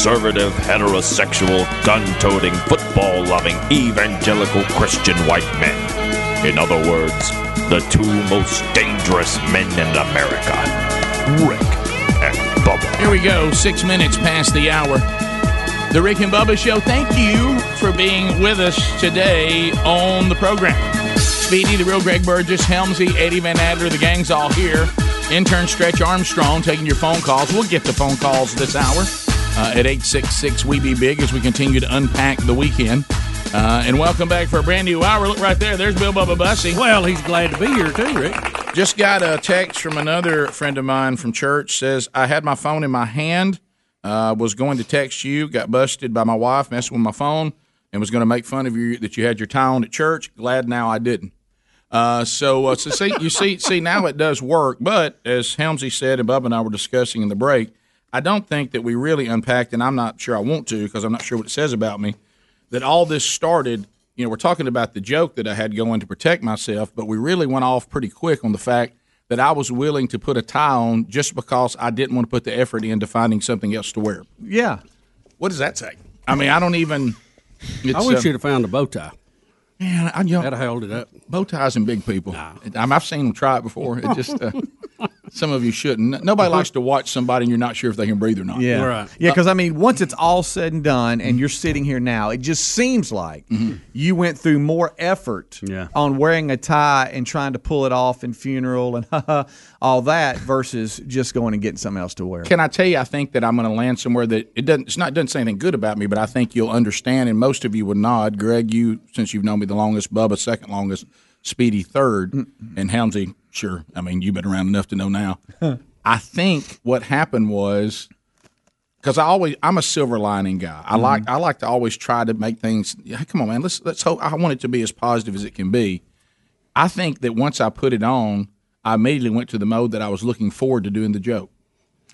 conservative, heterosexual, gun toting, football loving, evangelical Christian white men. In other words, the two most dangerous men in America Rick and Bubba. Here we go, six minutes past the hour. The Rick and Bubba Show. Thank you for being with us today on the program. Speedy, the real Greg Burgess, Helmsy, Eddie Van Adler, the gang's all here. Intern Stretch Armstrong taking your phone calls. We'll get the phone calls this hour uh, at 866 We Be Big as we continue to unpack the weekend. Uh, and welcome back for a brand new hour. Look right there. There's Bill Bubba Bussey. Well, he's glad to be here too, Rick. Just got a text from another friend of mine from church. Says I had my phone in my hand, uh, was going to text you, got busted by my wife messing with my phone, and was going to make fun of you that you had your tie on at church. Glad now I didn't. Uh, so, uh, so see, you see, see now it does work. But as Helmsy said, and Bubba and I were discussing in the break, I don't think that we really unpacked, and I'm not sure I want to because I'm not sure what it says about me. That all this started. You know, we're talking about the joke that I had going to protect myself, but we really went off pretty quick on the fact that I was willing to put a tie on just because I didn't want to put the effort into finding something else to wear. Yeah. What does that say? I mean, I don't even. I wish uh, you'd have found a bow tie. Man, I, you know, That'd have held it up. bow ties and big people. I mean, I've seen them try it before. It just uh, some of you shouldn't. Nobody likes to watch somebody and you're not sure if they can breathe or not. Yeah, Right. yeah. Because uh, I mean, once it's all said and done, and mm-hmm. you're sitting here now, it just seems like mm-hmm. you went through more effort Yeah. on wearing a tie and trying to pull it off in funeral and all that versus just going and getting something else to wear. Can I tell you? I think that I'm going to land somewhere that it doesn't. It's not doesn't say anything good about me, but I think you'll understand, and most of you would nod. Greg, you since you've known me the longest, Bubba second longest, Speedy 3rd mm-hmm. and Helmsy. Sure, I mean you've been around enough to know now. I think what happened was because I always I'm a silver lining guy. I mm-hmm. like I like to always try to make things. Yeah, come on, man. Let's let's hope. I want it to be as positive as it can be. I think that once I put it on, I immediately went to the mode that I was looking forward to doing the joke.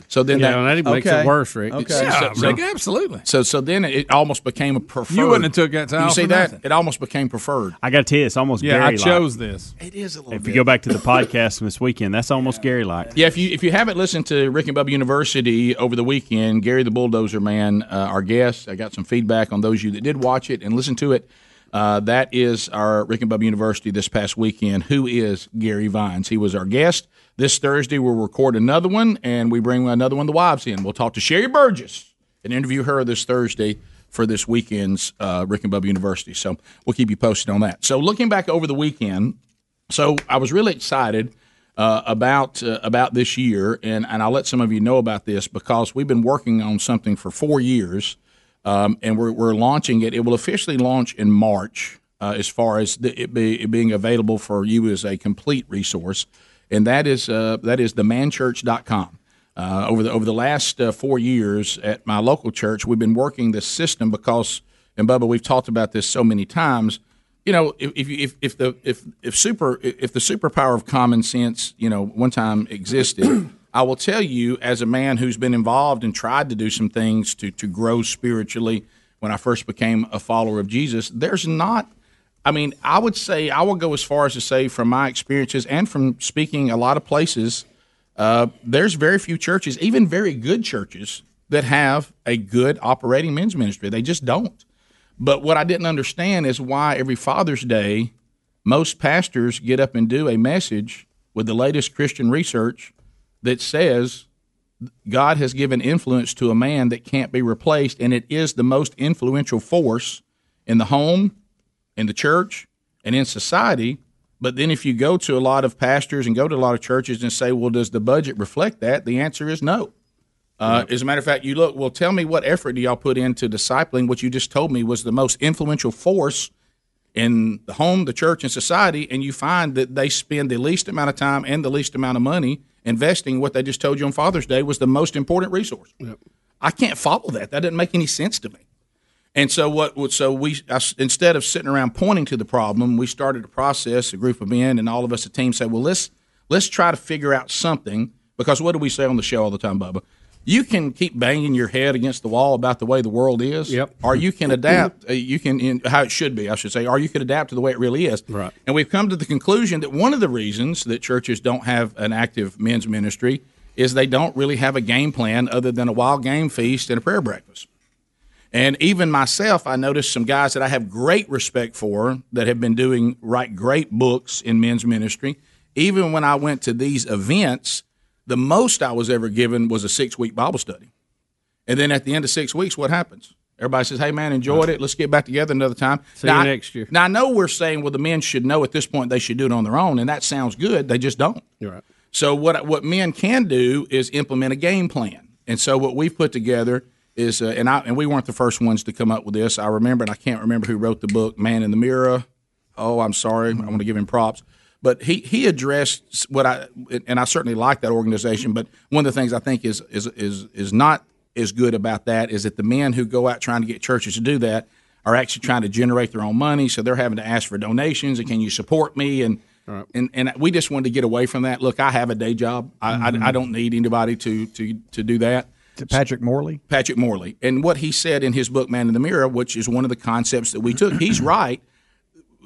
So then Yeah, that, that makes Okay. it worse, Rick. Okay. It's- so, so, Rick, absolutely. so so then it almost became a preferred. You wouldn't have took that time. You off see for that? nothing. It almost became preferred. I got to tell you, it's almost Yeah, Gary I chose this. It is a little. If you go back to the podcast from this weekend, that's almost Gary like. Yeah, if you if you haven't listened to Rick and Bubba University over the weekend, Gary the Bulldozer Man, uh, our guest, I got some feedback on those of you that did watch it and listen to it. Uh, that is our Rick and Bubba University this past weekend. Who is Gary Vines? He was our guest. This Thursday, we'll record another one, and we bring another one of the wives in. We'll talk to Sherry Burgess and interview her this Thursday for this weekend's uh, Rick and Bubba University. So we'll keep you posted on that. So looking back over the weekend, so I was really excited uh, about uh, about this year, and, and I'll let some of you know about this because we've been working on something for four years, um, and we're, we're launching it. It will officially launch in March, uh, as far as the, it, be, it being available for you as a complete resource, and that is uh, that is themanchurch.com. Uh, over the over the last uh, four years at my local church, we've been working this system because, and Bubba, we've talked about this so many times you know, if if if, if the if if super if the superpower of common sense, you know, one time existed, I will tell you as a man who's been involved and tried to do some things to to grow spiritually. When I first became a follower of Jesus, there's not. I mean, I would say I will go as far as to say, from my experiences and from speaking a lot of places, uh, there's very few churches, even very good churches, that have a good operating men's ministry. They just don't. But what I didn't understand is why every Father's Day, most pastors get up and do a message with the latest Christian research that says God has given influence to a man that can't be replaced, and it is the most influential force in the home, in the church, and in society. But then if you go to a lot of pastors and go to a lot of churches and say, well, does the budget reflect that? The answer is no. Uh, as a matter of fact, you look, well, tell me what effort do y'all put into discipling what you just told me was the most influential force in the home, the church, and society, and you find that they spend the least amount of time and the least amount of money investing what they just told you on Father's Day was the most important resource. I can't follow that. That doesn't make any sense to me. And so what? what- So we I instead of sitting around pointing to the problem, we started a process. A group of men and all of us, a team, said, "Well, let's let's try to figure out something." Because what do we say on the show all the time, Bubba? You can keep banging your head against the wall about the way the world is, Yep. or you can adapt. uh, you can in, how it should be, I should say, or you can adapt to the way it really is. Right. And we've come to the conclusion that one of the reasons that churches don't have an active men's ministry is they don't really have a game plan other than a wild game feast and a prayer breakfast. And even myself, I noticed some guys that I have great respect for that have been doing write great books in men's ministry. Even when I went to these events, the most I was ever given was a six week Bible study. And then at the end of six weeks, what happens? Everybody says, "Hey, man, enjoyed it. Let's get back together another time." See you next year. Now I know we're saying, well, the men should know at this point they should do it on their own, and that sounds good. They just don't. You're right. So what what men can do is implement a game plan. And so what we've put together is, uh, and I and we weren't the first ones to come up with this. I remember, and I can't remember who wrote the book, Man in the Mirror. Oh, I'm sorry. I want to give him props. But he, he addressed what I and I certainly like that organization. But one of the things I think is is is is not as good about that is that the men who go out trying to get churches to do that are actually trying to generate their own money. So they're having to ask for donations and can you support me and and and we just wanted to get away from that. Look, I have a day job. I, I, mm-hmm. I don't need anybody to to to do that. To Patrick Morley. Patrick Morley. And what he said in his book, Man in the Mirror, which is one of the concepts that we took, he's right.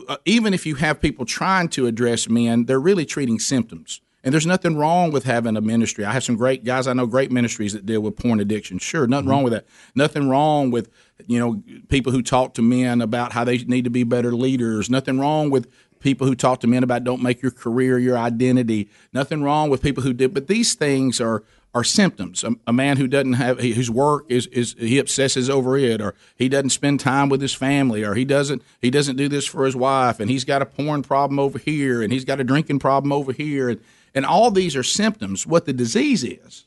Uh, even if you have people trying to address men, they're really treating symptoms. And there's nothing wrong with having a ministry. I have some great guys I know, great ministries that deal with porn addiction. Sure, nothing wrong with that. Nothing wrong with you know people who talk to men about how they need to be better leaders. Nothing wrong with people who talk to men about don't make your career your identity. Nothing wrong with people who did. But these things are are symptoms. A, a man who doesn't have whose work is is he obsesses over it, or he doesn't spend time with his family, or he doesn't he doesn't do this for his wife, and he's got a porn problem over here, and he's got a drinking problem over here, and and all these are symptoms. What the disease is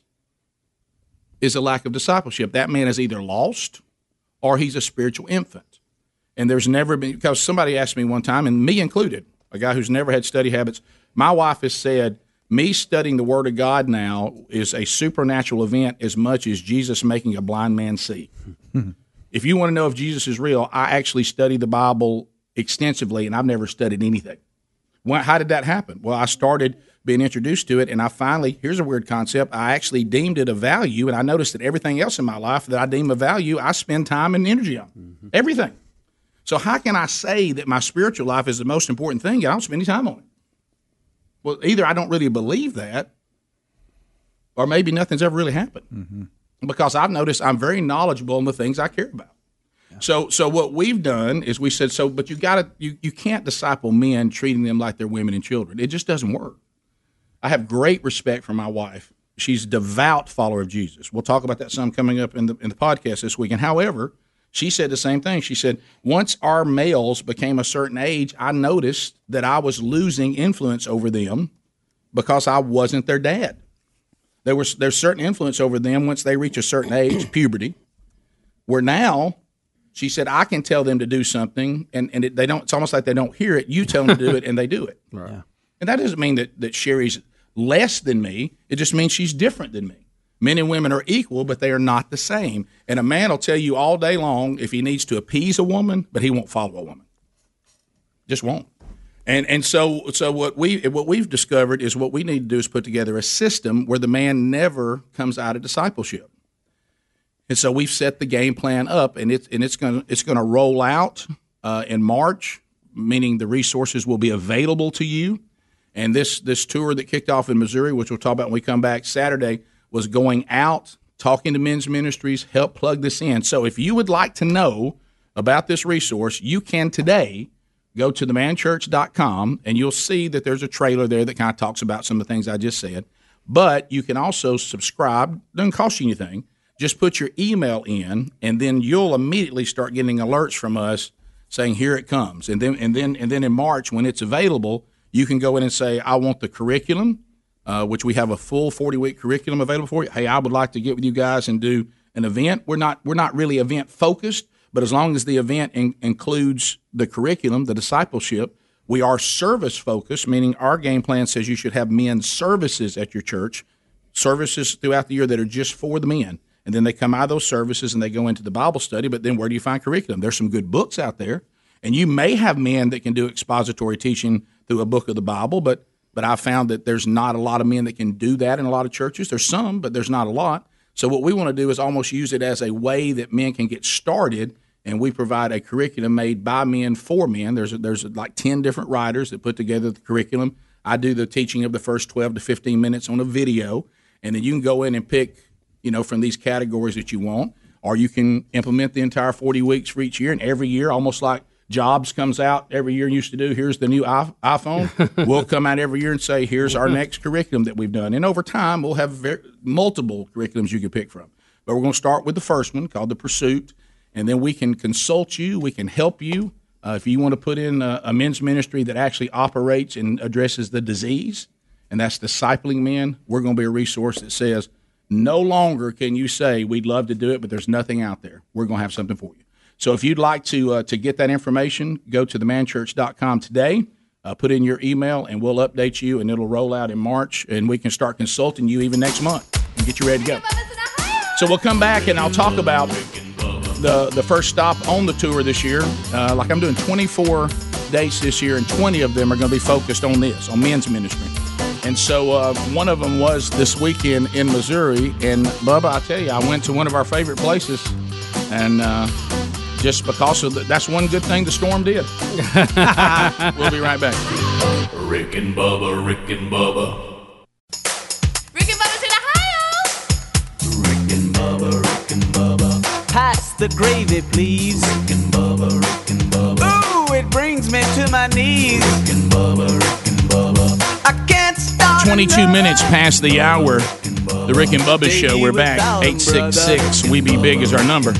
is a lack of discipleship. That man is either lost or he's a spiritual infant. And there's never been because somebody asked me one time, and me included, a guy who's never had study habits. My wife has said me studying the Word of God now is a supernatural event as much as Jesus making a blind man see. if you want to know if Jesus is real, I actually study the Bible extensively, and I've never studied anything. Well, how did that happen? Well, I started being introduced to it, and I finally here's a weird concept. I actually deemed it a value, and I noticed that everything else in my life that I deem a value, I spend time and energy on. Mm-hmm. Everything. So how can I say that my spiritual life is the most important thing? and I don't spend any time on it. Well, either I don't really believe that, or maybe nothing's ever really happened. Mm-hmm. Because I've noticed I'm very knowledgeable in the things I care about. So, so what we've done is we said, so, but you got to, you, you can't disciple men treating them like they're women and children. It just doesn't work. I have great respect for my wife. She's a devout follower of Jesus. We'll talk about that some coming up in the in the podcast this week. And however, she said the same thing. She said once our males became a certain age, I noticed that I was losing influence over them because I wasn't their dad. There was there's certain influence over them once they reach a certain age, puberty, where now she said I can tell them to do something and and it, they don't. It's almost like they don't hear it. You tell them to do it and they do it. Right. And that doesn't mean that that Sherry's less than me. It just means she's different than me. Men and women are equal, but they are not the same. And a man will tell you all day long if he needs to appease a woman, but he won't follow a woman. Just won't. And and so so what we what we've discovered is what we need to do is put together a system where the man never comes out of discipleship. And so we've set the game plan up, and it's and it's going it's going to roll out uh, in March, meaning the resources will be available to you. And this this tour that kicked off in Missouri, which we'll talk about when we come back Saturday, was going out, talking to men's ministries, help plug this in. So if you would like to know about this resource, you can today go to themanchurch.com and you'll see that there's a trailer there that kind of talks about some of the things I just said. But you can also subscribe, doesn't cost you anything. Just put your email in, and then you'll immediately start getting alerts from us saying, "Here it comes." And then, and then, and then in March, when it's available, you can go in and say, "I want the curriculum," uh, which we have a full forty-week curriculum available for you. Hey, I would like to get with you guys and do an event. We're not we're not really event focused, but as long as the event in, includes the curriculum, the discipleship, we are service focused, meaning our game plan says you should have men's services at your church, services throughout the year that are just for the men. And then they come out of those services and they go into the Bible study. But then where do you find curriculum? There's some good books out there. And you may have men that can do expository teaching through a book of the Bible, but but I found that there's not a lot of men that can do that in a lot of churches. There's some, but there's not a lot. So what we want to do is almost use it as a way that men can get started, and we provide a curriculum made by men for men. There's there's like ten different writers that put together the curriculum. I do the teaching of the first twelve to fifteen minutes on a video, and then you can go in and pick, you know, from these categories that you want. or you can implement the entire 40 weeks for each year. And every year, almost like Jobs comes out every year used to do. Here's the new iPhone. we'll come out every year and say, here's our next curriculum that we've done. And over time, we'll have ver- multiple curriculums you can pick from. But we're going to start with the first one called the Pursuit, and then we can consult you. We can help you uh, if you want to put in a, a men's ministry that actually operates and addresses the disease, and that's discipling men. We're going to be a resource that says no longer can you say we'd love to do it, but there's nothing out there. We're going to have something for you. So if you'd like to uh, to get that information, go to themanchurch.com today. Uh, put in your email, and we'll update you, and it'll roll out in March, and we can start consulting you even next month and get you ready to go. So we'll come back, and I'll talk about the the first stop on the tour this year. Uh, like I'm doing 24 dates this year, and 20 of them are going to be focused on this, on men's ministry. And so uh, one of them was this weekend in Missouri. And Bubba, I tell you, I went to one of our favorite places, and uh, just because of the, that's one good thing the storm did. we'll be right back. Rick and Bubba, Rick and Bubba. Rick and Bubba's in Ohio. Rick and Bubba, Rick and Bubba. Pass the gravy, please. Rick and Bubba, Rick and Bubba. Ooh, it brings me to my knees. Rick and Bubba, Rick and Bubba. I can't stop. 22 minutes past the hour. The Rick and Bubba Show. We're back. 866 We Be Big is our number.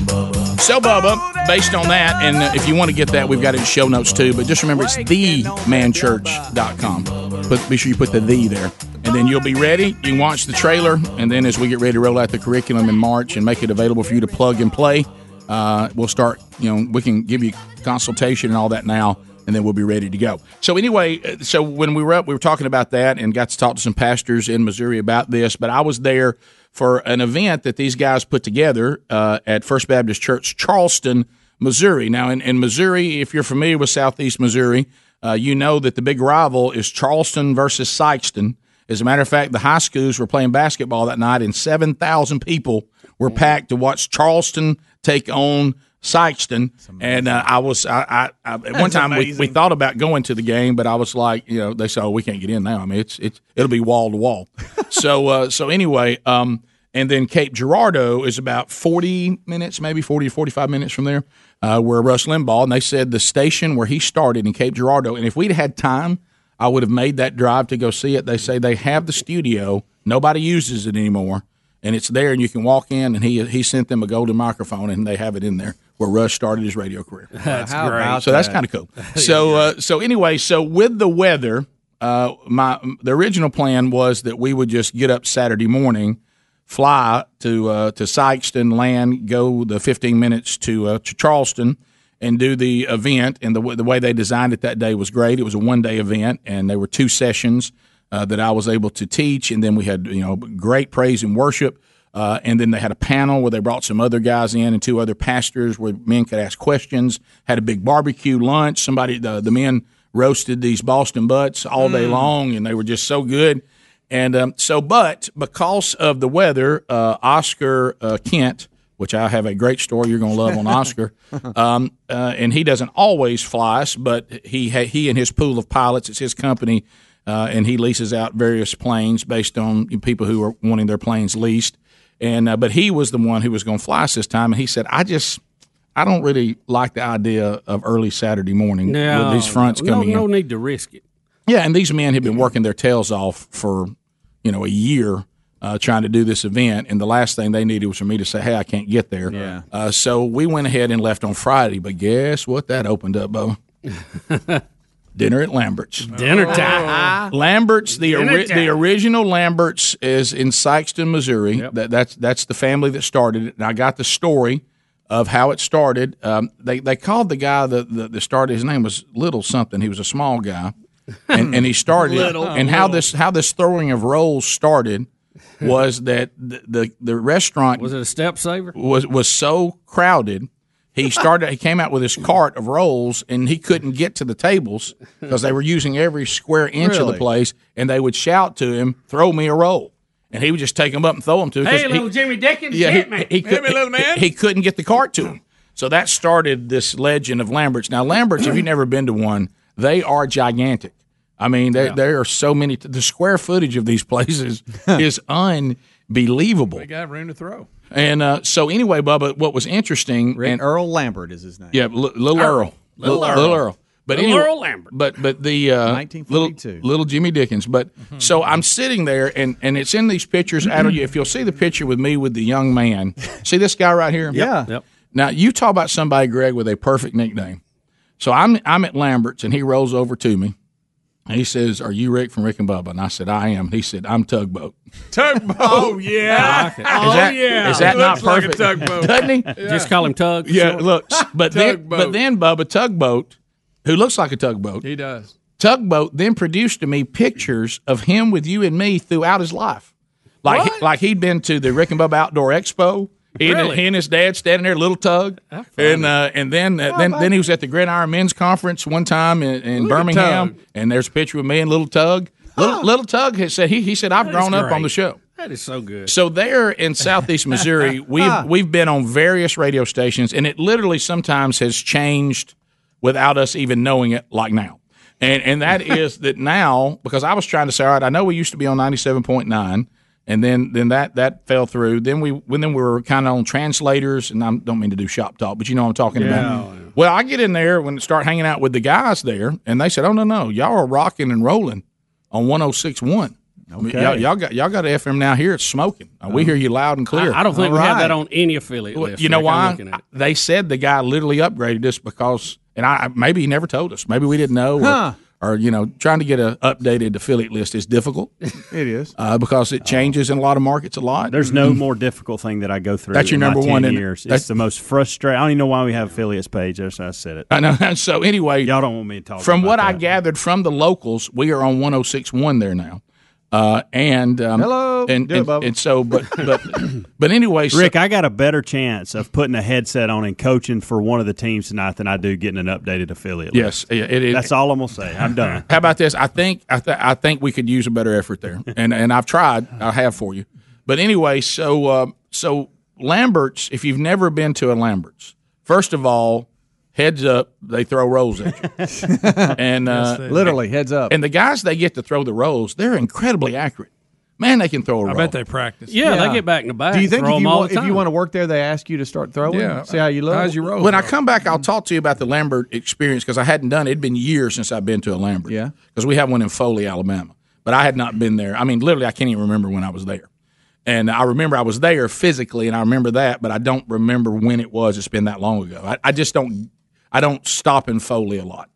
So, Bubba, based on that, and if you want to get that, we've got it in show notes too. But just remember, it's themanchurch.com. But be sure you put the the there. And then you'll be ready. You can watch the trailer. And then as we get ready to roll out the curriculum in March and make it available for you to plug and play, uh, we'll start, you know, we can give you consultation and all that now and then we'll be ready to go. So anyway, uh, so when we were up, we were talking about that and got to talk to some pastors in Missouri about this. But I was there for an event that these guys put together uh, at First Baptist Church, Charleston, Missouri. Now, in, in Missouri, if you're familiar with Southeast Missouri, uh, you know that the big rival is Charleston versus Sikeston. As a matter of fact, the high schools were playing basketball that night, and 7,000 people were packed to watch Charleston take on Sikeston. And uh, I was, I, I, I at one time we, we thought about going to the game, but I was like, you know, they said, oh, we can't get in now. I mean, it's, it's, it'll be wall to wall. So, uh, so anyway, um, and then Cape Girardeau is about 40 minutes, maybe 40 to 45 minutes from there, uh, where Rush Limbaugh, and they said the station where he started in Cape Girardeau, and if we'd had time, I would have made that drive to go see it. They say they have the studio, nobody uses it anymore, and it's there, and you can walk in, and he he sent them a golden microphone, and they have it in there where Rush started his radio career. That's How great. about So that's kind of cool. So uh, so anyway, so with the weather, uh, my the original plan was that we would just get up Saturday morning, fly to uh, to Sikeston, land, go the 15 minutes to uh, to Charleston, and do the event. And the w- the way they designed it that day was great. It was a one day event, and there were two sessions uh, that I was able to teach, and then we had you know great praise and worship. Uh, and then they had a panel where they brought some other guys in and two other pastors where men could ask questions. Had a big barbecue lunch. Somebody, the, the men roasted these Boston butts all day long, and they were just so good. And um, so, but because of the weather, uh, Oscar uh, Kent, which I have a great story you're going to love on Oscar, um, uh, and he doesn't always fly us, but he ha- he and his pool of pilots, it's his company, uh, and he leases out various planes based on people who are wanting their planes leased. And uh, but he was the one who was going to fly us this time, and he said, "I just." I don't really like the idea of early Saturday morning No, with these fronts no, coming in. no need to risk it. Yeah, and these men have been working their tails off for you know a year uh, trying to do this event, and the last thing they needed was for me to say, "Hey, I can't get there." Yeah. Uh, so we went ahead and left on Friday, but guess what? That opened up, Bo. Dinner at Lambert's. Dinner time. Lambert's, the Dinner ori- time. the original Lambert's is in Sikeston, Missouri. That, that's that's the family that started it, and I got the story of how it started. Um, they they called the guy that that that started. His name was Little something. He was a small guy, and, and he started. it. and how this how this throwing of rolls started was that the the, the restaurant Was it a step saver? was was so crowded. He started. He came out with his cart of rolls, and he couldn't get to the tables because they were using every square inch of the place. And they would shout to him, "Throw me a roll!" And he would just take them up and throw them to. him Hey, he- little Jimmy Dickens, yeah, hit he, me. he, could, he, he couldn't get the cart to him. So that started this legend of Lambert's. Now, Lambert's, if you've never been to one, they are gigantic. I mean, there there are so many. The square footage of these places is unbelievable. They got room to throw. And uh, so anyway, Bubba, what was interesting Rick and Earl Lambert is his name. yeah, L- little Earl, Little Little Earl. Little Earl. But Little anyway, Earl Lambert. But but the uh, 1942. little little Jimmy Dickens. But so I'm sitting there, and and it's in these pictures. Adam, you if you'll see the picture with me with the young man, see this guy right here. Yeah. Yep. Now you talk about somebody, Greg, with a perfect nickname. So I'm I'm at Lambert's, and he rolls over to me. And he says, "Are you Rick from Rick and Bubba?" And I said, "I am." He said, "I'm Tugboat." Tugboat. Oh, oh, yeah, oh yeah. Is that, is that not Looks like a perfect? tugboat. Doesn't he? Just call him Tug. Yeah. Look, but then Tugboat. but then Bubba Tugboat, who looks like a tugboat, He does. Tugboat then produced to me pictures of him with you and me throughout his life. Like like he'd been to the Rick and Bubba Outdoor Expo. He, and, Really? he and his dad standing there, little Tug, and uh, and then uh, then then he was at the Gridiron Men's Conference one time in, in Birmingham, and there's a picture of me and little Tug. Little, little Tug had said he he said I've grown up on the show. That is so good. So there in southeast Missouri, we've we've been on various radio stations, and it literally sometimes has changed without us even knowing it, like now. And and that is that now because I was trying to say, all right, I know we used to be on ninety seven point nine, and then then that that fell through. Then we when then we were kind of on translators, and I don't mean to do shop talk, but you know what I'm talking about. Well, I get in there when start hanging out with the guys there, and they said, oh no no, y'all are rocking and rolling on one oh six one. Okay. Y'all, y'all got y'all got FM now here. It's smoking. Uh, we hear you loud and clear. I, I don't think All we have right. that on any affiliate Well, list. you know Rick. I'm why? looking. They said the guy literally upgraded us because, and I maybe he never told us. Maybe we didn't know, Huh. or you know, trying to get an updated affiliate list is difficult It is. uh, because it changes in a lot of markets a lot. There's no more difficult thing that I go through. That's your in number 10 one, isn't it? years. That's- It's the most frustrating. I don't even know why we have affiliates page. That's why I said it. I know. So anyway, Y'all don't want me to talk. from about what I gathered from the locals, we are on 106.1 there now. Uh, and um, Hello. and, Do it, and, so, but but but anyway, so, Rick, I got a better chance of putting a headset on and coaching for one of the teams tonight than I do getting an updated affiliate. yes, it, it, that's all I'm gonna say. I'm done. How about this? I think I, th- I think we could use a better effort there, and and I've tried. I have for you, but anyway. So uh, so Lamberts, if you've never been to a Lamberts, first of all, heads up, they throw rolls at you, and uh, Literally, heads up. and the guys they get to throw the rolls, they're incredibly accurate. Man, they can throw a roll. I bet they practice. Yeah, Yeah. they get back in the back. Do you think throw if 'em you, want, if you want to work there, they ask you to start throwing? Yeah. See how you look? How's your roll? when I come back, I'll talk to you about the Lambert experience because I hadn't done it. It'd been years since I've been to a Lambert. Yeah. Because we have one in Foley, Alabama. But I had not been there. I mean, literally, I can't even remember when I was there. And I remember I was there physically, and I remember that, but I don't remember when it was. It's been that long ago. I, I just don't. I don't stop in Foley a lot.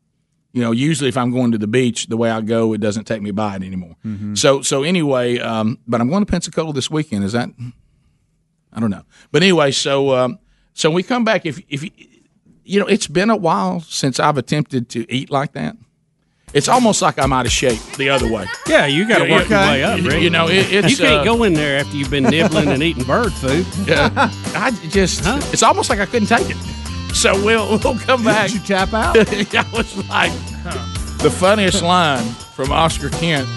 You know, usually if I'm going to the beach, the way I go, it doesn't take me by it anymore. So, so anyway, um, but I'm going to Pensacola this weekend. Is that? I don't know. But anyway, so um, so we come back. If if you- you know, it's been a while since I've attempted to eat like that. It's almost like I'm out of shape the other way. Yeah, you got to work your way up, You, Rick. you know, it, it's you can't uh, go in there after you've been nibbling and eating bird food. Yeah, I just, Huh? it's almost like I couldn't take it. So we'll we'll come back. Did you tap out? I was like, the funniest line from Oscar Kent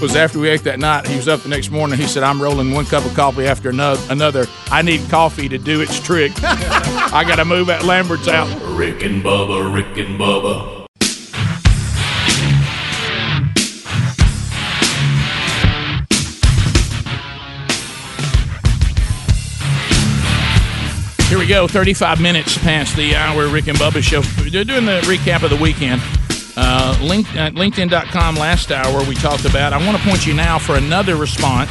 was after we ate that night. He was up the next morning. He said, "I'm rolling one cup of coffee after another. Another. I need coffee to do its trick. I got to move that Lambert's out." Rick and Bubba, Rick and Bubba. Here we go. 35 minutes past the hour. Rick and Bubba show. They're doing the recap of the weekend. Uh, link, uh, LinkedIn.com last hour we talked about. I want to point you now for another response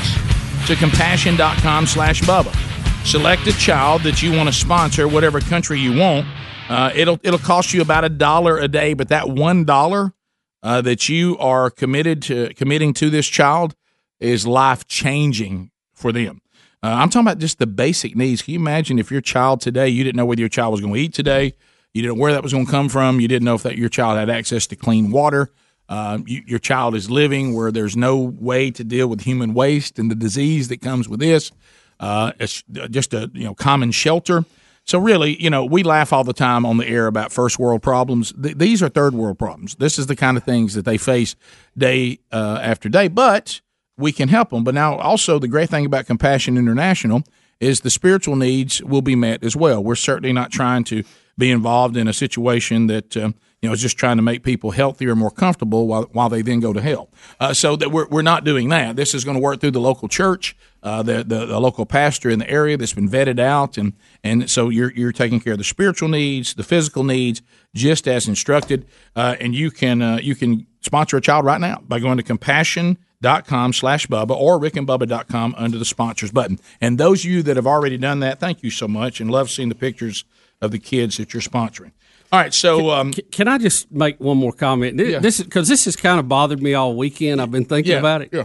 to compassion.com slash Bubba. Select a child that you want to sponsor, whatever country you want. Uh, it'll it'll cost you about a dollar a day, but that one dollar uh, that you are committed to committing to this child is life changing for them. Uh, I'm talking about just the basic needs. Can you imagine if your child today, you didn't know whether your child was going to eat today, you didn't know where that was going to come from, you didn't know if that your child had access to clean water, uh, you, your child is living where there's no way to deal with human waste and the disease that comes with this. Uh, it's just a you know common shelter. So really, you know, we laugh all the time on the air about first world problems. Th- these are third world problems. This is the kind of things that they face day uh, after day. But we can help them. But now, also, the great thing about Compassion International is the spiritual needs will be met as well. We're certainly not trying to be involved in a situation that um, you know is just trying to make people healthier and more comfortable while while they then go to hell. Uh, so that we're we're not doing that. This is going to work through the local church, uh, the, the the local pastor in the area that's been vetted out, and and so you're you're taking care of the spiritual needs, the physical needs, just as instructed. Uh, and you can uh, you can sponsor a child right now by going to compassion com slash Bubba or rickandbubba.com under the sponsors button. And those of you that have already done that, thank you so much and love seeing the pictures of the kids that you're sponsoring. All right, so um, Can, can I just make one more comment? This, Yeah. this is because this has kind of bothered me all weekend. I've been thinking yeah, about it. Yeah.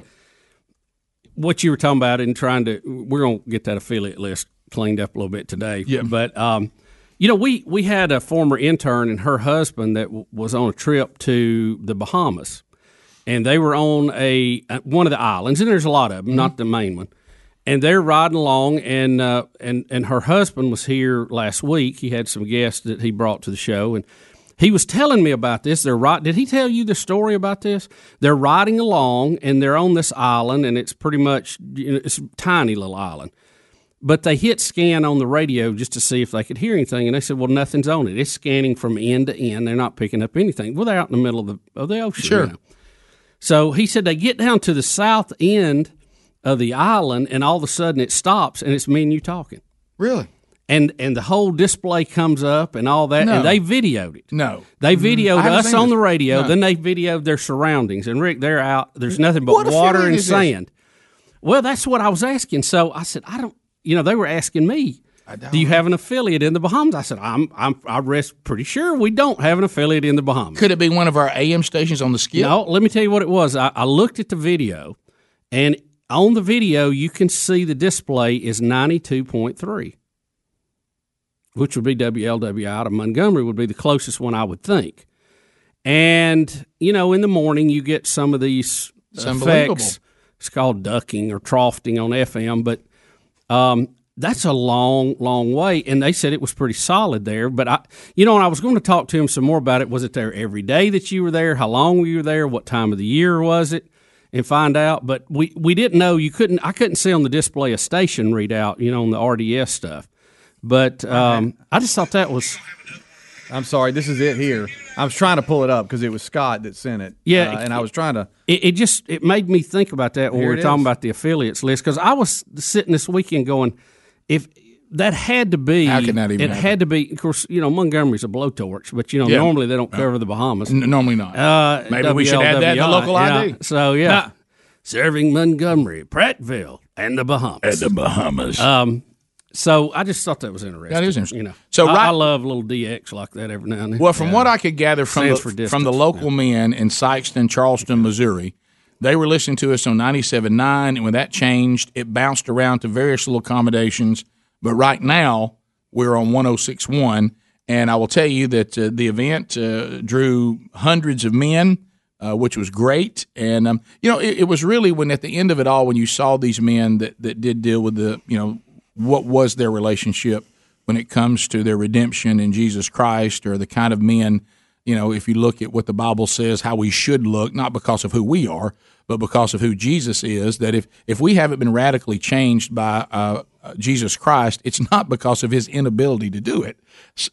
What you were talking about and trying to, we're going to get that affiliate list cleaned up a little bit today. Yeah. But um, you know, we we had a former intern and her husband that w- was on a trip to the Bahamas, and they were on a uh, one of the islands, and there's a lot of them, not the main one. And they're riding along, and uh, and and her husband was here last week. He had some guests that he brought to the show, and he was telling me about this. They're right. Did he tell you the story about this? They're riding along, and they're on this island, and it's pretty much you know, it's a tiny little island but they hit scan on the radio just to see if they could hear anything, and they said, "Well, nothing's on it. It's scanning from end to end. They're not picking up anything. Well, they're out in the middle of the of the ocean. Sure. you know. So he said they get down to the south end of the island, and all of a sudden it stops, and it's me and you talking, Really? and and the whole display comes up and all that, No. and they videoed it. No. They mm-hmm. videoed I haven't us on the radio. No. Then they videoed their surroundings. And Rick, they're out. There's nothing but What water and is this? sand. Well, that's what I was asking. So I said, I don't. You know, they were asking me, "Do you have an affiliate in the Bahamas?" I said, "I'm. I'm. I rest pretty sure we don't have an affiliate in the Bahamas." Could it be one of our AM stations on the skip? No, let me tell you what it was. I, I looked at the video, and on the video, you can see the display is 92.3, which would be WLWI out of Montgomery, would be the closest one I would think. And, you know, in the morning, you get some of these It's unbelievable. effects. It's called ducking or troughing on FM, but um, that's a long, long way. And they said it was pretty solid there. But I, you know, and I was going to talk to him some more about it. Was it there every day that you were there? How long were you there? What time of the year was it? And find out. But we, we didn't know. You couldn't. I couldn't see on the display a station readout. You know, on the RDS stuff. But um, I just thought that was I'm sorry, this is it here. I was trying to pull it up because it was Scott that sent it. Yeah, uh, and I was trying to. it, it just it made me think about that when we were talking about the affiliates list because I was sitting this weekend going, if that had to be, How can that even it happen? had to be. Of course, you know Montgomery's a blowtorch, but you know Yeah. normally they don't cover the Bahamas. N- normally not. Uh, Maybe we should add that in the WLWI, local yeah. ID. So yeah, serving Montgomery, Prattville, and the Bahamas. And the Bahamas. um, so I just thought that was interesting. That is interesting. You know, So I, right- I love little DX like that every now and then. Well, from what I could gather from the, distance. from the local men in Sikeston, Charleston, Missouri, they were listening to us on 97.9, and when that changed, it bounced around to various little accommodations. But right now, we're on 106.1, and I will tell you that uh, the event uh, drew hundreds of men, uh, which was great. And, um, you know, it, it was really when at the end of it all, when you saw these men that, that did deal with the, you know, what was their relationship when it comes to their redemption in Jesus Christ or the kind of men, you know, if you look at what the Bible says, how we should look, not because of who we are, but because of who Jesus is, that if, if we haven't been radically changed by uh, uh, Jesus Christ, it's not because of his inability to do it.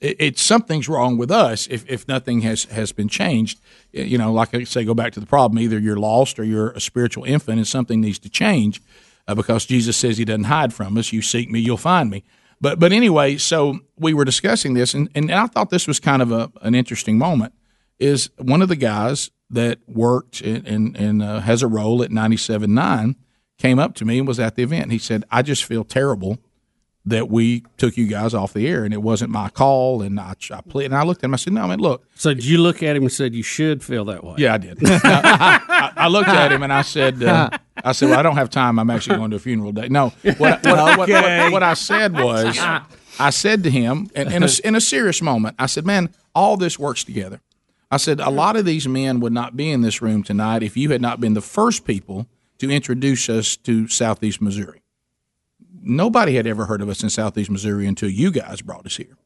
It's something's wrong with us if, if nothing has, has been changed. You know, like I say, go back to the problem. Either you're lost or you're a spiritual infant and something needs to change uh, because Jesus says he doesn't hide from us. You seek me, you'll find me. But but anyway, so we were discussing this, and, and I thought this was kind of a, an interesting moment. Is one of the guys that worked and and, uh, has a role at 97.9 came up to me and was at the event. He said, "I just feel terrible that we took you guys off the air, and it wasn't my call." And I, I played, and I looked at him. I said, "No, man, look, so did you look at him and said you should feel that way? yeah, I did. I, I looked at him and I said, uh, "I said, well, I don't have time. I'm actually going to a funeral day." No, what, what, what, what, what, what I said was, I said to him, in, in, a, in a serious moment, I said, "Man, all this works together." I said, "A lot of these men would not be in this room tonight if you had not been the first people to introduce us to Southeast Missouri. Nobody had ever heard of us in Southeast Missouri until you guys brought us here."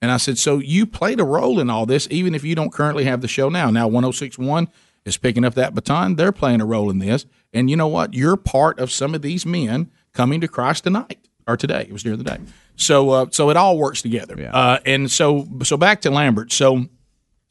And I said, so you played a role in all this, even if you don't currently have the show now. Now, 1061 is picking up that baton. They're playing a role in this. And you know what? You're part of some of these men coming to Christ tonight. or today. It was during the day. So uh, so it all works together. Uh, and so so back to Lambert. So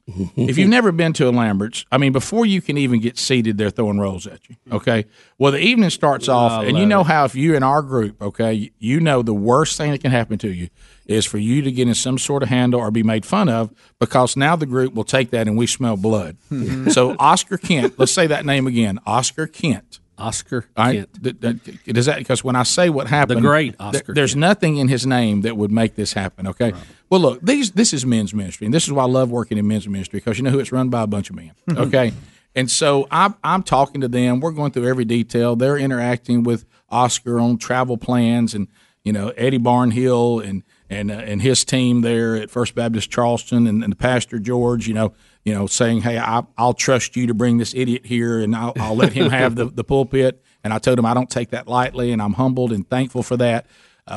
if you've never been to a Lambert's, I mean, before you can even get seated, they're throwing rolls at you. Mm-hmm. Okay. Well, the evening starts off, and you know how if you're in our group, okay, you know the worst thing that can happen to you is for you to get in some sort of handle or be made fun of because now the group will take that and we smell blood. Hmm. so Oscar Kent, let's say that name again, Oscar Kent. Oscar right? Kent. Th- th- Does that because when I say what happened, the great th- Oscar there's Kent. nothing in his name that would make this happen. Okay. Well, look, these this is men's ministry, and this is why I love working in men's ministry because you know who it's run by a bunch of men. Okay. and so I'm I'm talking to them. We're going through every detail. They're interacting with Oscar on travel plans, and you know Eddie Barnhill and and uh, and his team there at First Baptist Charleston, and, and the pastor George. You know. You know, saying, "Hey, I, I'll trust you to bring this idiot here, and I'll, I'll let him have the, the pulpit." And I told him I don't take that lightly, and I'm humbled and thankful for that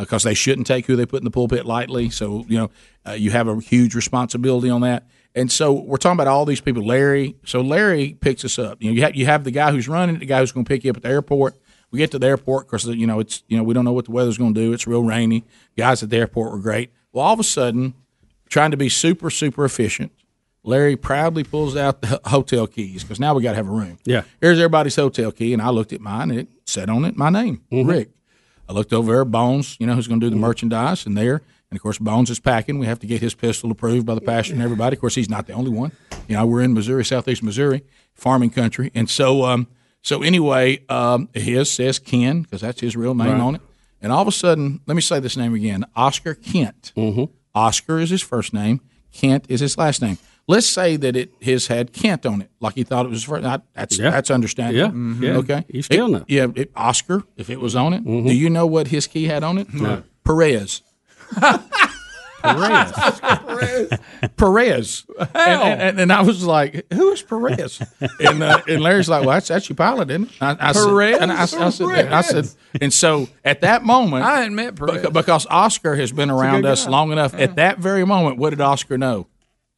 because they shouldn't take who they put in the pulpit lightly. So you know, uh, you have a huge responsibility on that. And so we're talking about all these people. Larry, so Larry picks us up. You know, you have you have the guy who's running the guy who's going to pick you up at the airport. We get to the airport because you know it's you know we don't know what the weather's going to do. It's real rainy. Guys at the airport were great. Well, all of a sudden, trying to be super super efficient, Larry proudly pulls out the hotel keys because now we got to have a room. Yeah. Here's everybody's hotel key, and I looked at mine, and it said on it my name, Rick. I looked over there, Bones, you know, who's going to do the merchandise, and there. And of course, Bones is packing. We have to get his pistol approved by the pastor and everybody. Of course, he's not the only one. You know, we're in Missouri, southeast Missouri, farming country, and so, um, so anyway, um, his says Ken because that's his real name on it. And all of a sudden, let me say this name again: Oscar Kent. Mm-hmm. Oscar is his first name. Kent is his last name. Let's say that it his had Kent on it, like he thought it was first. I- That's Yeah. that's understandable. Yeah, yeah. Okay. You still It-. Yeah. It, Oscar, if it was on it, do you know what his key had on it? No. Perez. Perez. Perez. And, and, and, and I was like, who is Perez? And, uh, and Larry's like, well, that's, that's your pilot, isn't it? I, I Perez? Said, and I, I, said, I said, and so at that moment, I hadn't met Perez. Because Oscar has been around us guy. long enough. At that very moment, what did Oscar know?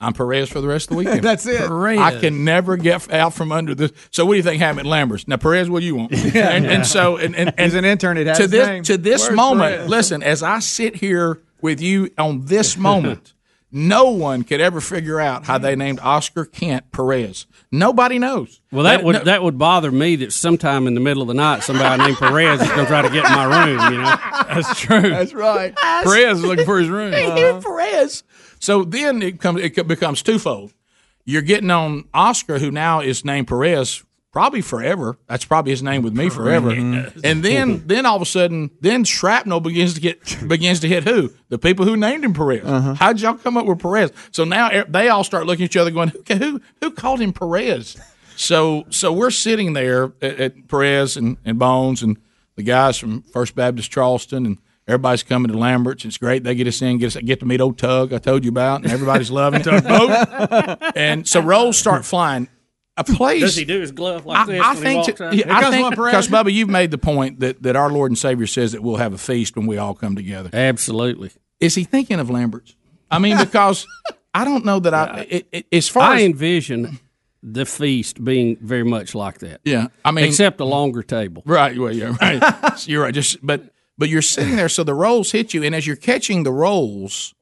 I'm Perez for the rest of the weekend. That's it. Perez. I can never get out from under this. So what do you think happened at Lambert's? Now Perez, what do you want? and, and so and, and, and He's an intern. It has to this name. to this Where's moment. Perez? Listen, as I sit here with you on this moment, no one could ever figure out how they named Oscar Kent Perez. Nobody knows. Well, that They- would no- that would bother me that sometime in the middle of the night somebody named Perez is going to try to get in my room. You know, That's true. That's right. Perez is looking for his room. Uh-huh. Hey, here's Perez. So then it comes it becomes twofold. You're getting on Oscar, who now is named Perez, probably forever. That's probably his name with me forever. And then then all of a sudden, then shrapnel begins to get begins to hit who? The people who named him Perez. Uh-huh. How'd y'all come up with Perez? So now they all start looking at each other, going, "Who who, who called him Perez?" So so we're sitting there at, at Perez and, and Bones and the guys from First Baptist Charleston and everybody's coming to Lambert's. It's great. They get us in, get us get to meet old Tug I told you about, and everybody's loving it. and so rolls start flying. A place does he do his glove like I, this I when he think, walks to- out? yeah, I comes think one, because Bubba, you've made the point that, that our Lord and Savior says that we'll have a feast when we all come together. Absolutely. Is he thinking of Lambert's? I mean, because I don't know that I it, it, as far I as envision the feast being very much like that, yeah, I mean, except a longer table. Right. Well, yeah, right. You're right. Just but but you're sitting there, so the rolls hit you, and as you're catching the rolls,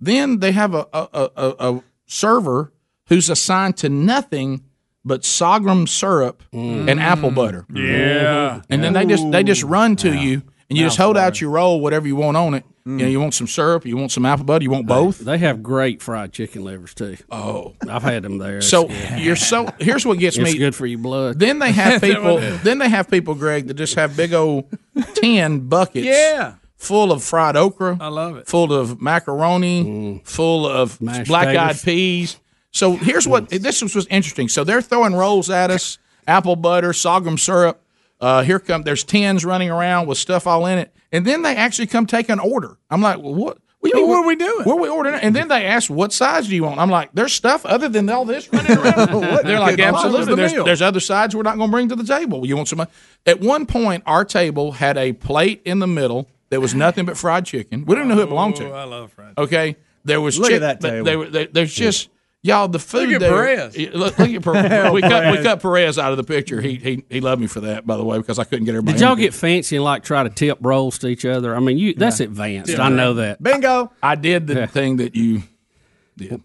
then they have a a, a, a- a server who's assigned to nothing but sorghum syrup and apple mm. butter. Yeah. And then they just they just run to you, and you just hold out your roll, whatever you want on it. Mm. You know, you want some syrup, you want some apple butter, you want both. They have great fried chicken livers too. Oh, I've had them there. So you're so. Here's what gets it's me. good for your blood. Then they have people. then they have people, Greg, that just have big old tin buckets. Yeah. Full of fried okra. I love it. Full of macaroni. Mm. Full of Mashed black eyed taters. peas. So here's what this was, was interesting. So they're throwing rolls at us, apple butter, sorghum syrup. Uh, here come there's tins running around with stuff all in it, and then they actually come take an order. I'm like, well, what? What, mean, What are we doing? What are we ordering? And then they ask, "What size do you want?" I'm like, "There's stuff other than all this running around." They're like, "Absolutely." the There's, there's other sides we're not going to bring to the table. You want some? At one point, our table had a plate in the middle that was nothing but fried chicken. We didn't know who it belonged to. Oh, I love fried. Okay, there was Look at that table. Were- there, there's just Y'all, the food Look at there. Perez. Look, look at Perez. we cut we cut Perez out of the picture. He he he loved me for that, by the way, because I couldn't get everybody. Did y'all get fancy and like try to tip rolls to each other? I mean, you that's advanced. I know that. Bingo. I did the Yeah. thing that you.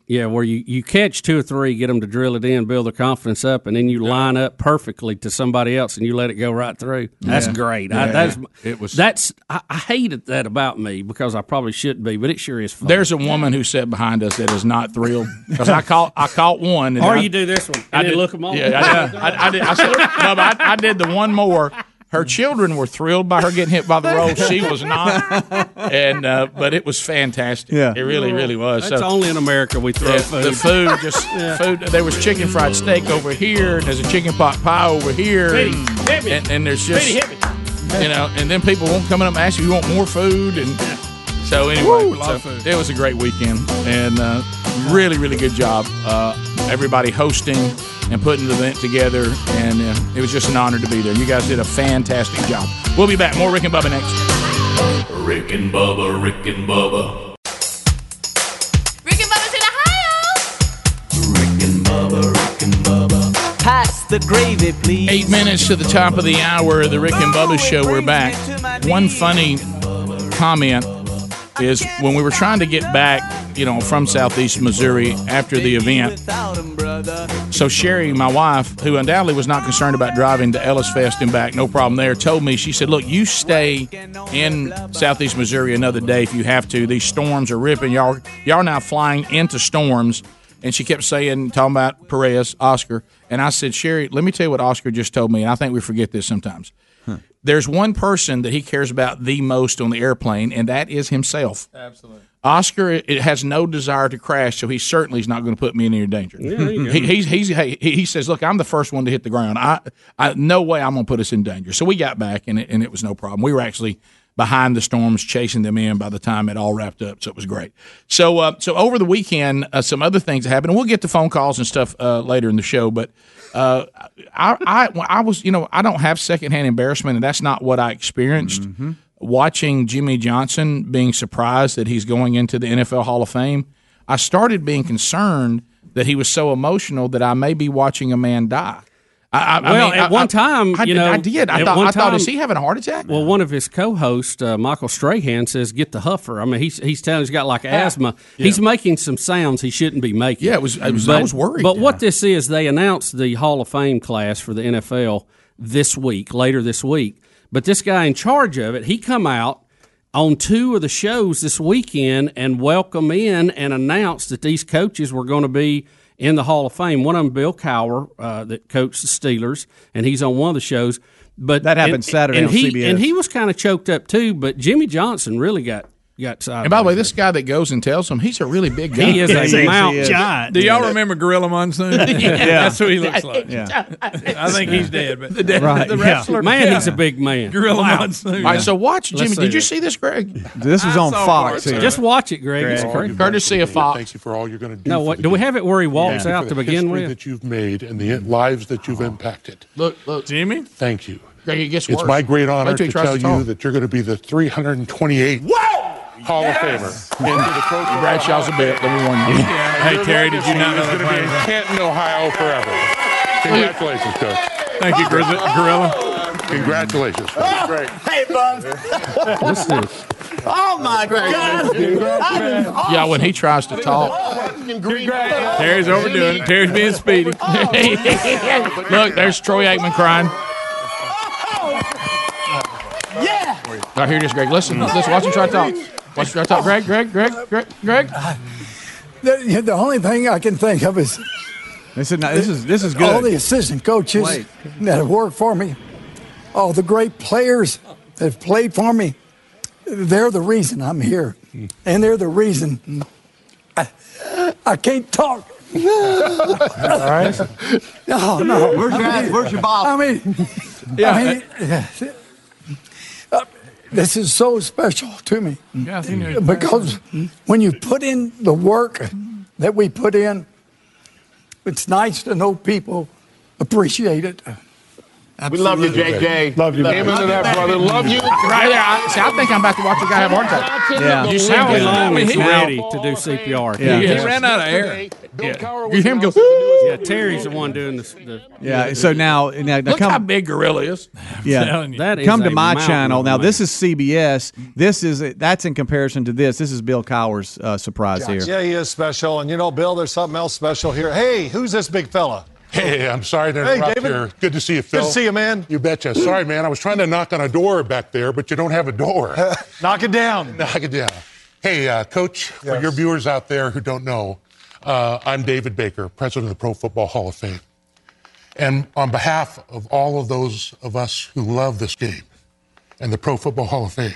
Yeah, where you, you catch two or three, get them to drill it in, build their confidence up, and then you line up perfectly to somebody else, and you let it go right through. That's great. I, that's It was- that's I, I hated that about me because I probably shouldn't be, but it sure is fun. There's a woman who sat behind us that is not thrilled because I caught I caught one. And or I- you do this one I did, look them all. Yeah, I, did, I, I did. I, said, no, but I, I did the one more. Her children were thrilled by her getting hit by the roll. She was not, and uh, but it was fantastic. Yeah. it really, really was. That's so, only in America we throw yeah, food. the food, just food. There was chicken fried steak over here. And there's a chicken pot pie over here, and, and, and there's just hit you know, and then people won't come up and ask you, you want more food, and so anyway, so it was a great weekend, and uh, really, really good job. Uh, everybody hosting and putting the event together, and uh, it was just an honor to be there. You guys did a fantastic job. We'll be back. More Rick and Bubba next. Rick and Bubba, Rick and Bubba. Rick and Bubba's in Ohio. Rick and Bubba, Rick and Bubba. Pass the gravy, please. Eight minutes to the top of the hour of the Rick and Bubba show. We're back. One funny comment is when we were trying to get back, you know, from Southeast Missouri after the event. So Sherry, my wife, who undoubtedly was not concerned about driving to Ellis Fest and back, no problem there, told me she said, "Look, you stay in Southeast Missouri another day if you have to. These storms are ripping. Y'all, y'all are now flying into storms." And she kept saying, talking about Perez, Oscar, and I said, Sherry, let me tell you what Oscar just told me, and I think we forget this sometimes. There's one person that he cares about the most on the airplane, and that is himself. Absolutely. Oscar it has no desire to crash, so he certainly is not going to put me in any danger. Yeah, he, he's, he's, hey, he he says, "Look, I'm the first one to hit the ground. I, I no way I'm going to put us in danger." So we got back, and it, and it was no problem. We were actually behind the storms, chasing them in by the time it all wrapped up. So it was great. So uh, so over the weekend, uh, some other things happened. And we'll get to phone calls and stuff uh, later in the show, but. Uh, I, I I was you know I don't have secondhand embarrassment and that's not what I experienced watching Jimmy Johnson being surprised that he's going into the NFL Hall of Fame, I started being concerned that he was so emotional that I may be watching a man die. I, I, Well, mean, at I- one time, I, you know, I did. I thought, I thought, is he having a heart attack? Well, one of his co-hosts, uh, Michael Strahan, says, "Get the huffer." I mean, he's he's telling he's got like asthma. He's making some sounds he shouldn't be making. Yeah, it was- it was- I was worried. But what this is, they announced the Hall of Fame class for the NFL this week, later this week. But this guy in charge of it, he come out on two of the shows this weekend and welcome in and announced that these coaches were going to be in the Hall of Fame. One of them, Bill Cowher, uh, that coached the Steelers, and he's on one of the shows. But That happened and- Saturday and on he, CBS. And he was kind of choked up too. But Jimmy Johnson really got got sideways. and by the way, this guy that goes and tells him he's a really big guy. he is a he mountain is. giant. Do y'all remember Gorilla Monsoon? yeah. That's who he looks like. Yeah. I think he's dead, but the, dead, Right. the yeah. wrestler. Man, he's a big man. Gorilla Monsoon. All right, so watch Jimmy. see Did you see this, Greg? This was on Fox. here. Just watch it, Greg. It's crazy. Courtesy of Fox. Thank you for all you're going to do. No, what do we have it where he walks Thank you out for to the begin history with? that you've made and the lives that you've oh. impacted. Look, look, Jimmy? Thank you. Greg, it gets It's my great honor to tell you that you're going to be the 328th Hall of Famer into the Pro Bradshaw's a bit. Let me warn you. Hey, Terry, did you not know He's that going to be in plan? Canton, Ohio forever. Congratulations, Coach. Thank you, Gorilla. Gorilla. Congratulations. Coach. Great. Listen to this. Yeah, when he tries to talk. Terry's overdoing it. Terry's being speedy. Look, there's Troy Aikman crying. Yeah. All right, here it is, Greg. Listen, let's Watch him try to talk. Watch him try talk. Greg, Greg, Greg, Greg, Greg. The, the only thing I can think of is This is not, this is this is good. all the assistant coaches Wait. that have worked for me, all the great players that have played for me. They're the reason I'm here, and they're the reason I, I can't talk. all right. No, no. Where's your, where's your bottle? I mean, I mean, this is so special to me Yeah, because when you put in the work that we put in, it's nice to know people appreciate it. We love you, JJ. Love you. Amen to that, brother. Love you. Right there. I, see, I think I'm about to watch a guy have a heart attack. Yeah. You see How him go- long I is he- ready to do CPR? Yeah. He Yeah. ran out of air. Yeah. Cowher You hear him go, announcing Yeah, Terry's the one doing this. The, Yeah. So now, now, now Look how come, big Gorilla is. yeah. telling you. that is Come to my channel. Now a this is CBS. This is that's in comparison to this. This is Bill Cowher's uh, surprise here. Yeah, he is special. And you know, Bill, there's something else special here. Hey, who's this big fella? Hey, I'm sorry to Hey, interrupt David. here. Good to see you, Phil. Good to see you, man. You betcha. Sorry, man. I was trying to knock on a door back there, but you don't have a door. Knock it down. knock it down. Hey, uh, Coach, for your viewers out there who don't know, uh, I'm David Baker, president of the Pro Football Hall of Fame. And on behalf of all of those of us who love this game and the Pro Football Hall of Fame,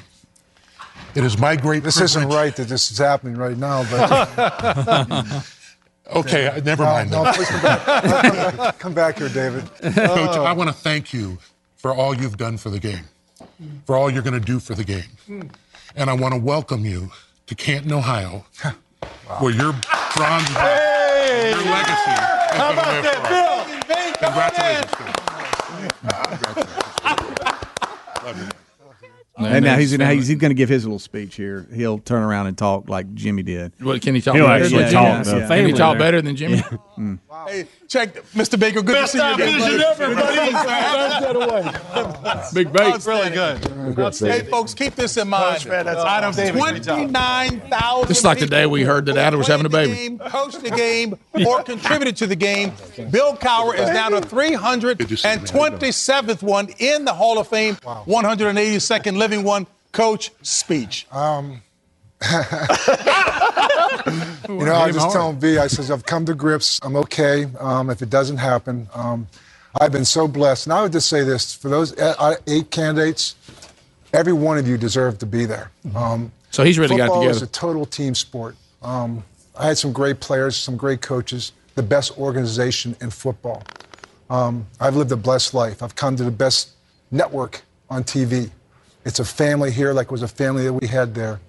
it is my great This privilege. isn't right that this is happening right now, but Okay, uh, never mind. no, please come back. come back here, David. Coach, I want to thank you for all you've done for the game, for all you're going to do for the game. And I want to welcome you to Canton, Ohio, where your bronze Hey! your legacy is How going to about live that, forever. Bill? Congratulations, Coach. And now he's gonna he's, he's gonna give his little speech here. He'll turn around and talk like Jimmy did. What can he talk He'll better actually than talk, Jimmy? though. Can he talk better than Jimmy? Mm. Hey, check, Mr. Baker. Good Best to see you time again. vision buddy. Big bait. That's really good. Hey, folks, keep this in mind. man, that's Out of David, great job. 29,000 This is like the day we heard that Adam was having a baby. Game, coached the game, or contributed to the game. Bill Cowher is now the 327th one in the Hall of Fame, 182nd living one. Coach, speech. Um, you know, I just tell V, I says, I've come to grips. I'm okay um, if it doesn't happen. Um, I've been so blessed. And I would just say this for those uh, eight candidates, every one of you deserved to be there. Um, So he's really got it football is together. a total team sport. Um, I had some great players, some great coaches, the best organization in football. Um, I've lived a blessed life. I've come to the best network on TV. It's a family here, like it was a family that we had there.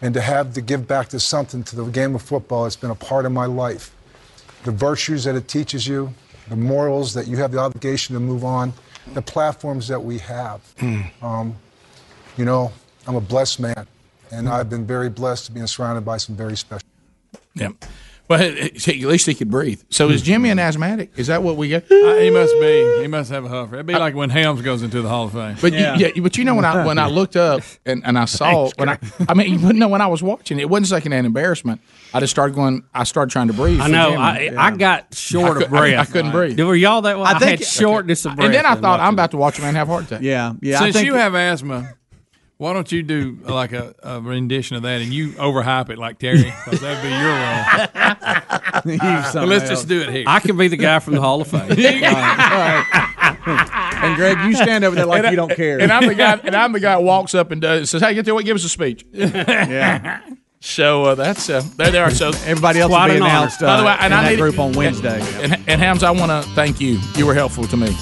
And to have to give back to something to the game of football, it's been a part of my life. The virtues that it teaches you, the morals that you have the obligation to move on, the platforms that we have. Um, you know, I'm a blessed man, and I've been very blessed to be surrounded by some very special. Yeah. Well, at least he could breathe. So is Jimmy an asthmatic? Is that what we get? Uh, he must be. He must have a huffer. It'd be like when Helms goes into the Hall of Fame. But you, yeah, but you know when I when I looked up and, and I saw when I I mean you wouldn't know when I was watching it wasn't like an embarrassment. I just started going. I started trying to breathe. I know. I, Yeah. I got short I of cou- I- breath. I couldn't breathe. Were y'all that way? I, think- had shortness of breath. and then I thought I'm about to watch a man have a heart attack. Yeah, yeah. Since I think you have asthma, why don't you do like a, a rendition of that and you overhype it like Terry? Because that'd be your role. Use let's else. just do it here. I can be the guy from the Hall of Fame. And Greg, you stand over there like And I- you don't care. And I'm the guy. And I'm the guy walks up and does says, "Hey, get there. What? Give us a speech." yeah. So uh, that's uh, there. They are. So Everybody else will Quite be an honor. announced uh, By the way, and in I that need- group on Wednesday. And, and Hams, I want to thank you. You were helpful to me.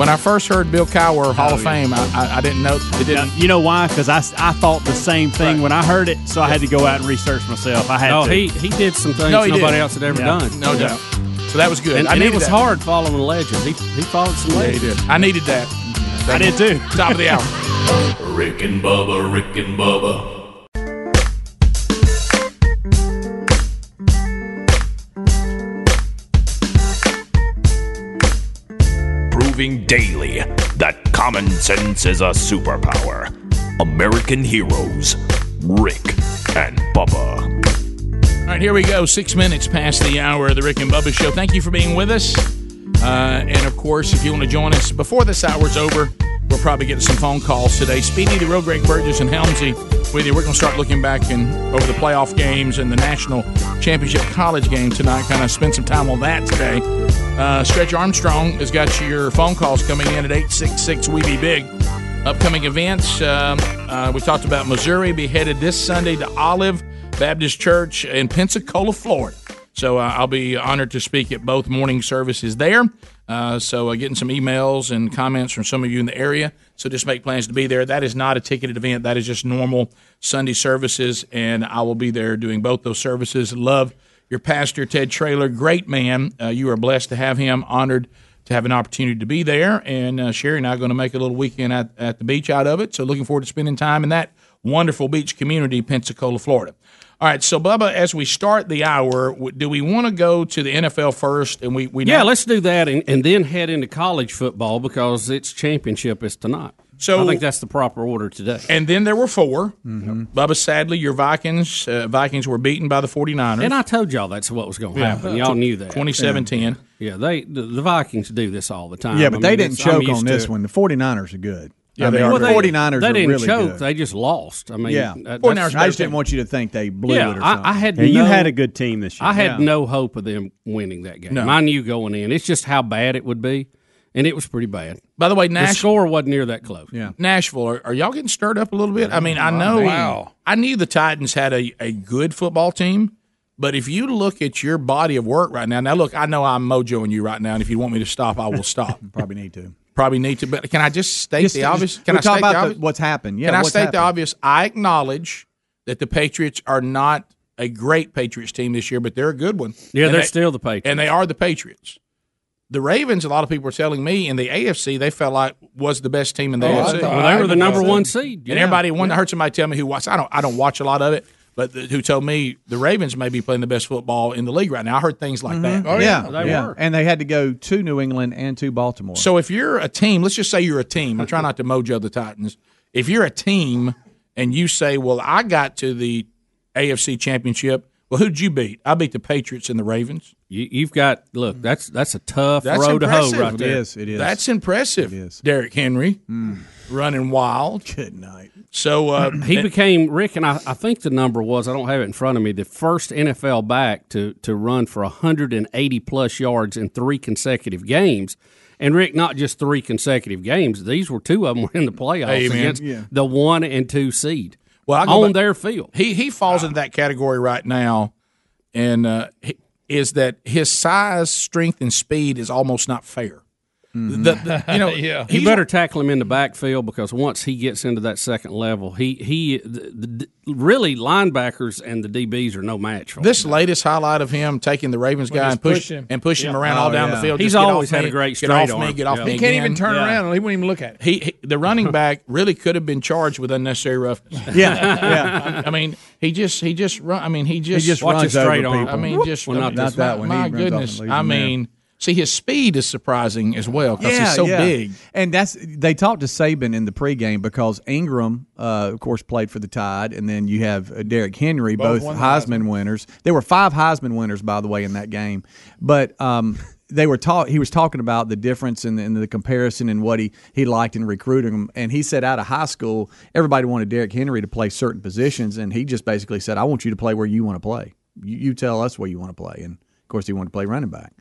When I first heard Bill Cowher Hall of oh, Fame, I, I, I didn't know it didn't. you know why? Because I, I thought the same thing when I heard it, so I had to go out and research myself. I had No, to. he he did some things No, nobody did. else had ever Yeah. done. No doubt. So that was good. And, I and it was that. hard following legends. He he followed some Yeah, he did. I needed that. I did too. Top of the hour. Rick and Bubba, Rick and Bubba. Proving daily that common sense is a superpower. American heroes, Rick and Bubba. All right, here we go. Six minutes past the hour of the Rick and Bubba Show. Thank you for being with us. Uh, and of course, if you want to join us before this hour's over, we'll probably getting some phone calls today. Speedy, the real Greg Burgess, and Helmsy with you. We're going to start looking back in over the playoff games and the national championship college game tonight. Kind of spend some time on that today. Uh, Stretch Armstrong has got your phone calls coming in at 866 We Be Big. Upcoming events, um, uh, we talked about Missouri be headed this Sunday to Olive Baptist Church in Pensacola, Florida. So uh, I'll be honored to speak at both morning services there. Uh, so uh, getting some emails and comments from some of you in the area. So just make plans to be there. That is not a ticketed event. That is just normal Sunday services, and I will be there doing both those services. Love your pastor Ted Traylor, great man. Uh, you are blessed to have him. Honored to have an opportunity to be there. And uh, Sherry and I are going to make a little weekend at, at the beach out of it. So looking forward to spending time in that wonderful beach community, Pensacola, Florida. All right, so Bubba, as we start the hour, do we want to go to the NFL first? And we, we Yeah, now- let's do that and, and then head into college football because its championship is tonight. So- I think that's the proper order today. And then there were 4 Bubba, sadly, your Vikings uh, Vikings were beaten by the 49ers. And I told y'all that's what was going to Yeah. happen. Y'all knew that. 27-10. Yeah, they the, the Vikings do this all the time. Yeah, I but mean, they didn't choke on this it. one. The 49ers are good. Yeah, I they mean, are the good. 49ers They are didn't really choke. good. They just lost. I mean, yeah, that- 49ers I just didn't want you to think they blew yeah, it or something. I, I had Yeah, you no- had a good team this year. I had Yeah. no hope of them winning that game. No. I knew going in. It's just how bad it would be, and it was pretty bad. By the way, The Nash- score wasn't near that close. Yeah. Nashville, are, are y'all getting stirred up a little bit? I mean, I know Wow. I knew the Titans had a, a good football team, but if you look at your body of work right now, now look, I know I'm mojoing you right now, and if you want me to stop, I will stop. Probably need to. Probably need to, but can I just state Just- the obvious? Can we I talk state about the the- what's happened? Yeah, can I what's state the obvious? I acknowledge that the Patriots are not a great Patriots team this year, but they're a good one. Yeah, And they're they- still the Patriots. and they are the Patriots. The Ravens, a lot of people were telling me in the AFC, they felt like was the best team in the Oh, I AFC. well, they were the number one seed. And everybody, one I heard somebody tell me who watched. I don't, I don't watch a lot of it, but the, who told me the Ravens may be playing the best football in the league right now. I heard things like mm-hmm. that. Oh, yeah, yeah. they yeah. were. and they had to go to New England and to Baltimore. So if you're a team, let's just say you're a team. I'm trying not to mojo the Titans. If you're a team and you say, "Well, I got to the AFC Championship," well, who'd you beat? I beat the Patriots and the Ravens. You, you've got look. That's that's a tough That's road to hoe right it there. is. It is. That's impressive. It is. Derrick Henry mm. running wild. good night. So uh, He became Rick, and I, I think the number was I don't have it in front of me. The first NFL back to to run for 180 plus yards in three consecutive games. And Rick, not just three consecutive games; these were two of them were in the playoffs Hey, man. against Yeah. the one and two seed Well, I go on back- their field. he he falls into that category right now, and uh, he- is that his size, strength, and speed is almost not fair. Mm-hmm. The- the- you know, Yeah. You better tackle him in the backfield because once he gets into that second level, he he the, the, really linebackers and the DBs are no match for This him. latest highlight of him taking the Ravens guy and push, push him. and pushing him Yeah. around oh, all Oh, down yeah. the field. He's always had me, a great get straight off arm. me, get off Yeah. me. He can't again. even turn Yeah. around. He wouldn't even look at it. He, he the running back really could have been charged with unnecessary roughness. Yeah, yeah. I mean, he just he just run. I mean, he just just Watch runs his straight over arm. I mean, just Well, I not mean, this just that my, one. My runs off and goodness. I him there. mean, see, his speed is surprising as well because he's so big. And that's they talked to Saban in the pregame because Ingram, uh, of course, played for the Tide, and then you have uh, Derrick Henry, both, Both won the Heisman, winners. There were five Heisman winners, by the way, in that game. But um, they were talk. He was talking about the difference in the, in the comparison and what he he liked in recruiting him. And he said, out of high school, everybody wanted Derrick Henry to play certain positions, and he just basically said, "I want you to play where you want to play. You, you tell us where you want to play." And of course, he wanted to play running back.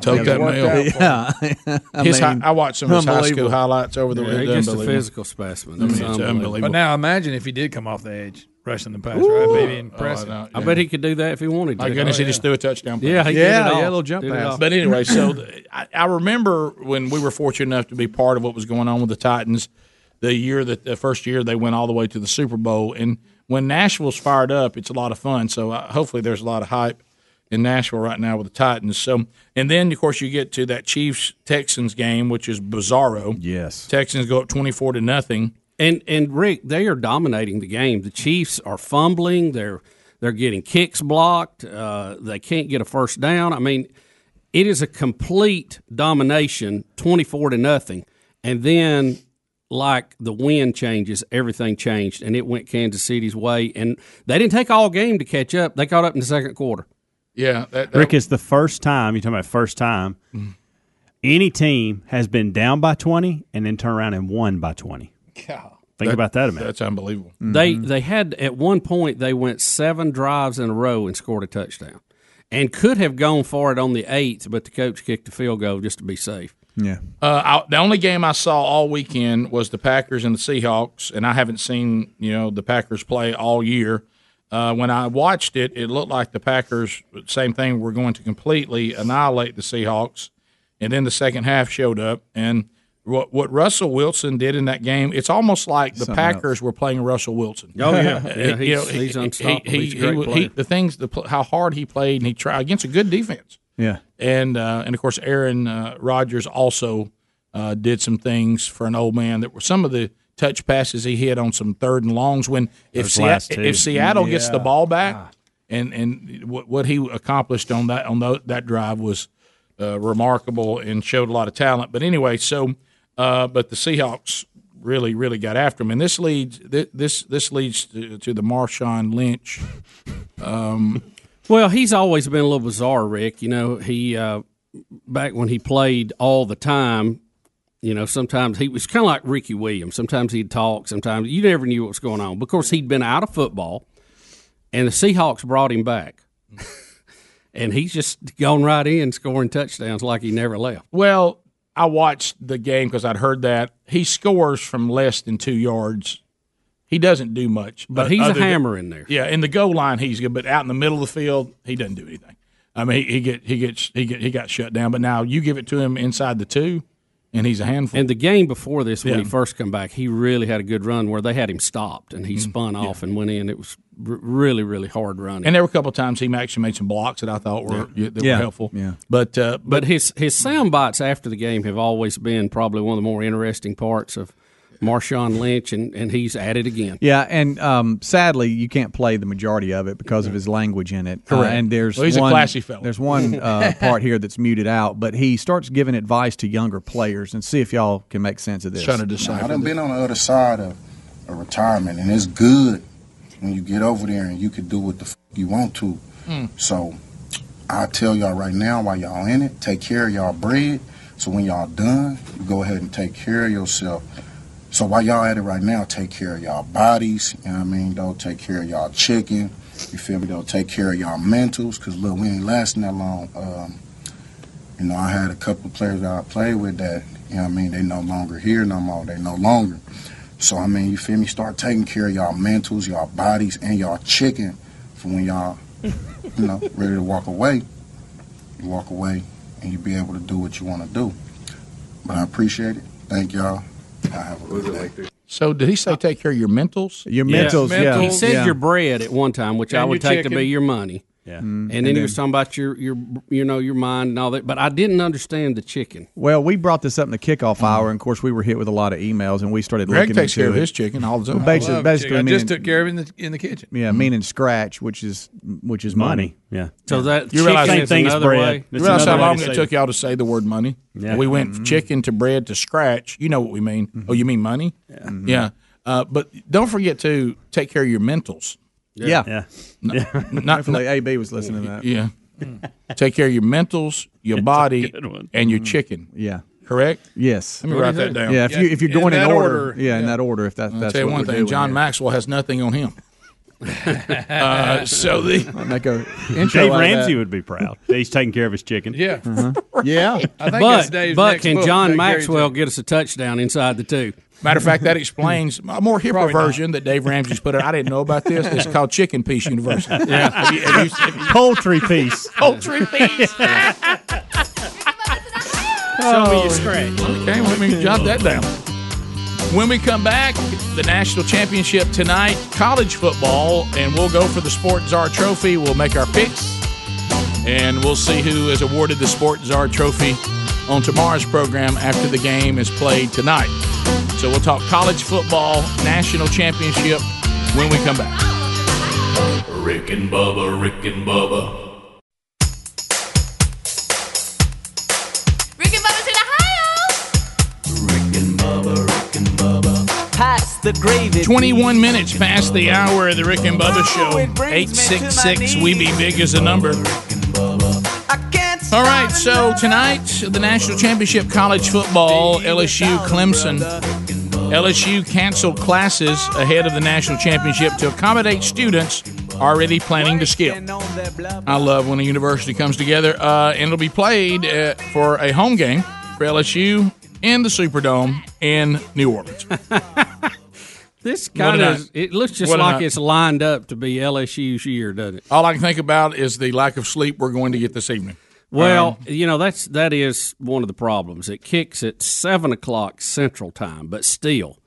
Took that worked nail. out. Yeah, I His hi- I watched some of his high school highlights over the Yeah, it's he's just a physical specimen. I mean, It's it's unbelievable. unbelievable. But now imagine if he did come off the edge, rushing the pass, right? Maybe impressive. Oh, I know. I bet he could do that if he wanted to. My goodness, he just threw a touchdown. pass. Yeah, he Yeah, did it yeah, a little jump Did pass. But anyway, so th- I, I remember when we were fortunate enough to be part of what was going on with the Titans, the year that the first year they went all the way to the Super Bowl, and when Nashville's fired up, it's a lot of fun. So uh, hopefully, there's a lot of hype in Nashville right now with the Titans. So, and then of course you get to that Chiefs Texans game, which is bizarro. Yes. Texans go up twenty four to nothing. And and Rick, they are dominating the game. The Chiefs are fumbling. They're they're getting kicks blocked. Uh, they can't get a first down. I mean, it is a complete domination, twenty four to nothing. And then, like the wind changes, everything changed, and it went Kansas City's way. And they didn't take all game to catch up. They caught up in the second quarter. Yeah, that, that- Rick, it's the first time you're talking about first time any team has been down by 20 and then turn around and won by 20. Think about that a minute. That's unbelievable. They they had at one point they went seven drives in a row and scored a touchdown, and could have gone for it on the eighth, but the coach kicked a field goal just to be safe. Yeah. Uh, I, the only game I saw all weekend was the Packers and the Seahawks, and I haven't seen you know the Packers play all year. Uh, when I watched it, it looked like the Packers, same thing, were going to completely annihilate the Seahawks, and then the second half showed up, and what what Russell Wilson did in that game, it's almost like the Something Packers were playing Russell Wilson. Oh, yeah. Yeah, you know, he's- he's he- unstoppable. He, He's a he- great he- player. the things, the, how hard he played, and he tried against a good defense. Yeah. and uh, and of course Aaron uh, Rodgers also uh, did some things for an old man that were some of the touch passes he hit on some third and longs when if Those Sea- last two. if Seattle gets the ball back and and what what he accomplished on that on tho- that drive was uh, remarkable and showed a lot of talent. But anyway, so uh, but the Seahawks really really got after him, and this leads this this leads to, to the Marshawn Lynch. Um, Well, he's always been a little bizarre, Rick. You know, he uh, back when he played all the time. You know, sometimes he was kind of like Ricky Williams. Sometimes he'd talk. Sometimes you never knew what was going on. Because he'd been out of football, and the Seahawks brought him back, and he's just gone right in scoring touchdowns like he never left. Well, I watched the game because I'd heard that he scores from less than two yards. He doesn't do much, But he's a other than- hammer in there. Yeah, in the goal line he's good, but out in the middle of the field he doesn't do anything. I mean, he, he get he gets he get he got shut down. But now you give it to him inside the two, and he's a handful. And the game before this, when Yeah. he first come back, he really had a good run where they had him stopped and he Mm-hmm. spun off and went in. It was r- really, really hard running. And there were a couple of times he actually made some blocks that I thought were that were Yeah. helpful. Yeah. but uh, but his his sound bites after the game have always been probably one of the more interesting parts of Marshawn Lynch, and, and he's at it again. Yeah, and um, sadly, you can't play the majority of it because of his language in it. Uh, Correct. and there's Well, he's a one, classy fellow. There's one uh, part here that's muted out, but he starts giving advice to younger players, and see if y'all can make sense of this. Trying to I decipher. done been on the other side of a retirement, and it's good when you get over there and you can do what the f- you want to. Mm. So I tell y'all right now, while y'all in it, take care of y'all bread. So when y'all done, you go ahead and take care of yourself. So while y'all at it right now, take care of y'all bodies. You know what I mean? Don't take care of y'all chicken. You feel me? Don't take care of y'all mentals. Cause look, we ain't lasting that long. Um, you know, I had a couple of players that I played with that, you know what I mean, they no longer here no more. They no longer. So, I mean, you feel me? Start taking care of y'all mentals, y'all bodies, and y'all chicken for when y'all, you know, ready to walk away. You walk away and you be able to do what you want to do. But I appreciate it. Thank y'all. I have a good day. So did he say take care of your mentals? Your mentals, yeah. He said your bread at one time, which I And would your take to chicken. be your money. Yeah. Mm-hmm. And, And then he then- was talking about your your you know your mind and all that, but I didn't understand the chicken. Well, we brought this up in the kickoff mm-hmm. hour, and of course, we were hit with a lot of emails, and we started Greg looking takes into care of his chicken all the time. Well, basically, I basically chicken. I just took care of it in the in the kitchen. Yeah, mm-hmm. meaning scratch, which is which is money. Yeah. So that You realize chicken is another way. You realize how long it took y'all to say the word money? Yeah. We went Mm-hmm. chicken to bread to scratch. You know what we mean? Oh, you mean money? Yeah. Yeah. Uh, but don't forget to take care of your mentals. Yeah. Yeah. N- Not, Hopefully, AB was listening to that. Yeah. take care of your mentals, your body, and your chicken. Yeah. Correct. Yes. Let me write that down. Yeah, if you if you're going in, that order, order, yeah, in that order, if that, I'll that's tell you what one thing: John here. Maxwell has nothing on him. uh, so the I'll make a intro Dave out Ramsey that. would be proud. He's taking care of his chicken. Yeah. Yeah. I think that's But Dave's but next can book, John Take Care of Your Maxwell get us a touchdown inside the two? Matter of fact, that explains a more hipper Probably not. version that Dave Ramsey's put out. I didn't know about this. It's called Chicken Peace University. Yeah, have you, have you, have you, Poultry piece. poultry piece. Show me your scratch. Okay, let me jot that down. When we come back, the national championship tonight, college football, and we'll go for the Sport Czar Trophy. We'll make our picks, and we'll see who is awarded the Sport Czar Trophy on tomorrow's program after the game is played tonight. So we'll talk college football national championship when we come back. Rick and Bubba, Rick and Bubba. Rick and Bubba's in Ohio. Rick and Bubba, Pass the gravy. 21 minutes past the hour of the Rick and Bubba Show. 866 We Be Big is a number. All right, so tonight, the national championship college football, LSU Clemson. LSU canceled classes ahead of the national championship to accommodate students already planning to skip. I love when a university comes together, uh, and it'll be played uh, for a home game for LSU in the Superdome in New Orleans. This kind of it looks just what like it's lined up to be LSU's year, doesn't it? All I can think about is the lack of sleep we're going to get this evening. Well, Um, you know that's that is one of the problems. It kicks at seven o'clock Central Time, but still,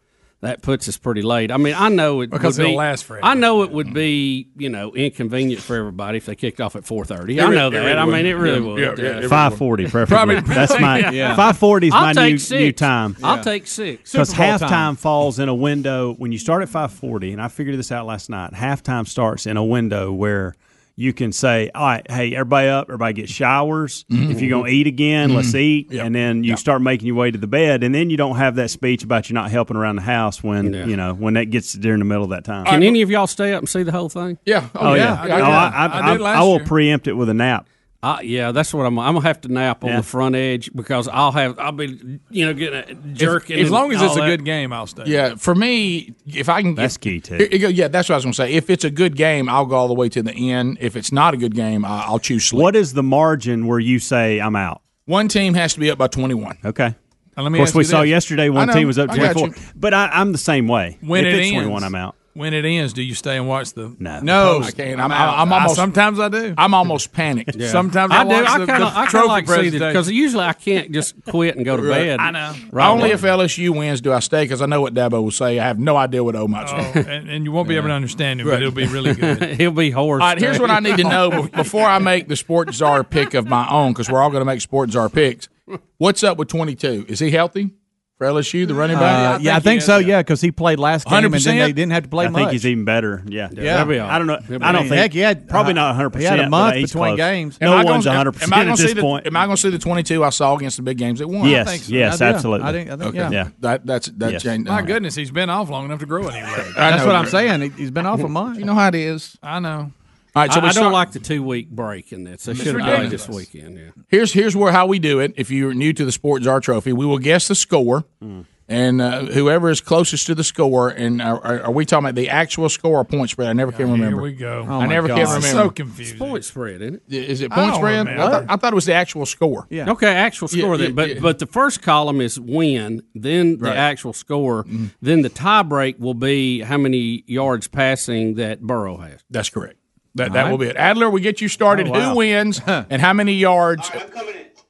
that puts us pretty late. I mean, I know it Because would it'll last forever. I know it would be you know inconvenient for everybody if they kicked off at four thirty. I know that. really I mean, it really Yeah, would. yeah, yeah, it Five forty, preferably. Probably- That's my Yeah. five forty is my new new time. I'll take six. because Super halftime time. falls in a window when you start at 540 and i figured this out last night halftime starts in a window where you can say all right hey everybody up everybody get showers Mm-hmm. if you're going to eat again let's eat and then you start making your way to the bed and then you don't have that speech about you're not helping around the house when you know when that gets during the middle of that time Can any of y'all stay up and see the whole thing? Yeah. oh, yeah, I Oh, did. I, I, I I, I will year. preempt it with a nap Uh, yeah, that's what I'm. I'm gonna have to nap on Yeah. the front edge because I'll have. I'll be, you know, getting a jerking. as and long as all it's a that. good game, I'll stay. Yeah, for me, if I can, That's if- key, too. Here- here yeah, that's what I was going to say. If it's a good game, I'll go all the way to the end. If it's not a good game, I- I'll choose sleep. what is the margin where you say i'm out One team has to be up by twenty-one. okay And let of me course we saw this. yesterday one know. team was up 24 you. but I, i'm the same way When if it it's ends, 21 i'm out When it ends, do you stay and watch the? No, No. I can't. I'm, out. I'm, almost. sometimes I do. I'm almost panicked. Sometimes I, I do. watch I the, kind the of. I kinda like to see because usually I can't just quit and go to bed. I know. Right Only away. if LSU wins do I stay because I know what Dabo will say. I have no idea what O might Oh, say. and, and you won't be able to understand him, but it'll be really good. He'll be hoarse. All right, here's what I need to know before I make the Sports Czar pick of my own because we're all going to make Sports Czar picks. What's up with 22? Is he healthy for LSU, the running back? Uh, yeah, I think so. Yeah, because he played last game, and then they didn't have to play much. I much. think he's even better. Yeah, Yeah. He'll I don't know. I don't think. heck, he had- probably uh, not 100. he had a month he's between close. games. Am No I gonna- one's 100 percent at to see this the? point. Am I going to see the 22 I saw against the big games that won? Yes, think so. yes, I absolutely. I think, I think Okay. yeah. Yeah. That that's that Yes. changed. My goodness, he's been off long enough to grow a new leg. That's what I'm saying. He's been off a month. You know how it is. I know. All right, so I, we I don't like the two week break in this. They should have played this weekend. Yeah. Here's here's where how we do it. If you're new to the Sports Czar Trophy, we will guess the score, Hmm. and uh, whoever is closest to the score. And are, are, are we talking about the actual score or point spread? I never can remember. Here we go. Oh I my never can remember. so confusing. Point spread, isn't it? Is it point don't spread? I thought, I thought it was the actual score. Yeah. Okay, actual score Yeah, then. yeah, But yeah. but the first column is win, then the Right. actual score, then the tie break will be how many yards passing that Burrow has. That's correct. That that will be it. Adler, we get you started. Oh, wow. Who wins and how many yards?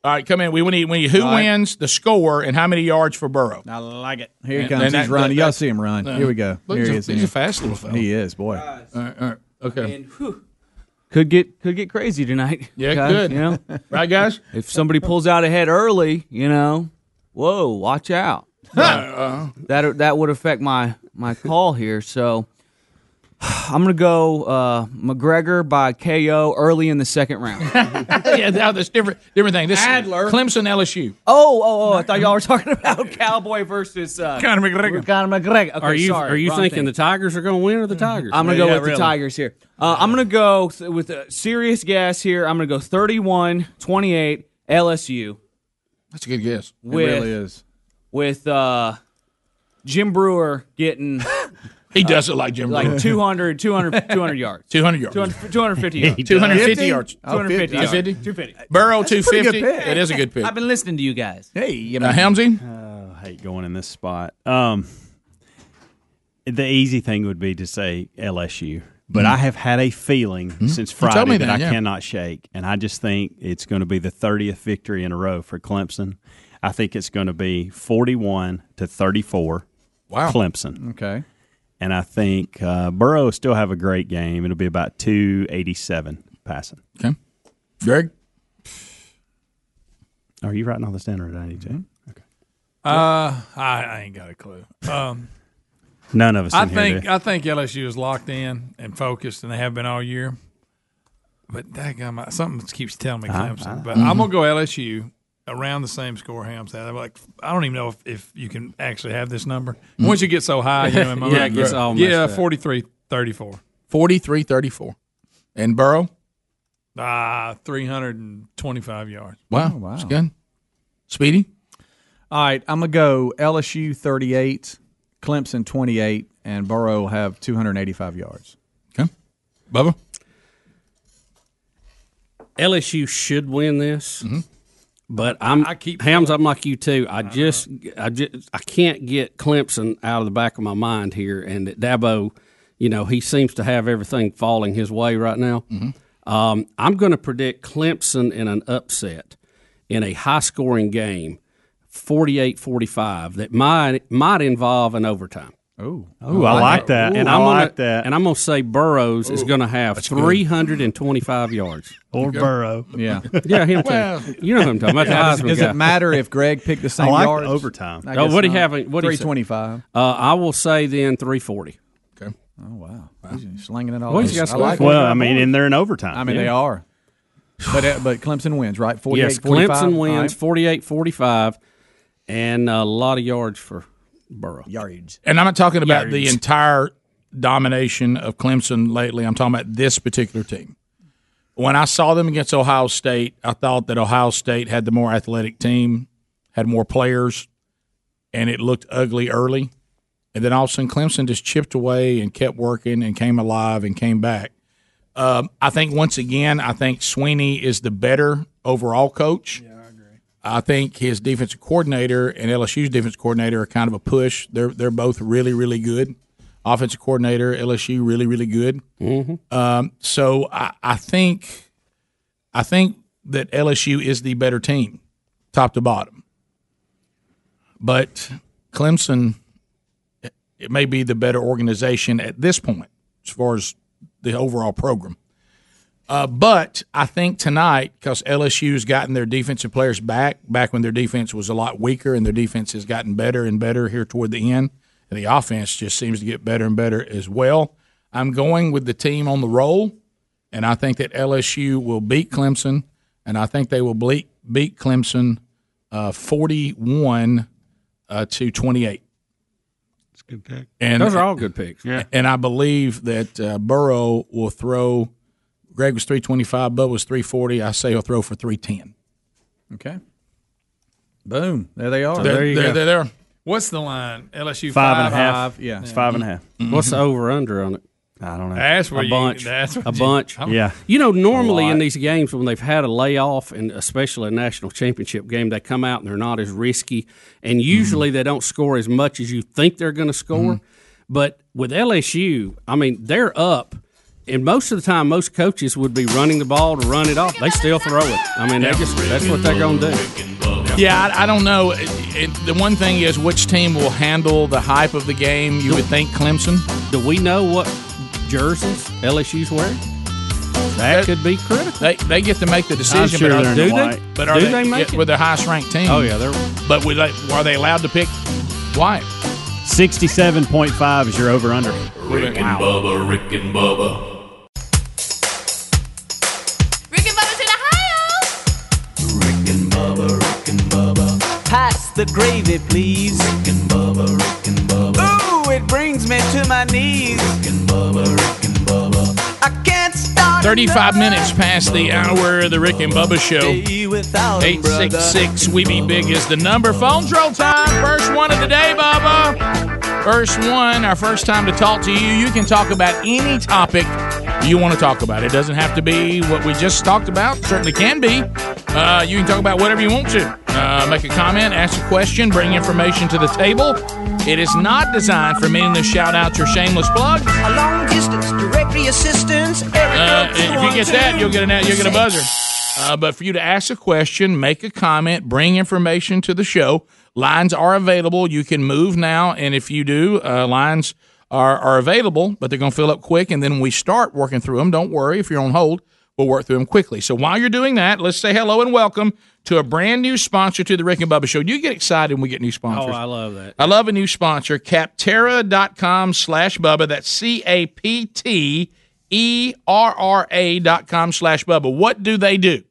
All right, come in. We need, we need who All right. wins, the score, and how many yards for Burrow. I like it. Here he And- comes. and he's that- running. that- Y'all see him run. Uh, Here we go. Look, Here he's he a- is. he's a fast little fella. He is, boy. All right, all right. Okay. Could get could get crazy tonight. Yeah, guys, good. You know, Right, guys? if somebody pulls out ahead early, you know, whoa, watch out. Uh, that that would affect my my call here. So I'm gonna go uh, McGregor by KO early in the second round. yeah, now that's different. Different thing. This Adler. Clemson, LSU. Oh, oh, oh! I thought y'all were talking about Cowboy versus uh, Conor McGregor. Conor McGregor. Okay, are you sorry, are you thinking thing. the Tigers are going to win or the Tigers? I'm gonna Yeah, go yeah, with really. the Tigers here. Uh, I'm gonna go th- with a serious guess here. I'm gonna go 31-28 LSU That's a good guess. with really is. with uh, Jim Brewer getting He does it like Jim like Brewer. 200, 200, 200 yards. 200 yards. 200, 250 yards. 250 yards. 250 yards. 250? 250. Burrow, That's a pretty 250. good pick. It is a good pick. I've been listening to you guys. Hey, you Uh, Helmsy? Oh, I hate going in this spot. Um, the easy thing would be to say LSU, but I have had a feeling since Mm-hmm. told Friday me that, that, I yeah. cannot shake, and I just think it's going to be the thirtieth victory in a row for Clemson. I think it's going to be forty-one to thirty-four. Wow. Clemson. Okay. And I think uh, Burrow will still have a great game. It'll be about two eighty-seven passing. Okay. Greg? Are you writing all this down, or did I need to? Okay. Uh, I, I ain't got a clue. Um, None of us. I in think do. I think LSU is locked in and focused, and they have been all year. But that guy, something keeps telling me I- Clemson. I- but I'm gonna go LSU around the same score Hams had. I'm like I don't even know if, if you can actually have this number. Once you get so high, you know, in my Yeah, mind, it gets all yeah, up. 43 34. 43 34. And Burrow? Ah, 325 yards. Wow. wow. That's good. Speedy? All right, I'm gonna go LSU 38, Clemson 28, and Burrow will have 285 yards. Okay. Bubba? LSU should win this, but I'm I keep Hams. I'm like you too. I just, I just, I can't get Clemson out of the back of my mind here, and that Dabo, you know, he seems to have everything falling his way right now. Um, I'm going to predict Clemson in an upset in a high scoring game, 48-45, that might might involve an overtime. Oh, Ooh, I like that. And I I'm like gonna, that. And I'm going to say Burrows is going to have that's good. 325 yards. Or Burrow. Yeah. yeah, him too. Well- you know who I'm talking about. Yeah, does- does it matter if Greg picked the same I like yards? overtime. I Oh, what do you not. have? What do you say? 325. Uh, I will say then 340. Okay. Oh wow, he's slinging it all. Well, he's got I like. Well, I mean, and they're in overtime. I mean, they are. But uh, but Clemson wins, right? 48 yes, 45? Clemson All wins right. 48 45, and a lot of yards for Burrow. Yards. And I'm not talking about the entire domination of Clemson lately. I'm talking about this particular team. When I saw them against Ohio State, I thought that Ohio State had the more athletic team, had more players, and it looked ugly early. And then all of a sudden, Clemson just chipped away and kept working and came alive and came back. Um, I think once again, I think Swinney is the better overall coach. Yeah, I think his defensive coordinator and LSU's defensive coordinator are kind of a push. They're they're both really really good. Offensive coordinator LSU really really good. Mm-hmm. Um, so I, I think I think that LSU is the better team, top to bottom. But Clemson, it- it may be the better organization at this point as far as the overall program. Uh, but I think tonight, because LSU's gotten their defensive players back, back when their defense was a lot weaker, and their defense has gotten better and better here toward the end, and the offense just seems to get better and better as well. I'm going with the team on the roll, and I think that LSU will beat Clemson, and I think they will beat beat Clemson uh, 41 uh, to 28. That's a good pick. And Those are all good picks. Yeah. And I believe that uh, Burrow will throw. Greg was three twenty five. Bud was three forty. I say he'll throw for three ten. Okay. Boom. There they are. So there you go. There, there. What's the line? LSU Five five and a half. Five, yeah. It's five and a half. What's the over under on it? I don't know. That's where a you- bunch. that's what a you- bunch. I'm- Yeah. You know, normally in these games when they've had a layoff, and especially a national championship game, they come out and they're not as risky, and mm-hmm. usually they don't score as much as you think they're going to score. Mm-hmm. But with LSU, I mean, they're up. And most of the time, most coaches would be running the ball to run it off. They still throw it. I mean, they just that's what they're going to do. Yeah, I, I don't know. It, it, the one thing is which team will handle the hype of the game. You would think Clemson. Do we know what jerseys LSU's wearing? That could be critical. They they get to make the decision. sure but are, they're do the they? white. But are Do they, they make yeah, it? with their highest ranked team? Oh, yeah, they're- But would they, are they allowed to pick white? Sixty-seven point five is your over/under. Rick and Bubba, Rick and Bubba. Pass the gravy, please. Rick and Bubba, Rick and Bubba. Ooh, it brings me to my knees. Rick and Bubba, Rick and Bubba. I can't start. 35 minutes past the hour of the Rick and Bubba show. Day without 'em, brother. 866 We Be Big is the number. Phone drill time. First one of the day, Bubba. First one, our first time to talk to you. You can talk about any topic you want to talk about. It doesn't have to be what we just talked about. Certainly can be. Uh, you can talk about whatever you want to. Uh, make a comment, ask a question, bring information to the table. It is not designed for meaningless shout outs or shameless plugs. A long distance directory assistance. Uh, if you get that, you'll get an you'll get a buzzer. Uh, but for you to ask a question, make a comment, bring information to the show. Lines are available. You can move now, and if you do, uh, lines are are available, but they're going to fill up quick. And then we start working through them, don't worry if you're on hold. We'll work through them quickly. So while you're doing that, let's say hello and welcome to a brand new sponsor to the Rick and Bubba Show. You get excited when we get new sponsors? Oh, I love that. I love a new sponsor, Capterra.com slash Bubba. That's C A P T E R R A dot com slash Bubba. What do they do?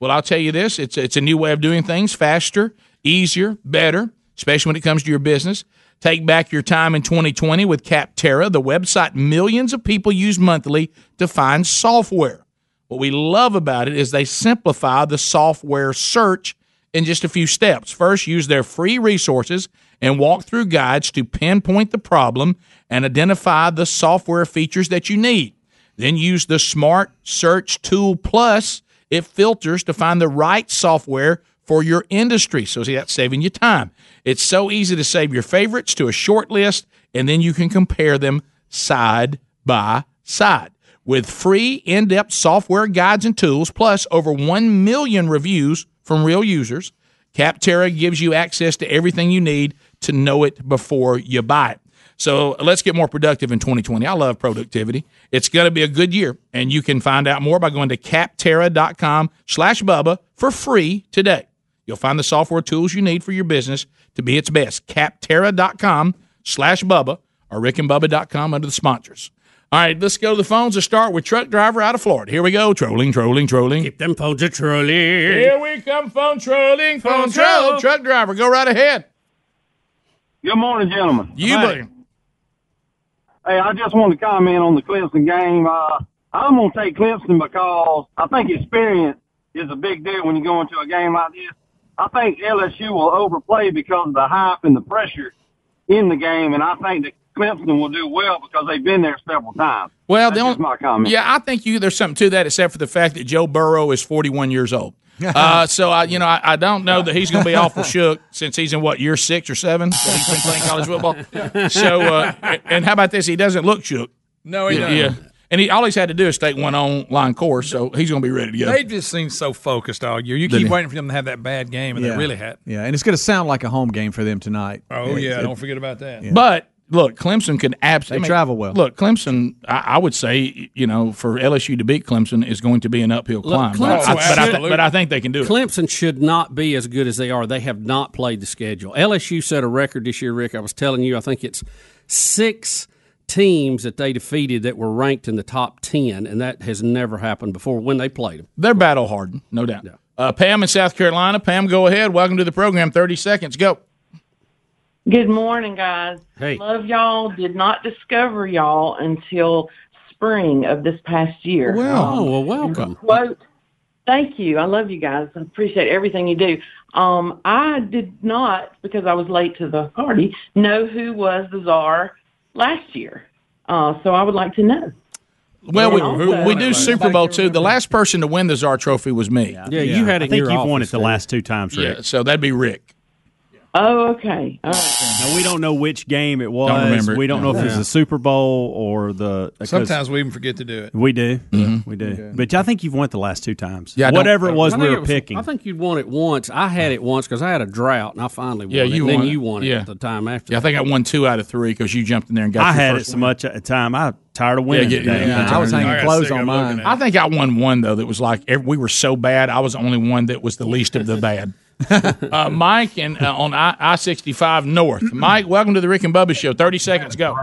Well, I'll tell you this it's, it's a new way of doing things faster, easier, better, especially when it comes to your business. Take back your time in 2020 with Capterra, the website millions of people use monthly to find software. What we love about it is they simplify the software search in just a few steps. First, use their free resources and walk through guides to pinpoint the problem and identify the software features that you need. Then use the Smart Search Tool Plus. It filters to find the right software for your industry. So, see, that's saving you time. It's so easy to save your favorites to a short list, and then you can compare them side by side. With free, in depth software guides and tools, plus over 1 million reviews from real users, Capterra gives you access to everything you need to know it before you buy it. So let's get more productive in 2020. I love productivity. It's going to be a good year, and you can find out more by going to capterra.com slash Bubba for free today. You'll find the software tools you need for your business to be its best. Capterra.com slash Bubba or rickandbubba.com under the sponsors. All right, let's go to the phones to start with truck driver out of Florida. Here we go. Trolling, trolling, trolling. Keep them phones a trolling. Here we come, phone trolling, phone troll. Truck driver, go right ahead. Good morning, gentlemen. You, buddy. Hey, I just want to comment on the Clemson game. Uh, I'm going to take Clemson because I think experience is a big deal when you go into a game like this. I think LSU will overplay because of the hype and the pressure in the game, and I think that Clemson will do well because they've been there several times. Well, That's the just my comment. Yeah, I think you there's something to that, except for the fact that Joe Burrow is 41 years old. Uh, so I, you know, I, I don't know that he's going to be awful shook since he's in what year six or seven that he's been playing college football. So, uh, and how about this? He doesn't look shook. No, he yeah, doesn't. yeah. And he all he's had to do is take one online course, so he's going to be ready to go. They just seem so focused all year. You Didn't keep he? waiting for them to have that bad game, and they really had. Yeah, and it's going to sound like a home game for them tonight. Oh yeah, It- don't forget about that. But look, Clemson can absolutely They travel well. Look, Clemson, I, I would say, you know, for LSU to beat Clemson is going to be an uphill Look, climb. But Clemson I, but, I, should- but I think they can do it. Clemson should not be as good as they are. They have not played the schedule. LSU set a record this year, Rick. I was telling you, I think it's six teams that they defeated that were ranked in the top 10, and that has never happened before when they played them. They're battle hardened, no doubt. Uh, Pam in South Carolina. Pam, go ahead. Welcome to the program. 30 seconds. Go. Good morning, guys. Hey. Love y'all. Did not discover y'all until spring of this past year. Well, Um, well, welcome. Quote, thank you. I love you guys. I appreciate everything you do. Um, I did not, because I was late to the party, know who was the czar last year. Uh, so I would like to know. Well, we, also- we do Super Bowl too. The last person to win the Czar Trophy was me. Yeah, you had it I think you've won it the last two times, Rick. Yeah, so that'd be Rick. Oh, okay. All right. Now, we don't know which game it was. remember it. We don't know if it was the Super Bowl or the. Uh, Sometimes we even forget to do it. we do. Mm-hmm. We do. But I think you've won it the last two times. Yeah, I don't- Whatever it was I we think were it was- picking. I think you'd won it once. I had it once because I had a drought, and I finally won Yeah, it. you and then won it. you won it Yeah. at the time after. Yeah, I think I won two out of three because you jumped in there and got. I your had it first so win. much at the time. I tired of winning. Yeah, today. yeah, I was hanging I got clothes sick on of looking mine. at I think I won one though that was like every, we were so bad. I was the only one that was the least of the bad. uh, Mike and uh, on I sixty five North. Mike, welcome to the Rick and Bubba Show. Thirty seconds, go.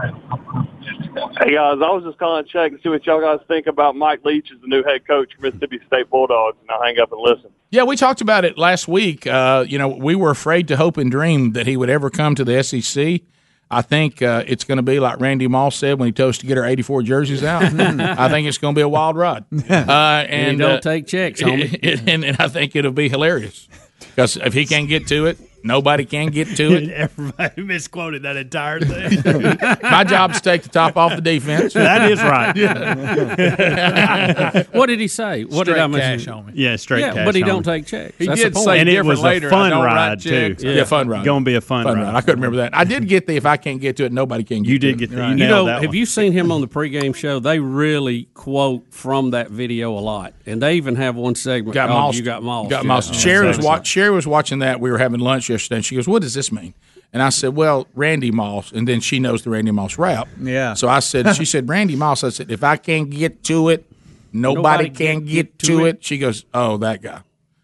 Hey guys, I was just calling to check and see what y'all guys think about Mike Leach as the new head coach for Mississippi State Bulldogs, and I'll hang up and listen. Yeah, we talked about it last week. Uh, you know, we were afraid to hope and dream that he would ever come to the SEC. I think uh, it's going to be like Randy Moss said when he told us to get our 84 jerseys out. I think it's going to be a wild ride. Uh, and And don't uh, take checks, homie. and, and I think it'll be hilarious because if he can't get to it, nobody can get to it. Everybody misquoted that entire thing. My job is to take the top off the defense. that is right. what did he say? What did I Straight mention? cash on me. Yeah, straight Yeah, cash. but he on don't it. take checks. He That's did say and it different was later. I fun don't write ride too. checks. Yeah, fun ride. Going to be a fun, Fun ride. ride. I couldn't remember that. I did get the if I can't get to it, nobody can. Get You to did get the. You You know, that have one. you seen him on the pregame show? They really quote from that video a lot, and they even have one segment got called mossed. "You Got Mossed." Got Yeah. mossed. Oh, Sherry was so- Sherry was watching that. We were having lunch yesterday, and she goes, "What does this mean?" And I said, "Well, Randy Moss." And then she knows the Randy Moss rap. Yeah. So I said, "She said Randy Moss." I said, "If I can't get to it, nobody, Nobody can can get, get to to it. She goes, "Oh, that guy."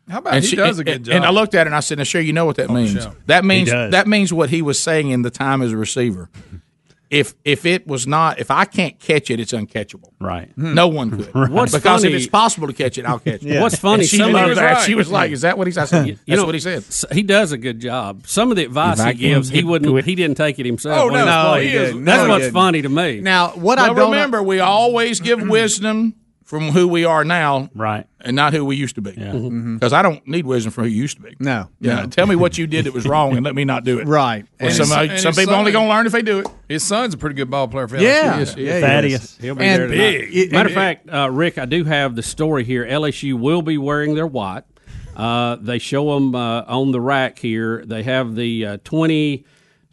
How about And he she- does a good and- job? And I looked at her and I said, "Now, sure, you know what that oh, means? show. That means that means what he was saying in the time as a receiver. If if it was not, if I can't catch it, it's uncatchable. Right. Hmm. No one could. What's because funny- if it's possible to catch it, I'll catch it. What's funny? And she some of loved the- that. She was like, "Is that what he said?" I You That's know, what he said. He does a good job. Some of the advice he gives, he wouldn't. it. He didn't take it himself. Oh, no, no, playing. he is- That's no, what's funny to me. Now, what I don't remember, we always give wisdom from who we are now, Right. and not who we used to be. Because I don't need wisdom from who you used to be. No, Yeah, no. tell me what you did that was wrong, and let me not do it. Right. Well, And some his- uh, and some people son- only gonna learn if they do it. His son's a pretty good ball player for LSU. Yeah. Yes, yeah, yes. he Thaddeus. He'll be And there tonight. big. it- Matter of fact, uh, Rick, I do have the story here. LSU will be wearing their white. Uh, they show them uh, on the rack here. They have the uh,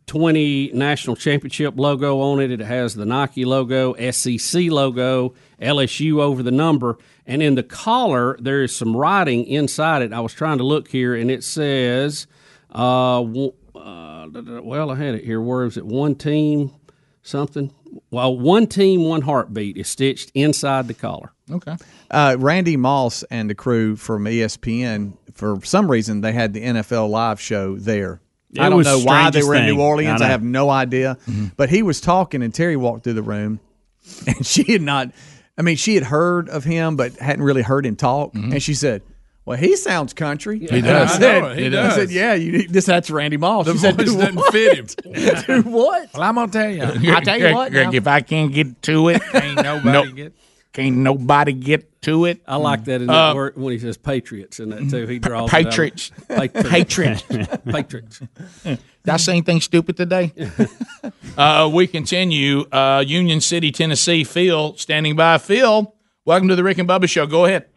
2020 National Championship logo on it. It has the Nike logo, SEC logo, LSU over the number. And in the collar, there is some writing inside it. I was trying to look here, and it says, uh, uh, well, I had it here. Where is it? One team. something. Well, one team, one heartbeat is stitched inside the collar. Okay. Uh, Randy Moss and the crew from ESPN, for some reason, they had the NFL live show there. It I don't know why they were in New. Orleans. I I, have no idea. But he was talking, and Terry walked through the room, and she had not. I mean, she had heard of him, but hadn't really heard him talk. Mm-hmm. And she said, "Well, he sounds country." He does. I I said, know it. He I said, "Yeah, you, this that's Randy Moss." The she voice "Do doesn't what?" fit him. Do what? Well, I'm gonna tell you. I tell you what, Greg, now. if I can't get to it, Ain't nobody no- get. Can't nobody get to it. I like that in Uh, that word when he says patriots in that too. He draws it. Patriots. Patriots. Patriots. patriots. Did I say anything stupid today? uh, we continue. Uh, Union City, Tennessee. Phil standing by. Phil, welcome to the Rick and Bubba Show. Go ahead.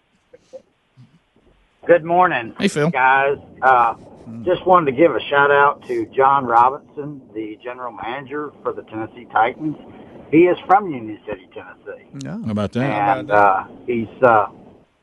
Good morning, Hey, Phil. guys. Uh, just wanted to give a shout out to Jon Robinson, the general manager for the Tennessee Titans. He is from Union City, Tennessee, Yeah, How about that? and uh, he's uh,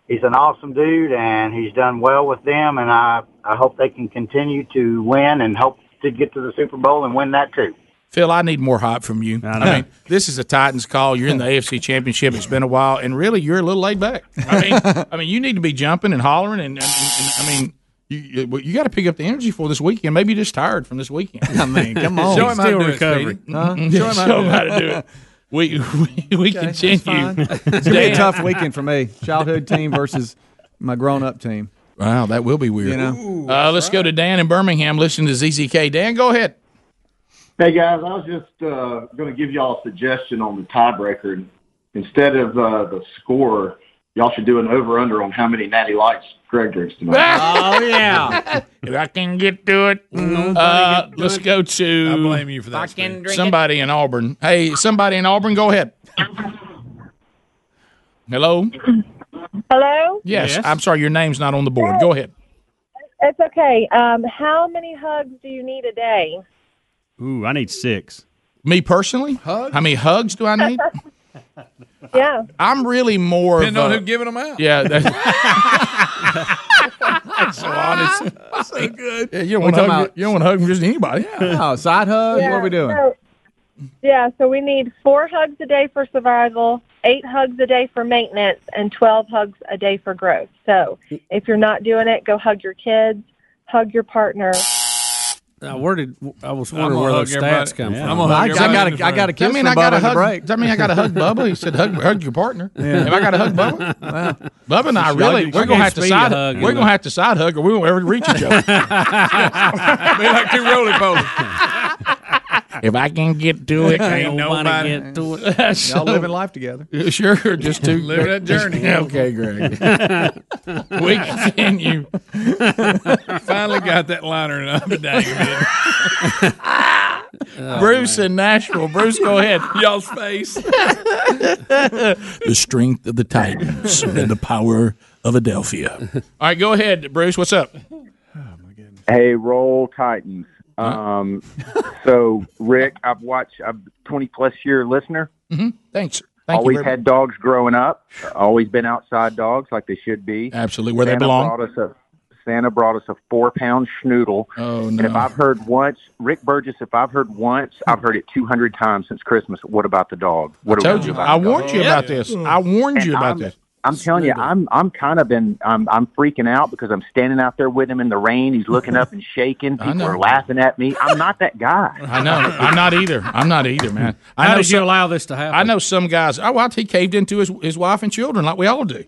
he's an awesome dude, and he's done well with them. And I I hope they can continue to win, and hope to get to the Super Bowl and win that too. Phil, I need more hype from you. I, know. mean, this is a Titans call. You're in the AFC Championship. It's been a while, and really, you're a little laid back. I mean, I mean, you need to be jumping and hollering, and, and, and, and I mean, you you, you got to pick up the energy for this weekend. Maybe you're just tired from this weekend. I mean, come on. Show him how to do recovering. it, Huh? Show him, how to do it. We we, we continue. It's gonna be a tough weekend for me. Childhood team versus my grown-up team. Wow, that will be weird. You know? uh, let's go to Dan in Birmingham. Listen to ZZK. Dan, go ahead. Hey guys, I was just uh, going to give y'all a suggestion on the tiebreaker. Instead of uh, the score, y'all should do an over/under on how many natty lights Greg drinks tonight. Oh yeah. If I can get to it, uh, let's go to. I blame you for that. Speedy. somebody in Auburn. Hey, somebody in Auburn, go ahead. Hello. Hello? Yes, I'm sorry, your name's not on the board. Go ahead. It's okay. Um, how many hugs do you need a day? Ooh, I need six. Me personally, Hugs? how many hugs do I need? Yeah. I'm really more Depending of on a, who giving them out. Yeah, that's, that's so honest. so good. Yeah, you don't want to talking hug. about- You don't want to hug just anybody. Oh, side hug. What are we doing? So, yeah, so we need four hugs a day for survival, eight hugs a day for maintenance, and 12 hugs a day for growth. So if you're not doing it, go hug your kids, hug your partner. Now, where did I was wondering where hug those everybody. stats come Yeah. from? I'm gonna hug I, I got in a, the I got a kiss that mean from I got to Bubba in the hug? break. Does that mean I got to hug Bubba? He said hug, hug your partner. If I got to hug Bubba, Bubba and I Y'all really we're gonna have to side hug we're and gonna have to side hug or we won't ever reach each other. Be like two roly polies. If I can get to it, Ain't nobody nobody- get to it. Y'all living life together. Sure, just two. Live that journey. okay, Greg. we continue. Finally got that liner in up dang Bruce in Nashville. Bruce, go ahead. Y'all's face. the strength of the Titans and the power of Adelphia. All right, go ahead, Bruce. What's up? Hey, roll Titans. Um, so Rick, I've watched. I'm 20 plus year listener. Mm-hmm. Thanks. Thank always you. very had dogs growing up. Always been outside dogs like they should be. Absolutely, where they Santa belong. Brought us a, Santa brought us a four pound schnoodle. Oh no! And if! I've heard once, Rick Burgess, if I've heard once, I've heard it 200 times since Christmas. What about the dog? What I told you. the I dog? warned you about this. I warned And you about I'm, this. I'm telling you, I'm I'm kind of been I'm I'm freaking out because I'm standing out there with him in the rain. He's looking up and shaking. People are laughing at me. I'm not that guy. I know. I'm not either. I'm not either, man. I How know did you allow this to happen? I know some guys. Oh, well, he caved into his his wife and children like we all do.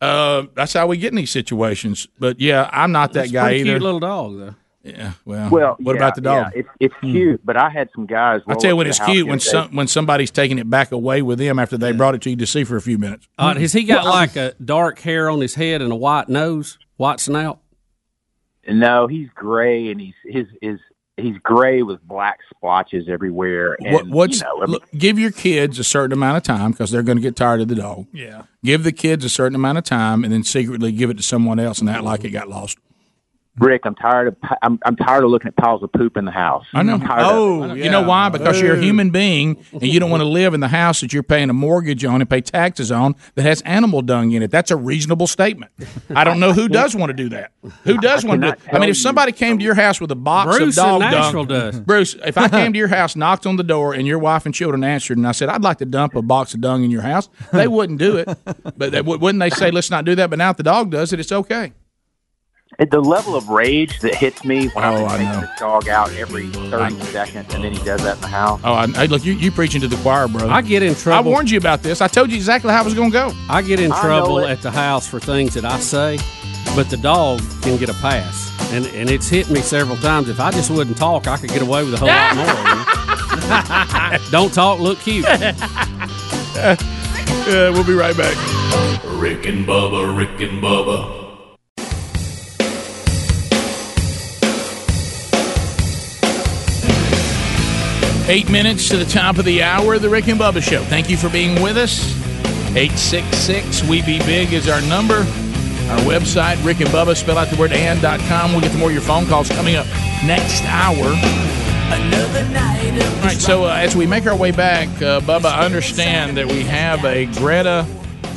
Uh, that's how we get in these situations. But yeah, I'm not that It's guy either. Cute little dog though. Yeah. Well. Well, what yeah, about the dog? Yeah, it's it's cute, but I had some guys. I roll tell you up when it's cute when some when somebody's taking it back away with them after they brought it to you to see for a few minutes. Uh, has he got like a dark hair on his head and a white nose, white snout? No, he's gray, and he's his his he's gray with black splotches everywhere. And What, what's you know, I mean, look, give your kids a certain amount of time because they're going to get tired of the dog. Yeah. Give the kids a certain amount of time and then secretly give it to someone else and act like it got lost. Rick, I'm tired of I'm, I'm tired of looking at piles of poop in the house. I know. I'm tired of oh, it. You know why? Because you're a human being and you don't want to live in the house that you're paying a mortgage on and pay taxes on that has animal dung in it. That's a reasonable statement. I don't know who does want to do that. Who does I want to? cannot Do, I mean, tell if you. somebody came to your house with a box Bruce of dog in dung, does. Bruce, if I came to your house, knocked on the door, and your wife and children answered, and I said, "I'd like to dump a box of dung in your house," they wouldn't do it. But they, wouldn't they say, "Let's not do that"? But now if the dog does it, it's okay. It- the level of rage that hits me when Oh, I'm I taking know. this dog out every 30 seconds, and then he does that in the house. Oh, I, hey, look, you you preaching to the choir, brother. I get in trouble. I warned you about this. I told you exactly how it was going to go. I get in I trouble at the house for things that I say, but the dog can get a pass. And and it's hit me several times. If I just wouldn't talk, I could get away with a whole lot more. you know? Don't talk, look cute. Uh, we'll be right back. Rick and Bubba, Rick and Bubba. Eight minutes to the top of the hour of the Rick and Bubba Show. Thank you for being with us. 866 We Be Big is our number. Our website, Rick and Bubba, spell out the word and.com. We'll get to more of your phone calls coming up next hour. Another night All right, so uh, as we make our way back, uh, Bubba, I understand that we have a Greta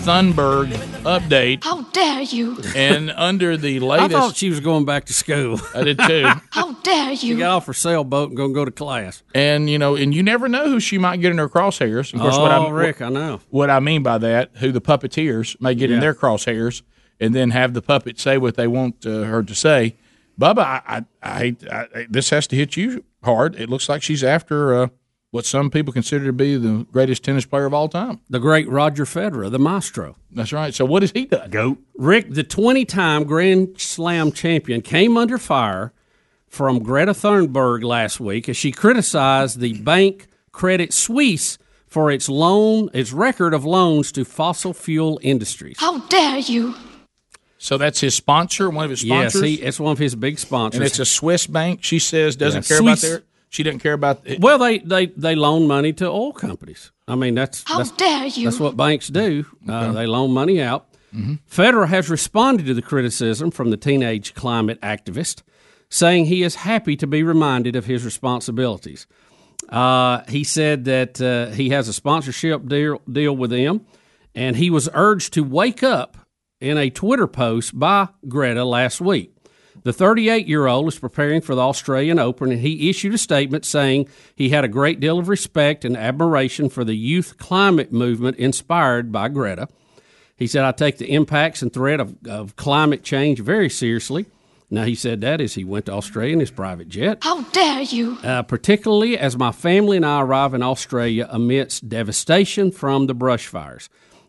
Thunberg update. How dare you? And under the latest. I thought she was going back to school. I did too. How dare She you? got off her sailboat and going to go to class. And you know, and you never know who she might get in her crosshairs. Of course, oh, what I Rick, I know. what I mean by that, who the puppeteers may get in their crosshairs, and then have the puppet say what they want uh, her to say. Bubba, I, I, I, I, this has to hit you hard. It looks like she's after uh, what some people consider to be the greatest tennis player of all time. The great Roger Federer, the maestro. That's right. So what has he done? Go. Rick, the 20 time Grand Slam champion, came under fire from Greta Thunberg last week as she criticized the bank Credit Suisse for its loan, its record of loans to fossil fuel industries. How dare you? So that's his sponsor, one of his Yes, sponsors. he, it's one of his big sponsors. and it's a Swiss bank. She says doesn't Yeah, care about their. She doesn't care about. It. well, they, they, they loan money to oil companies. I mean, that's How that's, dare you? That's what banks do. Uh, they loan money out. Federer has responded to the criticism from the teenage climate activist, saying he is happy to be reminded of his responsibilities. Uh, he said that uh, he has a sponsorship deal, deal with them, and he was urged to wake up in a Twitter post by Greta last week. The 38 year old is preparing for the Australian Open, and he issued a statement saying he had a great deal of respect and admiration for the youth climate movement inspired by Greta. He said, I take the impacts and threat of, of climate change very seriously. Now, he said that as he went to Australia in his private jet How dare you? uh, particularly as my family and I arrive in Australia amidst devastation from the brush fires.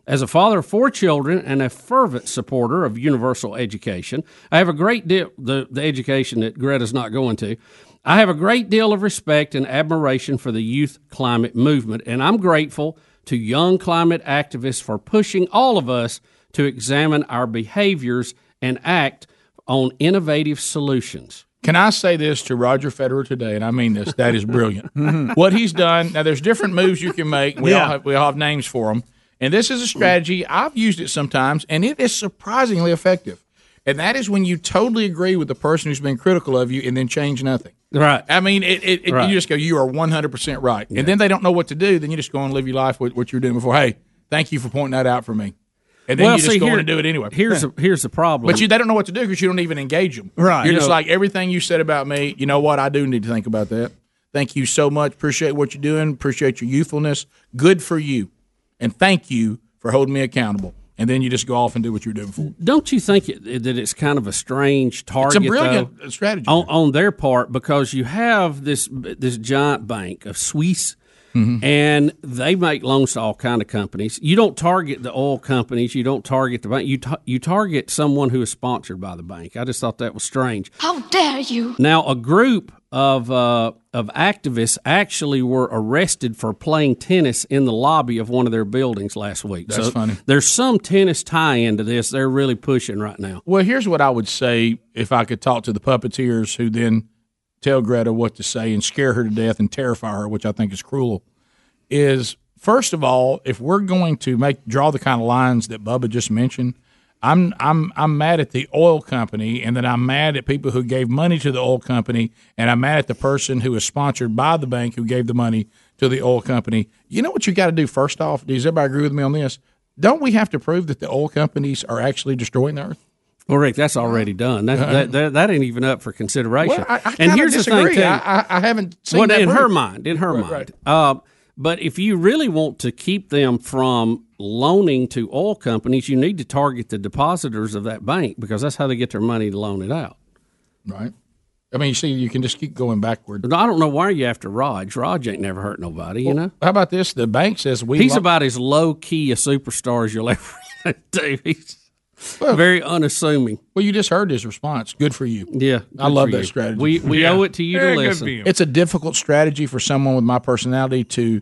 As a father of four children and a fervent supporter of universal education, I have a great deal the, the education that Greta's not going to. I have a great deal of respect and admiration for the youth climate movement, and I'm grateful to young climate activists for pushing all of us to examine our behaviors and act on innovative solutions. Can I say this to Roger Federer today? And I mean this. That is brilliant. Mm-hmm. what he's done. Now, there's different moves you can make. We all have, we all have names for them. And this is a strategy. I've used it sometimes, and it is surprisingly effective. And that is when you totally agree with the person who's been critical of you, and then change nothing. Right. I mean, it, it, it- Right. you just go, you are 100% right. And then they don't know what to do. Then you just go and live your life with what you're doing before. Hey, thank you for pointing that out for me. And then Well, you just see, go here- on and do it anyway. Here's Yeah. a, here's the problem. But you, they don't know what to do because you don't even engage them. Right. You're You just know- like everything you said about me. You know what? I do need to think about that. Thank you so much. Appreciate what you're doing. Appreciate your youthfulness. Good for you, and thank you for holding me accountable. And then you just go off and do what you're doing for. Don't you think it, that it's kind of a strange target? It's a brilliant though, uh, strategy. on, on their part because you have this this giant bank of Swiss, Mm-hmm. and they make loans to all kind of companies. You don't target the oil companies. You don't target the bank. You ta- you target someone who is sponsored by the bank. I just thought that was strange. How dare you? Now, a group of uh, of activists actually were arrested for playing tennis in the lobby of one of their buildings last week. That's so funny. There's some tennis tie into this. They're really pushing right now. Well, here's what I would say if I could talk to the puppeteers who then tell Greta what to say and scare her to death and terrify her, which I think is cruel. Is first of all, if we're going to make draw the kind of lines that Bubba just mentioned, I'm I'm I'm mad at the oil company, and then I'm mad at people who gave money to the oil company, and I'm mad at the person who is sponsored by the bank who gave the money to the oil company. You know what you got to do first off? Does everybody agree with me on this? Don't we have to prove that the oil companies are actually destroying the earth? Well, Rick, that's already done. That, that, that, that ain't even up for consideration. Well, I, I and here's disagree. the thing, too. I, I, haven't seen well, that in her proof. mind, in her Right, mind. right. Uh, but if you really want to keep them from loaning to oil companies, you need to target the depositors of that bank because that's how they get their money to loan it out. Right. I mean, you see, you can just keep going backward. I don't know why you after Raj. Raj ain't never hurt nobody, you know. How about this? The bank says we. He's lo- about as low key a superstar as you'll ever do. He's very unassuming. Well, you just heard his response. Good for you. Yeah, I love that you. strategy. We- we Yeah. owe it to you to Very good listen. for you. It's a difficult strategy for someone with my personality to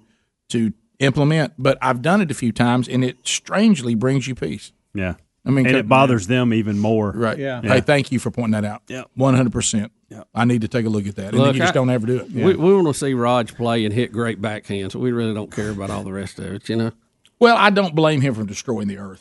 to implement, but I've done it a few times, and it strangely brings you peace. Yeah. I mean, and it bothers them even more. Right. Yeah. Hey, thank you for pointing that out. Yeah. One hundred percent. Yeah. I need to take a look at that. And then you just I- don't ever do it. We, we want to see Raj play and hit great backhands. We really don't care about all the rest of it, you know. Well, I don't blame him for destroying the earth.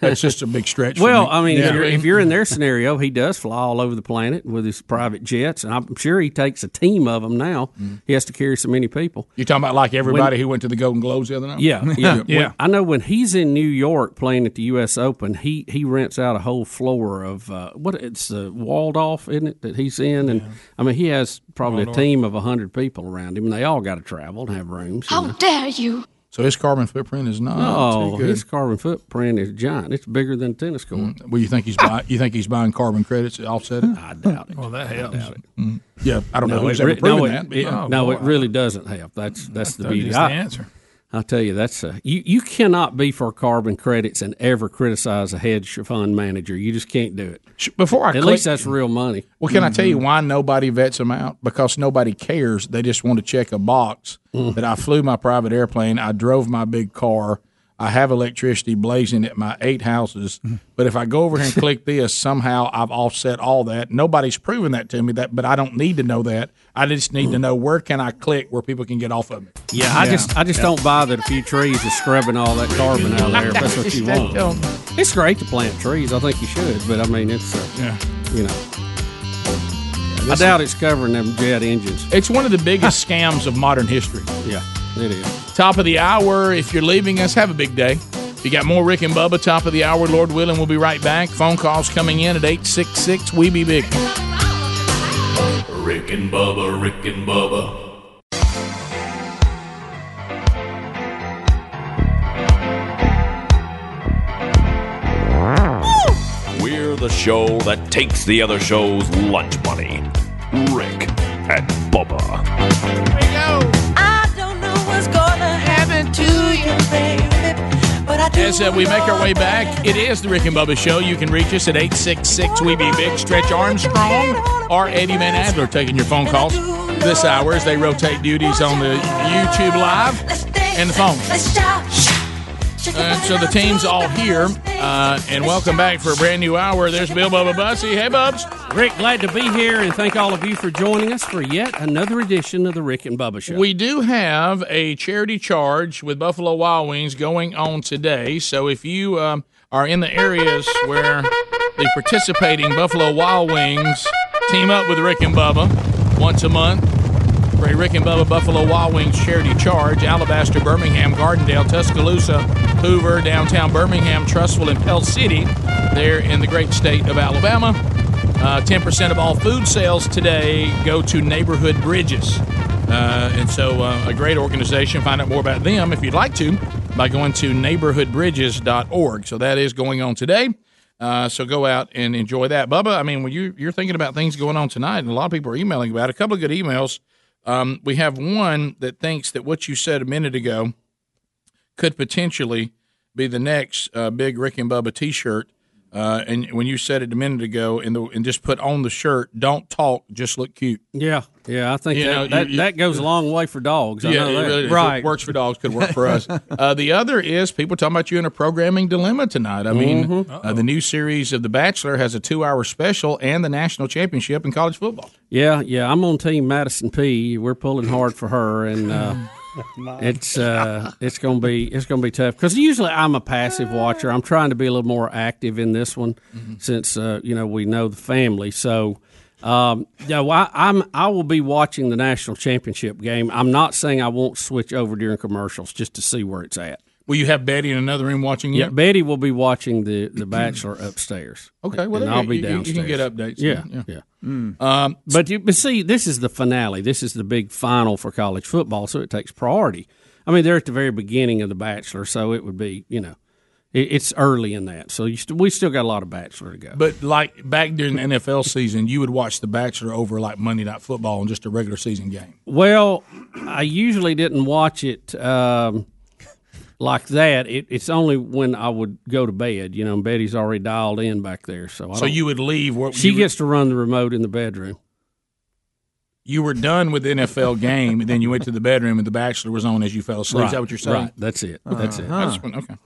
That's just a big stretch. for Well, me. I mean, Yeah. if, you're, if you're in their scenario, he does fly all over the planet with his private jets, and I'm sure he takes a team of them now. Mm-hmm. He has to carry so many people. You're talking about like everybody When- who went to the Golden Globes the other night. Yeah, yeah, When- I know when he's in New York playing at the U.S. Open, he he rents out a whole floor of uh, what it's uh, Waldorf, isn't it? That he's in, and I mean he has probably Waldorf. a team of hundred people around him, and they all got to travel and have rooms. you know. dare you? So his carbon footprint is not Oh, too good. his carbon footprint is giant. It's bigger than a tennis court. Well, you think he's buy, you think he's buying carbon credits to offset it? I doubt it. Well, that helps. Mhm. Yeah, I don't know who's it ever proven no, it- that. but yeah. no, it really doesn't help. That's that's the beauty. just the answer. I'll tell you, that's a, you. You cannot be for carbon credits and ever criticize a hedge fund manager. You just can't do it. Before I at click- least that's real money. Well, can I tell you Mm-hmm. why nobody vets them out? Because nobody cares. They just want to check a box Mm. that I flew my private airplane, I drove my big car, I have electricity blazing at my eight houses. Mm-hmm. But if I go over here and click this, somehow I've offset all that. Nobody's proven that to me. That, but I don't need to know that. I just need to know where can I click where people can get off of me. Yeah, I just I just don't buy that a few trees are scrubbing all that carbon out of there. If that's what you want. It's great to plant trees. I think you should, but I mean it's uh, Yeah. you know. I doubt it's covering them jet engines. It's one of the biggest scams of modern history. Yeah, it is. Top of the hour. If you're leaving us, have a big day. If you got more Rick and Bubba. Top of the hour. Lord willing, we'll be right back. Phone calls coming in at 866 We Be Big. Rick and Bubba, Rick and Bubba. We're the show that takes the other show's lunch money. Rick and Bubba. I As uh, we make our way back, it is the Rick and Bubba Show. You can reach us at 866 We Be Big. Stretch Armstrong or Eddie Van Adler taking your phone calls this hour as they rotate duties on the YouTube Live and the phone. And so the team's all here. Uh, and welcome back for a brand new hour. There's Bill Bubba Bussey. Hey, Bubs. Rick, glad to be here and thank all of you for joining us for yet another edition of the Rick and Bubba Show. We do have a charity charge with Buffalo Wild Wings going on today. So if you um, are in the areas where the participating Buffalo Wild Wings team up with Rick and Bubba once a month a Rick and Bubba Buffalo Wild Wings charity charge, Alabaster, Birmingham, Gardendale, Tuscaloosa, Hoover, downtown Birmingham, Trussville, and Pell City, there in the great state of Alabama. Uh, 10% of all food sales today go to neighborhood bridges. Uh, and so, uh, a great organization. Find out more about them if you'd like to by going to neighborhoodbridges.org. So, that is going on today. Uh, so, go out and enjoy that. Bubba, I mean, when you, you're thinking about things going on tonight, and a lot of people are emailing about it, a couple of good emails. Um, we have one that thinks that what you said a minute ago could potentially be the next uh, big Rick and Bubba T-shirt. Uh, and when you said it a minute ago, and, the, and just put on the shirt, "Don't talk, just look cute." Yeah, yeah, I think that, know, that, you- that goes a long way for dogs. I yeah, really it works for dogs, could work for us. uh, the other is people talking about you in a programming dilemma tonight. I mean, Mhm. uh, the new series of The Bachelor has a two-hour special and the national championship in college football. Yeah, yeah, I'm on Team Madison P. We're pulling hard for her, and uh, it's uh, it's gonna be it's gonna be tough because usually I'm a passive watcher. I'm trying to be a little more active in this one since uh, you know we know the family. So. Um, yeah, well, I, I'm. I will be watching the national championship game. I'm not saying I won't switch over during commercials just to see where it's at. Will you have Betty in another room watching you? Yeah, Betty will be watching the the Bachelor upstairs. Okay, well, and I'll you- be you- you can get updates. Yeah, Yeah. yeah. Mm. Um, but you, but see, this is the finale. This is the big final for college football, so it takes priority. I mean, they're at the very beginning of the Bachelor, so it would be you know, it, it's early in that. So you st- we still got a lot of Bachelor to go. But like back during the NFL season, you would watch The Bachelor over like Monday Night Football and just a regular season game. Well, I usually didn't watch it um, like that. It, it's only when I would go to bed. You know, and Betty's already dialed in back there, so I So you would leave. What She you were- gets to run the remote in the bedroom. You were done with the NFL game, and then you went to the bedroom, and The Bachelor was on as you fell asleep. Is Right, that what you're saying? right. That's it. That's it. Uh-huh. I just went- okay.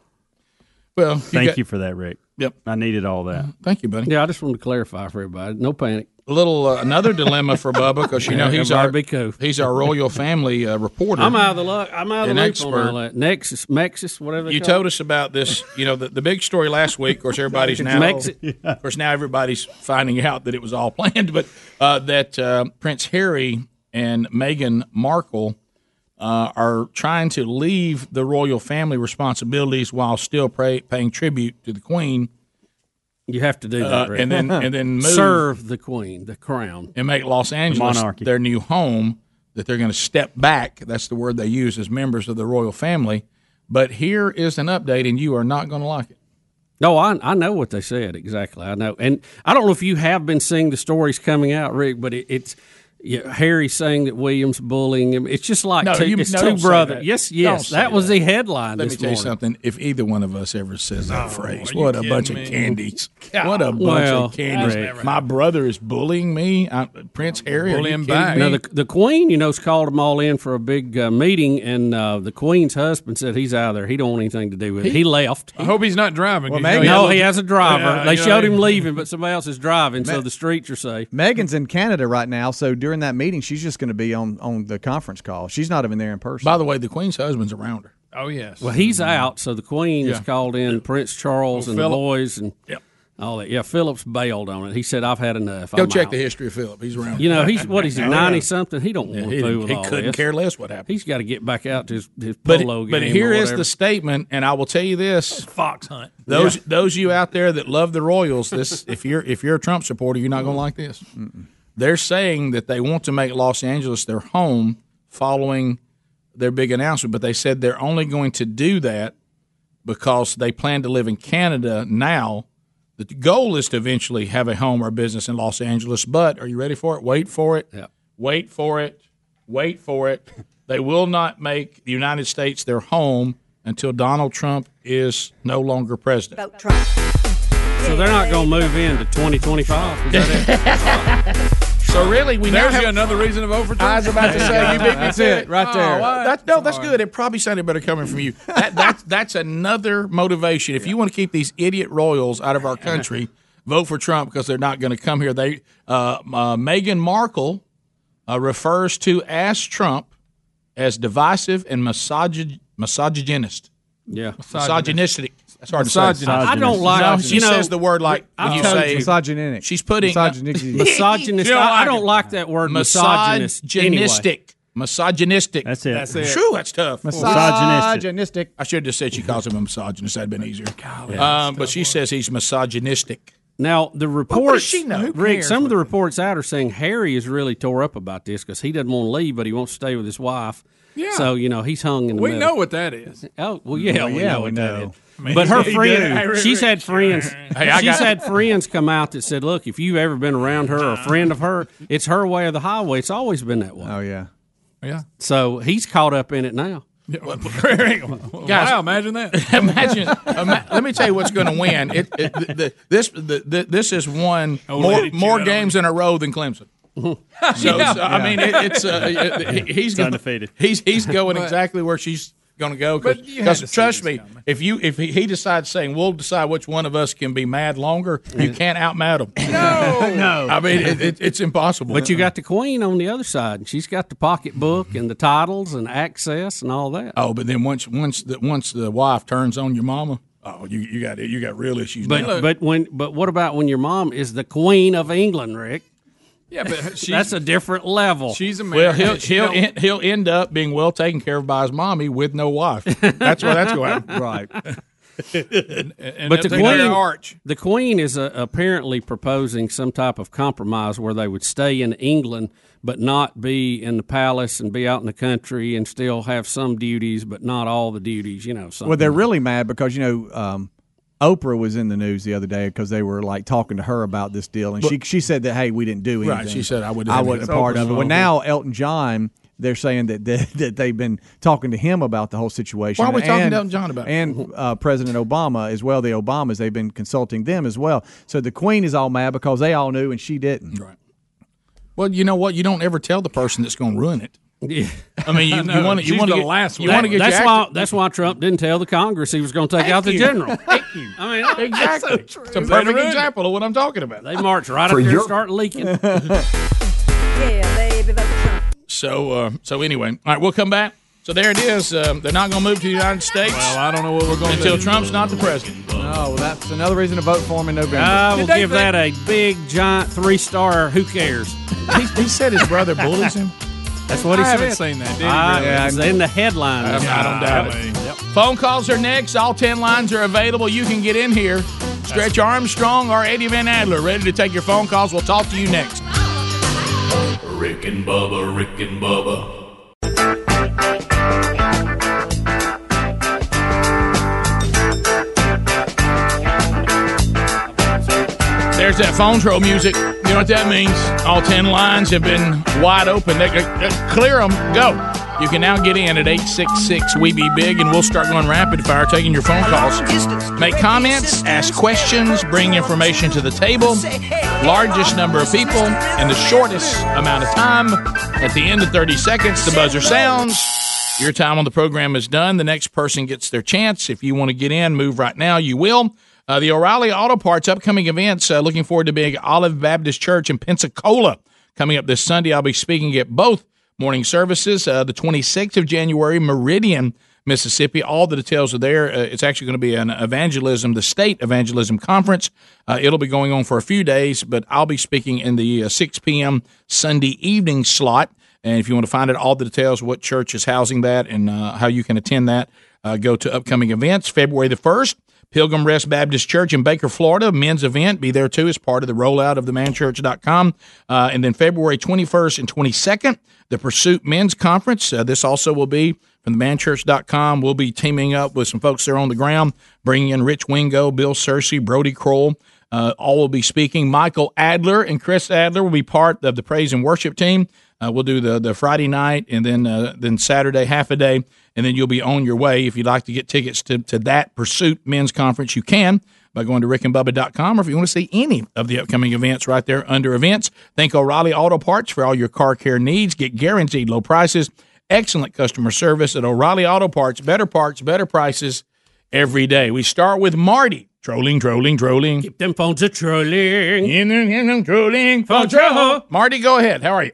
Well, Thank got- you for that, Rick. Yep. I needed all that. Thank you, buddy. Yeah, I just wanted to clarify for everybody. No panic. A little uh, another dilemma for Bubba because you know he's our he's our royal family uh, reporter. I'm out of the luck. I'm out of An the loop expert. on all that. Nexus, Mexus, whatever. they You call told it. us about this. You know the, the big story last week. Of course, everybody's now. Mexi- Of course, now everybody's finding out that it was all planned, but uh, that uh, Prince Harry and Meghan Markle uh, are trying to leave the royal family responsibilities while still pay, paying tribute to the Queen. You have to do that, uh, and then and then move serve the Queen, the crown. and make Los Angeles monarchy. their new home. That they're going to step back. That's the word they use as members of the royal family. But here is an update, and you are not going to like it. No, I I know what they said exactly. I know, and I don't know if you have been seeing the stories coming out, Rick, but it, it's. Yeah, Harry saying that Williams bullying him. It's just like No, two, you- it's no, two brothers. Yes, yes, say that was that. the headline. Let me this tell you something. If either one of us ever says that Oh, phrase, are you what a bunch me? of candies! God. What a bunch Well, of candies! My brother is bullying me. I, Prince Harry, are you kidding me? Now, the, the Queen, you know, has called them all in for a big uh, meeting, and uh, the Queen's husband said he's out of there. He don't want anything to do with it. He- He left. I hope he's not driving. you know no, he has a driver. Yeah, they you know, showed him leaving, but somebody else is driving, so the streets are safe. Meghan's in Canada right now, so during that meeting, she's just going to be on, on the conference call. She's not even there in person. By the way, the Queen's husband's around her. Oh yes. Well, he's out, so the Queen has called in Prince Charles Oh, and Philip. the boys and Yep. all that. Yeah, Phillips bailed on it. He said, "I've had enough." Go I'm check out." the history of Philip. He's around. You know, he's what is he yeah. ninety something? He don't want he to fool didn't- with he all couldn't this. care less what happened. He's got to get back out to his, his But polo but game. here or is whatever. the statement, and I will tell you this: fox hunt. Those Yeah. those you out there that love the Royals, this if you're if you're a Trump supporter, you're not going to like this. They're saying that they want to make Los Angeles their home following their big announcement, but they said they're only going to do that because they plan to live in Canada now. The goal is to eventually have a home or business in Los Angeles. But are you ready for it? Wait for it. Yeah. Wait for it. Wait for it. They will not make the United States their home until Donald Trump is no longer president. So they're not going to move into 2025. Is that it? So really, we now have you another reason to vote for Trump. I was about to say you beat me That's to it, right there. Oh, well, that, no, that's good. It probably sounded better coming from you. That, that's that's another motivation. If you want to keep these idiot royals out of our country, vote for Trump because they're not going to come here. They uh, uh, Meghan Markle uh, refers to as Trump as divisive and misogyn- misogynist. Yeah, misogynistic. That's hard to say. Misogynist. I don't like- No, she you know, says the word like I've when you say. Misogynistic. She's putting Misogynistic. Misogynist. You don't I, I don't like that word misogynist. misogynistic. Anyway. Misogynistic. That's it. That's it. True, that's tough. Misogynistic. Misogynistic. I should have just said she calls him a misogynist. That'd been easier. um, but she says he's misogynistic. Now the reports, she know? Rick. cares Some of the reports out are saying Harry is really tore up about this because he doesn't want to leave, but he wants to stay with his wife. Yeah. So you know he's hung in the We middle. know what that is. Oh well, yeah, Well, we yeah, know we what know. that is. I mean, but her he friend, she's had friends. Hey, I she's got- had friends come out that said, "Look, if you've ever been around her or a friend of her, it's her way or the highway. It's always been that way." Oh yeah. Yeah. So he's caught up in it now. Guys, wow, imagine that. Imagine. ima- let me tell you what's going to win. It, it, the, the, this the, the, this has won Oh, more more games in a row than Clemson. So, Yeah. so, I mean, it, it's uh, he- he's It's going, undefeated. He's he's going exactly where she's going to go But you had to see trust me, if you if he, he decides saying we'll decide which one of us can be mad longer, you can't out mad him. No, no. I mean it, it, it's impossible. But you got the queen on the other side, and she's got the pocketbook and the titles and access and all that. Oh, but then once once the once the wife turns on your mama, oh, you you got it. you got real issues. But now. but when but what about when your mom is the queen of England, Rick? Yeah, but she's, that's a different level. She's a well, he'll he'll don't- he'll end up being well taken care of by his mommy with no wife. That's what that's going. Right. and, and but the they'll take care queen, Arch. the queen is uh, apparently proposing some type of compromise where they would stay in England but not be in the palace and be out in the country and still have some duties but not all the duties. You know, something. Well, they're really mad because you know um, Oprah was in the news the other day because they were like talking to her about this deal, and she she said that hey, we didn't do anything. Right, she said, "I wouldn't I wasn't a anything." part of it. Well, now Elton John. They're saying that, that that they've been talking to him about the whole situation. Why are we talking and, to Elton John about it? And uh, President Obama as well. The Obamas they've been consulting them as well. So the Queen is all mad because they all knew and she didn't. Right. Well, you know what? You don't ever tell the person that's going to ruin it. Yeah. I mean, you, you want to you want to get last you want to get that's why that's why Trump didn't tell the Congress he was going to take out the you. general. Thank you. I mean, exactly. So It's a perfect They ruined it. example of what I'm talking about. They march right For up your- and start leaking. Yeah, baby, vote for Trump. So uh, so anyway, all right, we'll come back. So there it is. Um, they're not going to move to the United States. Well, I don't know what we're going until do. Trump's not the president. Oh, well, that's another reason to vote for him in November. I will give that a big, giant, three star. Who cares? he, he said his brother bullies him. That's what he I said. haven't seen that. Did he Ah, really? yeah, it's in the headline. I, I don't doubt it. Phone calls are next. All 10 lines are available. You can get in here. Stretch Armstrong or Eddie Van Adler ready to take your phone calls. We'll talk to you next. Rick and Bubba, Rick and Bubba. There's that phone troll music. You know what that means? All 10 lines have been wide open. They, uh, clear them. Go. You can now get in at 866 We Be Big, and we'll start going rapid fire, taking your phone calls. Make comments, ask questions, bring information to the table. Largest number of people in the shortest amount of time. At the end of 30 seconds, the buzzer sounds. Your time on the program is done. The next person gets their chance. If you want to get in, move right now. You will. Uh, the O'Reilly Auto Parts upcoming events. Uh, looking forward to Big Olive Baptist Church in Pensacola coming up this Sunday. I'll be speaking at both morning services. Uh, the 26th of January, Meridian, Mississippi. All the details are there. Uh, it's actually going to be an evangelism, the state evangelism conference. Uh, it'll be going on for a few days, but I'll be speaking in the uh, 6 p.m. Sunday evening slot. And if you want to find out all the details, what church is housing that, and how you can attend that, go to upcoming events. February the 1st, Pilgrim Rest Baptist Church in Baker, Florida, men's event. Be there too as part of the rollout of themanchurch.com. Uh, and then February 21st and 22nd, the Pursuit Men's Conference. Uh, this also will be from themanchurch.com. We'll be teaming up with some folks there on the ground, bringing in Rich Wingo, Bill Searcy, Brodie Croyle. Uh, all will be speaking. Michael Adler and Chris Adler will be part of the praise and worship team. Uh, we'll do the the Friday night and then uh, then Saturday half a day, and then you'll be on your way. If you'd like to get tickets to, to that Pursuit Men's Conference, you can by going to rickandbubba.com, or if you want to see any of the upcoming events right there under events, Thank O'Reilly Auto Parts for all your car care needs. Get guaranteed low prices, excellent customer service at O'Reilly Auto Parts. Better parts, better prices every day. We start with Marty. Trolling, trolling, trolling. Keep them phones a trolling. In them, in them, trolling. Phone troll. Marty, go ahead. How are you?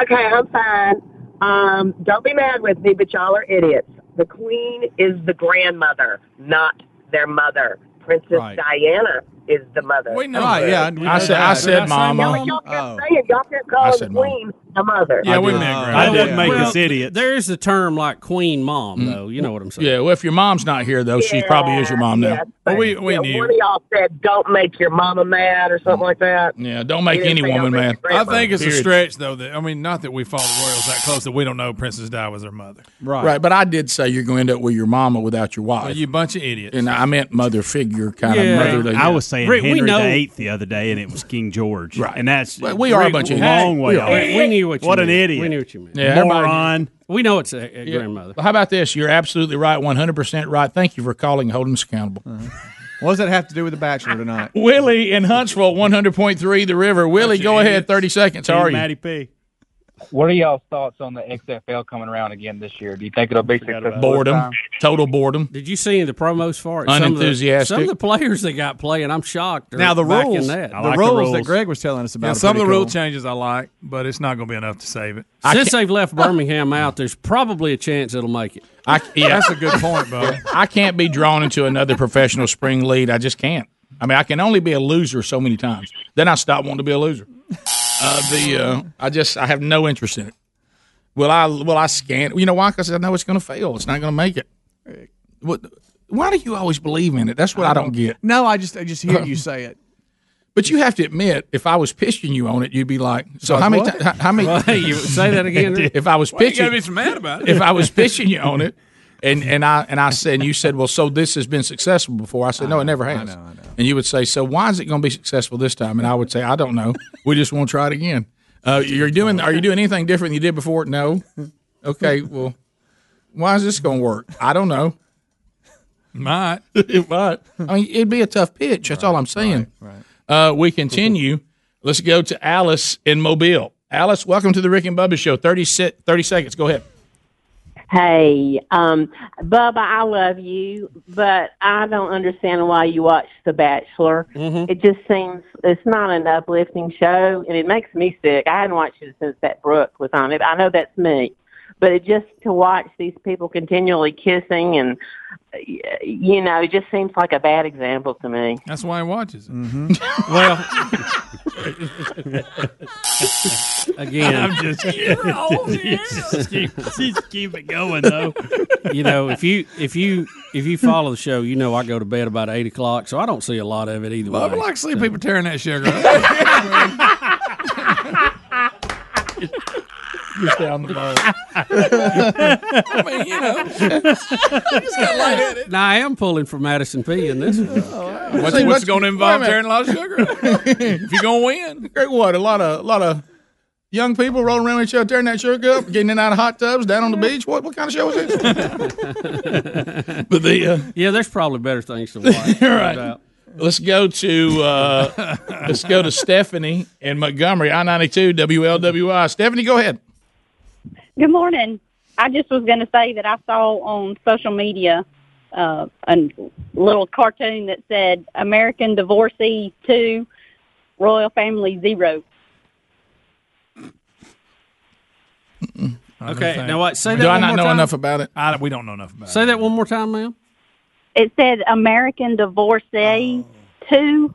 Okay, I'm fine. Um, don't be mad with me, but y'all are idiots. The queen is the grandmother, not their mother. Princess Right. Diana is the mother. We know Right, yeah, we I know said- I that. said mama. Y'all, y'all kept Oh. saying, y'all kept I calling the said mama. queen the mother. Yeah, we did. meant Uh, That I doesn't did. make Well, us idiots. There's the term like queen mom, though. You know what I'm saying? Yeah, well, if your mom's not here, though, she probably is your mom now. Yes, but, yeah, One of y'all said, "Don't make your mama mad" or something like that. Yeah, don't make He didn't any say don't woman make mad. your I grandmother. think it's a Period. stretch, though. That I mean, not that we follow the royals that close that we don't know Princess Di was her mother. Right. Right, but I did say you're going to end up with your mama without your wife. Well, you bunch of idiots. and I meant mother figure kind Yeah. of mother. To, I was saying Rick, we Henry know- the Eighth the other day, and it was King George. Right, and that's Well, we are a bunch of long idiots. way We off. We, we knew what you What meant. an idiot. We knew what you meant. Yeah, everybody- moron. We know it's a, a Yeah. grandmother. How about this? You're absolutely right, 100% right. Thank you for calling and holding us accountable. Uh-huh. What does that have to do with the Bachelor tonight? Willie in Huntsville, 100.3 The River. Willie, go ahead, 30 seconds. How are you? Matty P. What are y'all's thoughts on the XFL coming around again this year? Do you think it'll be successful? Boredom, total boredom. Did you see any the promos for it? Some of the- Unenthusiastic. Some of the players they got playing, I'm shocked. Now the back in rules, that. the rules that Greg was telling us about. Yeah, some of the pretty rule changes I like, but it's not going to be enough to save it. Since they've left Birmingham out, there's probably a chance it'll make it. I, yeah. That's a good point, Bo. I can't be drawn into another professional spring league. I just can't. I mean, I can only be a loser so many times. Then I stop wanting to be a loser. Uh, the uh, I just I have no interest in it. Will I? Will I scan? You know why? Because I know it's going to fail. It's not going to make it. What? Why do you always believe in it? That's what I, don't get. No, I just I just hear you say it. But you have to admit, if I was pitching you on it, you'd be like, "So Like how many? ti- how, how many? Well, you say that again. if I was you pitching, gotta be so mad about it? if I was pitching you on it, and and I and I said, and you said, well, so this has been successful before. I said, no, it never has. I know, I know. And you would say, so why is it going to be successful this time? And I would say, I don't know. We just want to try it again. Uh, you're doing? Are you doing anything different than you did before? No. Okay. Well, why is this going to work? I don't know. Might it might. I mean, it'd be a tough pitch. That's all I'm saying. Right. Uh, we continue. Let's go to Alice in Mobile. Alice, welcome to the Rick and Bubba Show. 30, se- 30 seconds. Go ahead. Hey, um, Bubba, I love you, but I don't understand why you watch The Bachelor. It just seems it's not an uplifting show, and it makes me sick. I hadn't watched it since that Brooke was on it. I know that's me, but it just to watch these people continually kissing and you know, it just seems like a bad example to me. That's why he watches it. mm-hmm. Well, again, I'm just kidding. just, keep, just keep it going though. you know, if you if you if you follow the show, you know I go to bed about eight o'clock, so I don't see a lot of it either Well, I way. would like to see people tearing that sugar up. Just down the bowl. I mean, you know, just got lightheaded. Now I am pulling for Madison P in this one. What's, See, what's what's- going to involve tearing a lot of sugar? if you're going to win, Greg, what? A lot of a lot of young people rolling around with each other, tearing that sugar up, getting in and out of hot tubs, down on the beach. What what kind of show is this? but the uh, Yeah, there's probably better things to watch. All no right. doubt. Let's go to uh, let's go to Stephanie in Montgomery, I ninety two WLWI. Stephanie, go ahead. Good morning. I just was going to say that I saw on social media uh, a little cartoon that said American Divorcee 2, Royal Family 0. Okay, now what? Say that Do I one not more know time. enough about it? I, we don't know enough about it. Say that one more time, ma'am. It said American Divorcee 2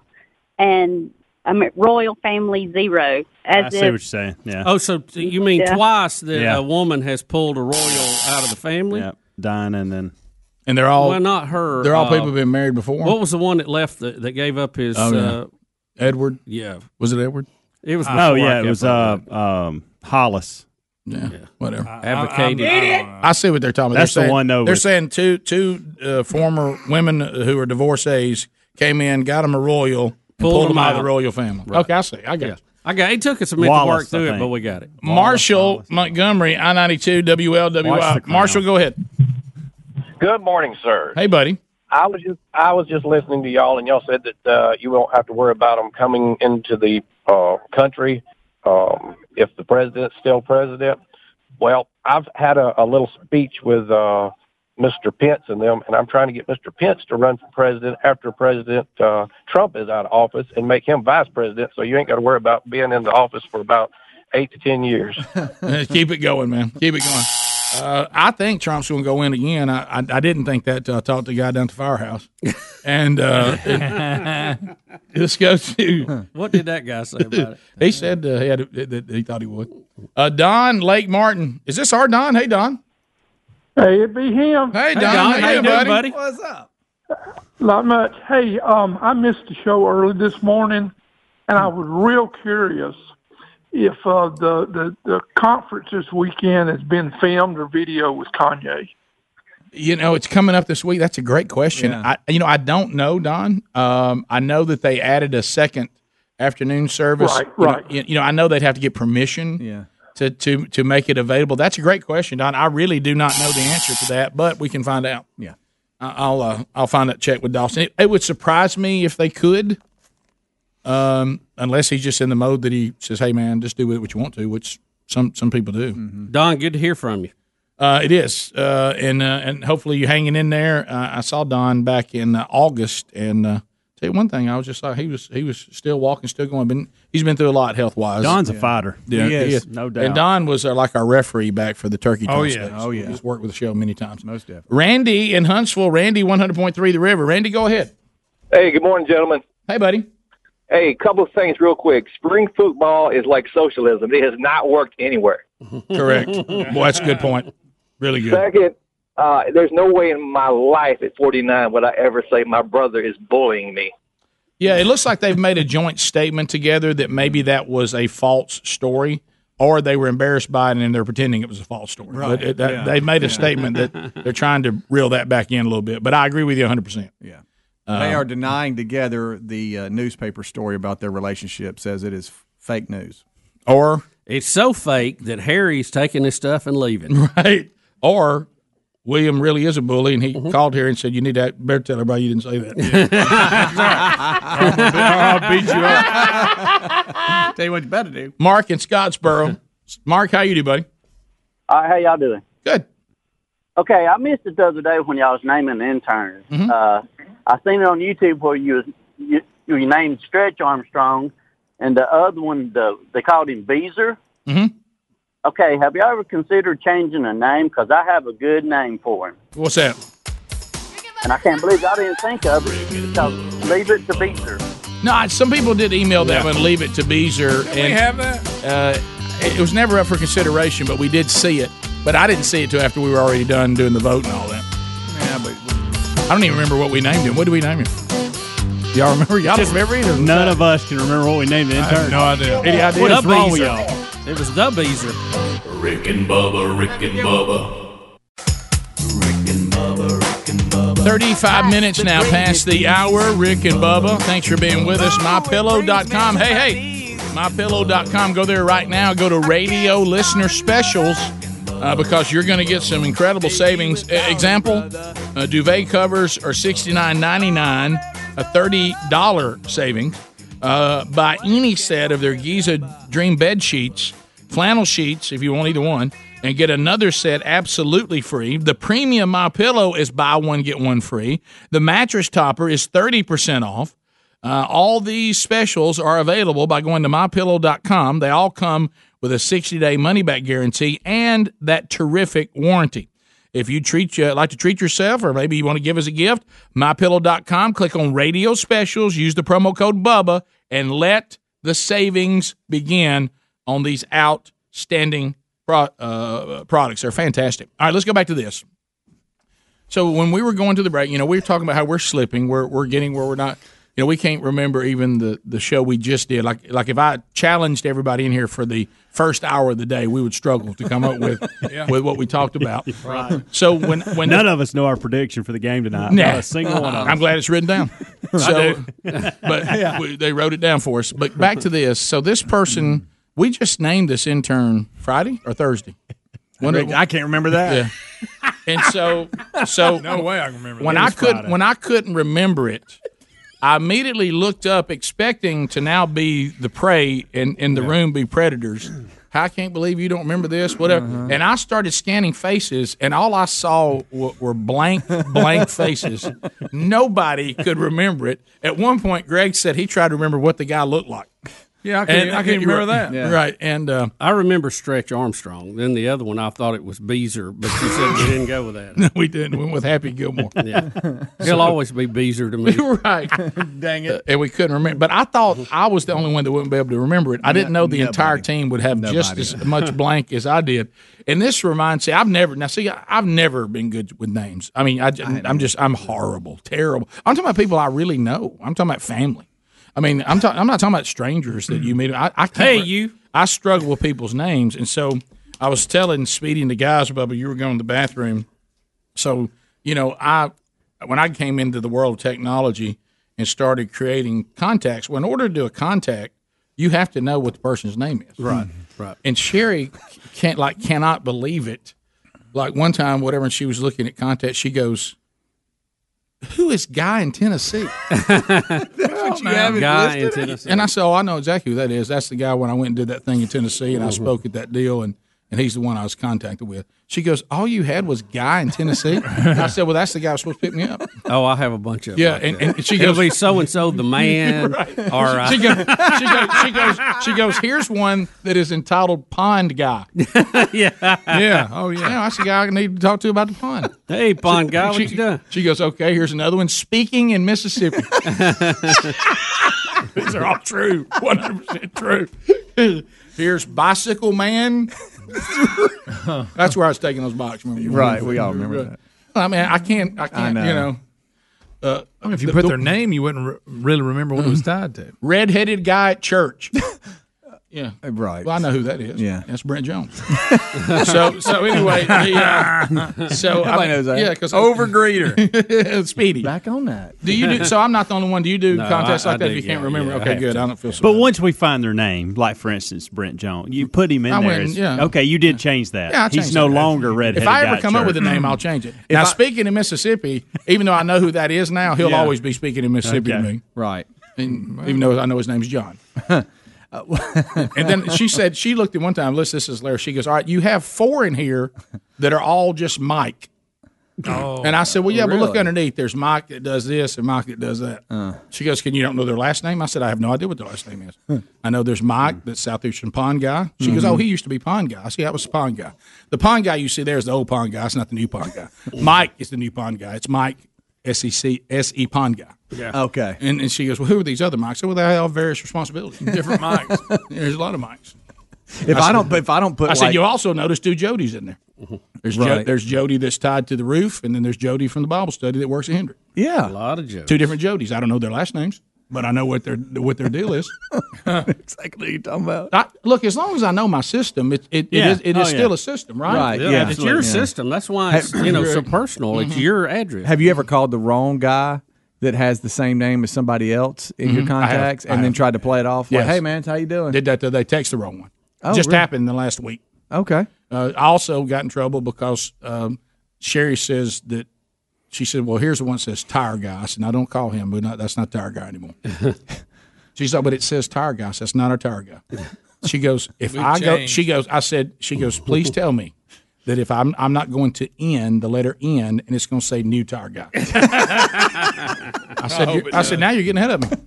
and Amer- Royal Family 0. As I see if, what you're saying. Yeah. Oh, so you mean Yeah. twice that Yeah. a woman has pulled a royal out of the family? Yeah, dying and then And they're all well, not her. they're all uh, people who've been married before. What was the one that left that, that gave up his? Oh, yeah. uh, Edward? yeah, Was it Edward? it was. oh yeah, it was uh um Hollis. Yeah, whatever. I, advocated. I see what they're talking about. That's they're the saying, one, though, They're with- saying two two uh, former women who are divorcees came in, got them a royal, and Pulled pulled, them them out of the royal family. Right. Okay, I see. I got Yeah. it. I got. It took us a minute to work I through it, but we got it. Marshall Montgomery, I ninety two WLWI. Marshall, go ahead. Good morning, sir. Hey, buddy. I was just I was just listening to y'all, and y'all said that uh, you won't have to worry about them coming into the uh, country um, if the president's still president. Well, I've had a, a little speech with uh, Mr. Pence and them, and I'm trying to get Mr. Pence to run for president after President uh, Trump is out of office and make him vice president. So you ain't got to worry about being in the office for about eight to ten years. Keep it going, man. Keep it going. Uh, I think Trump's going to go in again. I, I, I didn't think that till I talked to the guy down at the firehouse. And uh, let's go to. What did that guy say about it? He said uh, he, had, that he thought he would. Uh, Don Lake Martin. Is this our Don? Hey, Don. Hey, it be him. Hey, Don. Don, How how you you doing, doing, buddy? buddy? What's up? Not much. Hey, um, I missed the show early this morning, and I was real curious if uh, the, the the conference this weekend has been filmed or video with Kanye. You know, it's coming up this week. That's a great question. Yeah. I, you know, I don't know, Don. Um, I know that they added a second afternoon service. Right, You know- right. You know, I know they'd have to get permission. Yeah. To, to, to make it available. That's a great question, Don. I really do not know the answer to that, but we can find out. Yeah. I- I'll uh, I'll find that check with Dawson. It, it would surprise me if they could, um, unless he's just in the mode that he says, "Hey, man, just do with it what you want to," which Some some people do. Don, good to hear from you. Uh, it is, uh, and uh, and hopefully you're hanging in there. Uh, I saw Don back in uh, August, and uh, tell you one thing, I was just like he was he was still walking, still going. Been he's been through a lot health wise. Don's a fighter. Yeah, He is, no doubt. And Don was uh, like our referee back for the Turkey. Oh, Toss yeah. days. Oh, yeah. He's worked with the show many times. Most definitely. Randy in Huntsville. Randy, one hundred point three, the River. Randy, go ahead. Hey, good morning, gentlemen. Hey, buddy. Hey, a couple of things real quick. Spring football is like socialism. It has not worked anywhere. Correct. Boy, that's a good point. Really good. Second, uh, there's no way in my life at 49 would I ever say my brother is bullying me. Yeah, it looks like they've made a joint statement together that maybe that was a false story, or they were embarrassed by it and they're pretending it was a false story. Right. But it, that, Yeah. they've made a Yeah. statement that they're trying to reel that back in a little bit. But I agree with you 100. percent Yeah. Uh, they are denying together the uh, newspaper story about their relationship. Says it is fake news. Or it's so fake that Harry's taking his stuff and leaving. Right. Or William really is a bully, and he Mm-hmm. called here and said, "You need to better tell everybody you didn't say that." I'll beat you up. Tell you what you better do. Mark in Scottsboro. Mark, how you do, buddy? All right, how y'all doing? Good. Okay, I missed it the other day when y'all was naming the interns. Mm-hmm. Uh, I seen it on YouTube where you was you, you named Stretch Armstrong, and the other one the, they called him Beezer. Mm-hmm. Okay, have you ever considered changing a name? Because I have a good name for him, What's that? and I can't believe I didn't think of it. Because leave it to Beezer. No, some people did email that one, leave it to Beezer. Did we have that? Uh, it was never up for consideration, but we did see it. But I didn't see it till after we were already done doing the vote and all that. Yeah, but I don't even remember what we named him. What did we name him? Y'all remember? Y'all don't remember either. None of us can remember what we named the I have intern. no idea. Any idea? What is The wrong with y'all? It was the Beezer. Rick and Bubba, Rick and Bubba. Rick and Bubba, Rick and Bubba. 35 minutes now past the hour. Rick and Bubba, thanks for being with us. MyPillow.com. Hey, hey, MyPillow.com. Go there right now. Go to radio listener specials uh, because you're going to get some incredible savings. Example, uh, duvet covers are $69.99, a $30 savings. Uh, buy any set of their Giza Dream bed sheets, flannel sheets, if you want either one, and get another set absolutely free. The premium My Pillow is buy one get one free. The mattress topper is thirty percent off. Uh, all these specials are available by going to mypillow.com. They all come with a 60 day money back guarantee and that terrific warranty. If you treat you like to treat yourself, or maybe you want to give us a gift, mypillow.com, click on radio specials, use the promo code BUBBA, and let the savings begin on these outstanding pro- uh, products. They're fantastic. All right, let's go back to this. So when we were going to the break, you know, we were talking about how we're slipping, we're we're getting where we're not. You know, we can't remember even the the show we just did. Like like if I challenged everybody in here for the first hour of the day, we would struggle to come up with Yeah. with what we talked about. Right. So when when none of us know our prediction for the game tonight, Nah. not a single one of us. I'm glad it's written down. I So, do. but Yeah. we, they wrote it down for us. But back to this. So this person, we just named this intern Friday or Thursday. I can't remember that. Yeah. And so, so No way I can remember when that. I couldn't Friday. when I couldn't remember it. I immediately looked up, expecting to now be the prey and in the room be predators. I can't believe you don't remember this, whatever. Uh-huh. And I started scanning faces, and all I saw w- were blank, blank faces. Nobody could remember it. At one point, Greg said he tried to remember what the guy looked like. Yeah, I can't, I can't remember that. Right, and uh, I remember Stretch Armstrong. Then the other one, I thought it was Beezer, but you said we didn't go with that. No, we didn't. We went with Happy Gilmore. Yeah, he'll always be Beezer to me. right. Dang it. and we couldn't remember. But I thought I was the only one that wouldn't be able to remember it. I didn't know the entire team would have just as much blank as I did. And this reminds me, I've never now see, I- I've never been good with names. I mean, I, am just I'm horrible, terrible. I'm talking about people I really know. I'm talking about family. I mean, I'm talking. I'm not talking about strangers that you meet. I, I can't Hey, re- you. I struggle with people's names, and so I was telling Speedy and the guys, Bubba, you were going to the bathroom. So you know, I when I came into the world of technology and started creating contacts. Well, in order to do a contact, you have to know what the person's name is. Right, mm-hmm. right. And Sherry can't like cannot believe it. Like one time, whatever, and she was looking at contacts, she goes, who is Guy in Tennessee? That's what you have it Guy in? Tennessee. And I said, oh, I know exactly who that is. That's the guy when I went and did that thing in Tennessee, and I Mhm. spoke at that deal, and and he's the one I was contacted with. She goes, all you had was Guy in Tennessee. I said, well, that's the guy who's supposed to pick me up. Oh, I have a bunch of Yeah, them and, and she It'll goes, be so and so the man, Right. or uh, she, goes, she goes, she goes, she goes. Here's one that is entitled Pond Guy. yeah, yeah, oh yeah. that's the guy I need to talk to about the pond. Hey, pond guy, what she, you doing? She goes, okay. Here's another one. Speaking in Mississippi. These are all true, one hundred percent true. Here's bicycle man. That's where I was taking those boxes. Remember? Right, we all remember that. I mean, I can't. I can't. know. You know. Uh, I mean, if you the- put the- their name, you wouldn't re- really remember what it was tied to. redheaded guy at church. Yeah, right. Well, I know who that is. Yeah. that's Brent Jones. so, so anyway, the, uh, so Everybody knows that. Yeah, because Overgreeter. Speedy. Back on that. Do you do? So I'm not the only one. Do you do No, contests I- like I that? do, If you can't remember, yeah, okay, have good. to. I don't feel so. But once we find their name, like for instance Brent Jones, you put him in I there. went, as- yeah. Okay, you did change that. Yeah, I He's no that. longer redheaded. If I guy ever at come up with a name, I'll change it. now, speaking in Mississippi, even though I know who that is now, he'll always be speaking in Mississippi to me. Right. Even though I know his name's John. and then she said she looked at one time. Listen, this is Larry. She goes, "All right, you have four in here that are all just Mike." Oh, and I said, "Well, yeah, but look underneath. There's Mike that does this and Mike that does that." Uh. She goes, "Can you don't know their last name?" I said, "I have no idea what their last name is. I know there's Mike, that's Southeastern Pond guy." She goes, Mhm. "Oh, he used to be Pond guy." I said, "Yeah, that was the Pond guy. The Pond guy you see there is the old Pond guy. It's not the new Pond guy. Mike is the new Pond guy. It's Mike S E C S E Pond guy." Yeah. Okay. And, and she goes, "Well, who are these other mics?" I "Well, they all have various responsibilities, different mics. There's a lot of mics." If I don't, if I don't put, I said, "You also notice two Jodies in there. Mm-hmm. There's jo- there's Jody that's tied to the roof, and then there's Jody from the Bible study that works at Hendrick. Yeah, a lot of jokes. Two different Jodies. I don't know their last names, but I know what their what their deal is. exactly what you're talking about. I, look, as long as I know my system, it it, Yeah. it is, it Oh, is yeah. still a system, right? Right. Yeah, Yeah. it's your Yeah. system. That's why it's you know so personal. It's mm-hmm. your address. Have you ever called the wrong guy that has the same name as somebody else in your Mhm. I have. contacts, I and then have. tried to play it off? Like, hey man, how you doing? Did that? They text the wrong one. Oh, Just really? happened in the last week. Okay. Uh, I also got in trouble because um, Sherry says that she said, "Well, here's the one that says tire guy." And I said, "No, don't call him. But not, that's not tire guy anymore." she said, "But it says tire guy. So that's not our tire guy." She goes, "If We've I go," she goes, "I said," she goes, "Please tell me." That if I'm I'm not going to N the letter N and it's going to say new tire guy. I said hope oh, I said now you're getting ahead of me.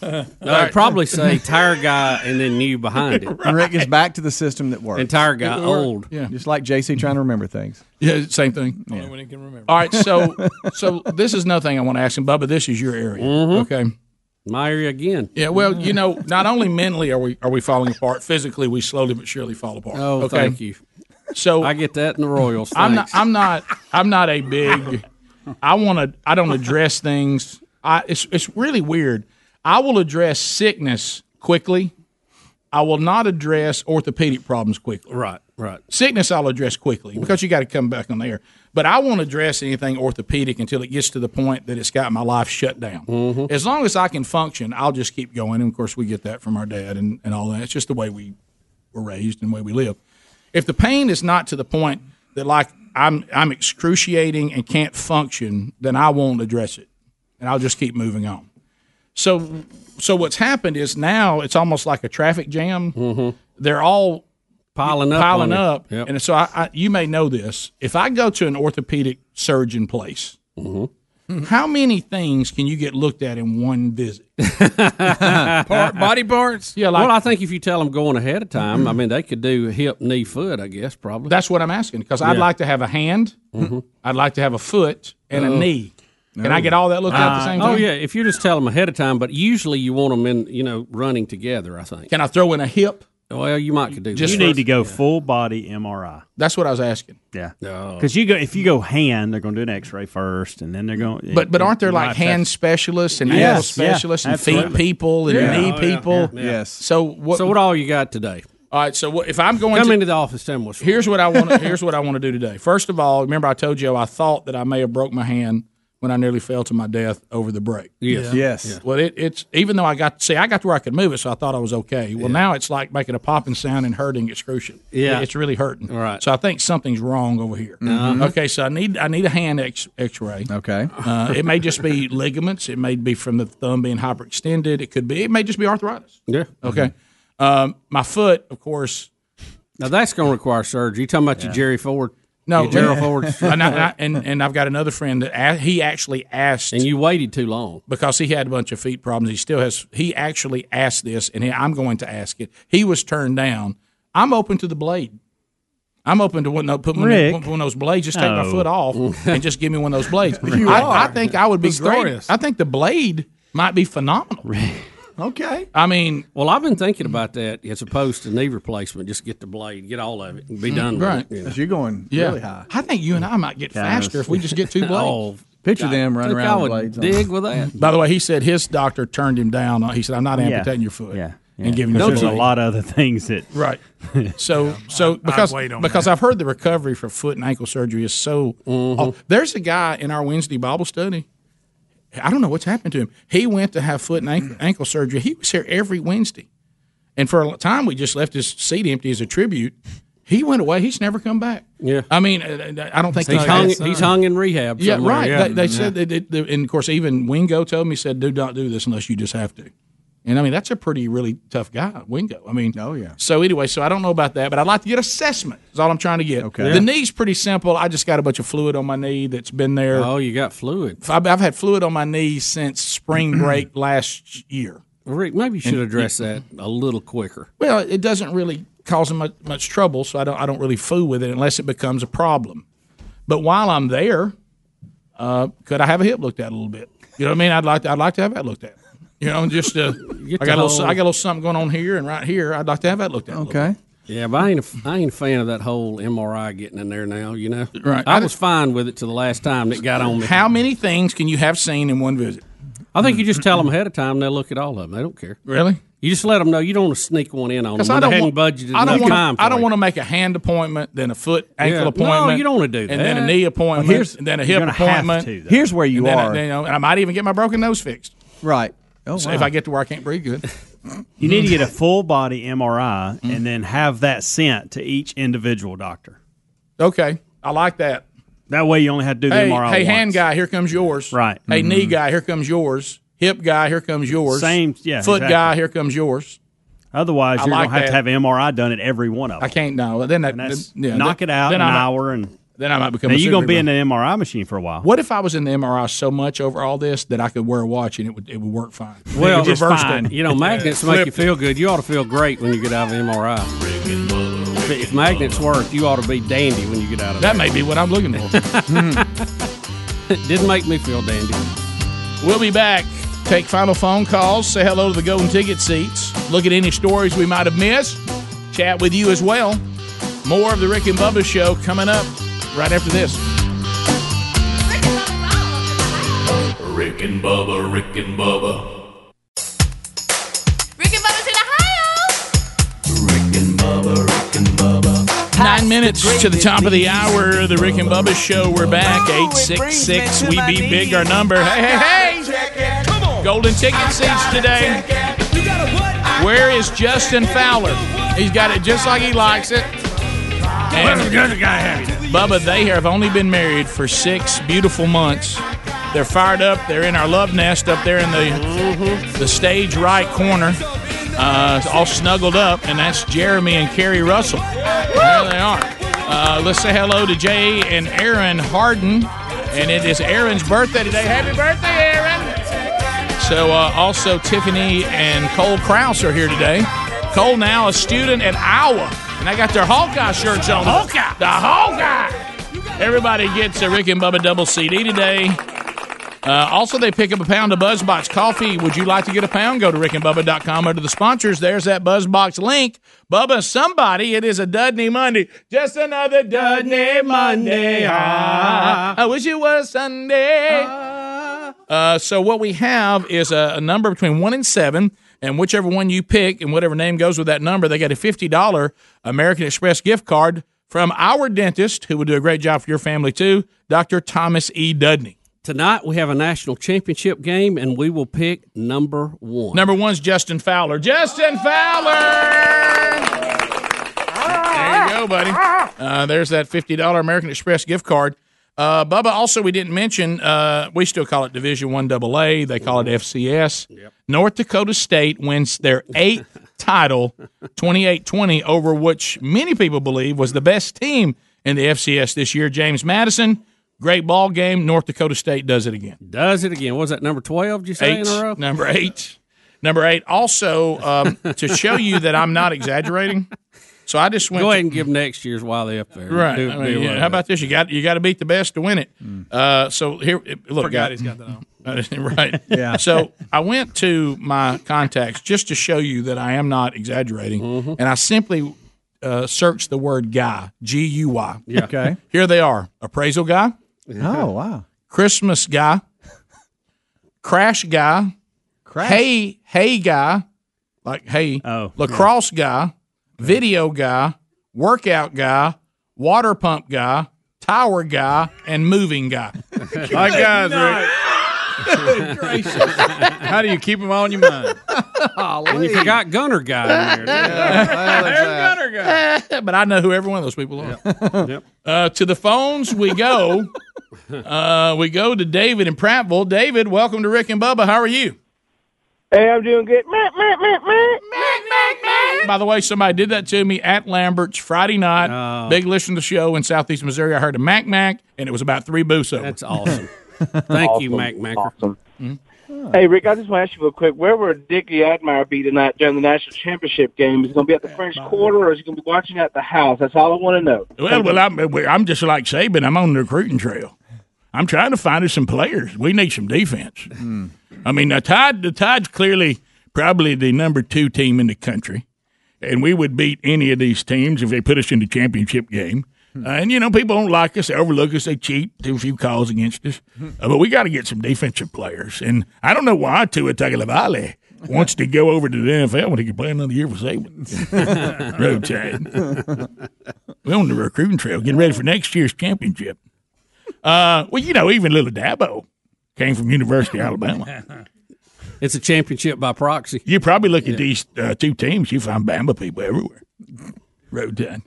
No, it'd probably say tire guy and then new behind it. And Rick is back to the system that works. And tire guy old. Yeah. Just like JC trying to remember things. Yeah, same thing. Only when he can remember. All right, so so this is another thing I want to ask him, Bubba. This is your area, mm-hmm. okay? My area again. Yeah, well, you know, not only mentally are we are we falling apart, physically we slowly but surely fall apart. Oh, okay? thank you. So I get that in the Royals. I'm not. I'm not. I'm not a big. I want to. I don't address things. I. It's. It's really weird. I will address sickness quickly. I will not address orthopedic problems quickly. Right. Right. Sickness I'll address quickly because you got to come back on there. But I won't address anything orthopedic until it gets to the point that it's got my life shut down. Mm-hmm. As long as I can function, I'll just keep going. And of course, we get that from our dad and, and all that. It's just the way we were raised and the way we live. If the pain is not to the point that like I'm I'm excruciating and can't function, then I won't address it, and I'll just keep moving on. So so what's happened is now it's almost like a traffic jam. They're all piling up. piling up, Yep. and so I, I, you may know this. If I go to an orthopedic surgeon place, Mm-hmm. How many things can you get looked at in one visit? Part, body parts. Yeah, like well, I think if you tell them going ahead of time, I mean, they could do hip, knee, foot. I guess probably. that's what I'm asking because I'd like to have a hand, mm-hmm. I'd like to have a foot, and a Oh. knee. Can I get all that looked at at the uh, same oh, time? Oh yeah, if you just tell them ahead of time, but usually you want them in, you know, running together. I think. Can I throw in a hip? Well, you might could do. Just you need to go full body MRI. That's what I was asking. Yeah, No. because you go if you go hand, they're going to do an X-ray first, and then they're going. But but aren't there like hand have- specialists and Yes, ankle yeah, specialists and feet people and Yeah. knee Oh, people? yeah, yeah. So what? So what all you got today? all right. So what, if I'm going to Come to into the office. Tell me here's what I want. Here's what I want to do today. First of all, remember I told you I thought that I may have broke my hand when I nearly fell to my death over the break. Yes. Yeah. Yes. Yeah. Well, it, it's even though I got see, I got to where I could move it, so I thought I was okay. Well, now it's like making a popping sound and hurting excruciating. Yeah. it's really hurting. Right. So I think something's wrong over here. Mhm. Okay, so I need I need a hand X X ray. Okay. Uh, it may just be ligaments. It may be from the thumb being hyperextended. It could be. It may just be arthritis. Yeah. Okay. Um, my foot, of course. Now that's going to require surgery. You talking about your Jerry Ford? No, Your Gerald Ford. and, I, and and I've got another friend that a- he actually asked, and you waited too long because he had a bunch of feet problems. He still has. He actually asked this, and he, I'm going to ask it. He was turned down. I'm open to the blade. I'm open to one, no, put one, Rick. one of those blades. Just take my Oh. foot off and just give me one of those blades. You I, are. I think I would be great. Pistorius. I think the blade might be phenomenal. Okay. I mean, well, I've been thinking about that as opposed to knee replacement. Just get the blade, get all of it, and be mm-hmm. done right. with it. You you're going Yeah. really high. I think you and I might get faster if we just get two blades. Oh, Picture God, them running around I with would blades on. dig with that. By the way, he said his doctor turned him down. He said, "I'm not Yeah. amputating your foot." Yeah. and giving you There's the a lot of other things that Right. So so because because that. I've heard the recovery for foot and ankle surgery is so. Mm-hmm. oh, there's a guy in our Wednesday Bible study. I don't know what's happened to him. He went to have foot and ankle, ankle surgery. He was here every Wednesday, and for a time we just left his seat empty as a tribute. He went away. He's never come back. Yeah. I mean, uh, I don't think He's they- hung, he's hung in rehab. Yeah, right. Yeah. They, they said, that it, and of course, even Wingo told me, he said, "Do not do this unless you just have to." And I mean, that's a pretty really tough guy, Wingo. I mean, oh yeah. So anyway, so I don't know about that, but I'd like to get assessment. Is all I'm trying to get. Okay. The knee's pretty simple. I just got a bunch of fluid on my knee that's been there. Oh, you got fluid. I've, I've had fluid on my knee since spring break last year. Rick, maybe you should And- address that a little quicker. Well, it doesn't really cause much, much trouble, so I don't I don't really fool with it unless it becomes a problem. But while I'm there, uh, could I have a hip looked at a little bit? You know what I mean? I'd like to, I'd like to have that looked at. You know, just uh, I Get got a little whole- I got a little something going on here and right here. I'd like to have that looked at. Okay. Yeah, but I ain't a, I ain't a fan of that whole MRI getting in there now. You know, Right. I, I was fine with it to the last time that got on me. How many things can you have seen in one visit? I think you just tell them ahead of time. And They'll look at all of them. They don't care. Really? You just let them know you don't want to sneak one in on them. Because I don't hadn't want, budgeted I don't want time. to, I don't it. want to make a hand appointment, then a foot ankle Yeah. No, you don't wanna do that. And then a knee appointment, here's- and then a you're hip gonna have appointment. to. Here's where you and then I- are. you know, and I might even get my broken nose fixed. Right. Oh, So if. I get to where I can't breathe good. You need to get a full body MRI and then have that sent to each individual doctor. Okay, I like that. That way, you only have to do the Hey, MRI. hey, once. hand guy, here comes yours. Right. Hey, knee Mhm. guy, here comes yours. Hip guy, here comes yours. Same- yeah, Foot exactly. guy, here comes yours. Otherwise, I you're like gonna have that. to have MRI done at every one of them. I can't know. Then that, that's- then- yeah, knock then- it out then in an I might- hour, and then I might become. now a you're gonna be in the MRI machine for a while. What if I was in the MRI so much over all this that I could wear a watch and it would it would work fine? Well, It reversed it. You know, magnets make you feel good. You ought to feel great when you get out of an MRI. If, if magnets work, you ought to be dandy when you get out of That may be what I'm looking for. it. Hmm. Didn't make me feel dandy. We'll be back. Take final phone calls. Say hello to the golden ticket seats. Look at any stories we might have missed. Chat with you as well. More of the Rick and Bubba show coming up right after this. Rick and Bubba, Rick and Bubba, Rick and Bubba's in Ohio. Rick and Bubba, Rick and Bubba. Nine minutes to the top of the hour. The Rick and Bubba show. We're back. 866 We Be Big, our number. Hey, hey, hey. Golden ticket seats today. Where is Justin Fowler? He's got it just like he likes it. And Bubba, they have only been married for six beautiful months. They're fired up. They're in our love nest up there in the the stage right corner, uh, all snuggled up, and that's Jeremy and Carrie Russell. There they are. Uh, let's say hello to Jay and Aaron Harden, and it is Aaron's birthday today. Happy birthday, Aaron! So uh, also Tiffany and Cole Kraus are here today. Cole now a student at Iowa, and they got their Hawkeye shirts on. Hawkeye, the Hawkeye. Everybody gets a Rick and Bubba double CD today. Uh, also, they pick up a pound of BuzzBox coffee. Would you like to get a pound? Go to rickandbubba.com under the sponsors. There's that BuzzBox link. Bubba, somebody, it is a Dudney Monday. Just another Dudney Monday. Ah, I wish it was Sunday. Uh, so what we have is a, a number between one and seven, and whichever one you pick and whatever name goes with that number, they get a fifty dollar American Express gift card from our dentist, who will do a great job for your family too, Doctor Thomas E. Dudney. Tonight we have a national championship game, and we will pick number one. Number one's Justin Fowler. Justin Fowler. There you go, buddy. Uh, there's that fifty dollar American Express gift card. Uh, Bubba, also we didn't mention uh, we still call it Division One Double A. They call it FCS. North Dakota State wins their eighth title, 28-20, over which many people believe was the best team in the FCS this year. James Madison, great ball game. North Dakota State does it again. Does it again? What was that number twelve? Did you say Eight, in a row? number eight. Number eight. Also, um, to show you that I'm not exaggerating, so I just went. Go to- ahead and give next year's while they up there. Right. Do- I mean, away yeah, how about this? You got you got to beat the best to win it. Uh, so here, look, Forgot guy- he's got that on. right. Yeah. So I went to my contacts just to show you that I am not exaggerating, Mm-hmm. and I simply uh, searched the word guy, G U Y. Yeah. Okay. Here they are: appraisal guy, Oh wow. Christmas guy, crash guy, Crash. hey hey guy, like hey, Oh, lacrosse guy, video guy, workout guy, water pump guy, tower guy, and moving guy. Like guys, Rick. How do you keep them all in your mind? And you forgot Gunner guy in there. There's Gunner guy. but I know who every one of those people are. Yep. Uh, to the phones we go. Uh, we go to David in Prattville. David, welcome to Rick and Bubba. How are you? Hey, I'm doing good. By the way, somebody did that to me at Lambert's Friday night. Oh. Big listen to the show in Southeast Missouri. I heard a Mac Mac, and it was about three booths over. That's awesome. Thank you, Awesome. Mac Macker. Awesome. Hmm? Hey, Rick, I just want to ask you real quick. Where will Dickie Admire be tonight during the national championship game? Is he going to be at the French Quarter or is he going to be watching at the house? That's all I want to know. Well, well, I'm, I'm just like Saban. I'm on the recruiting trail. I'm trying to find us some players. We need some defense. Hmm. I mean, the Tide, the Tide's clearly probably the number two team in the country, and we would beat any of these teams if they put us in the championship game. Uh, and you know, people don't like us; they overlook us, they cheat, do a few calls against us. Uh, but we got to get some defensive players. And I don't know why Tua Tagovailoa wants to go over to the NFL when he can play another year for Saban. Road. We're on the recruiting trail, getting ready for next year's championship. Uh, well, you know, even little Dabo came from University of Alabama. It's a championship by proxy. You probably look at these uh, two teams, you find Bama people everywhere. Roll Tide.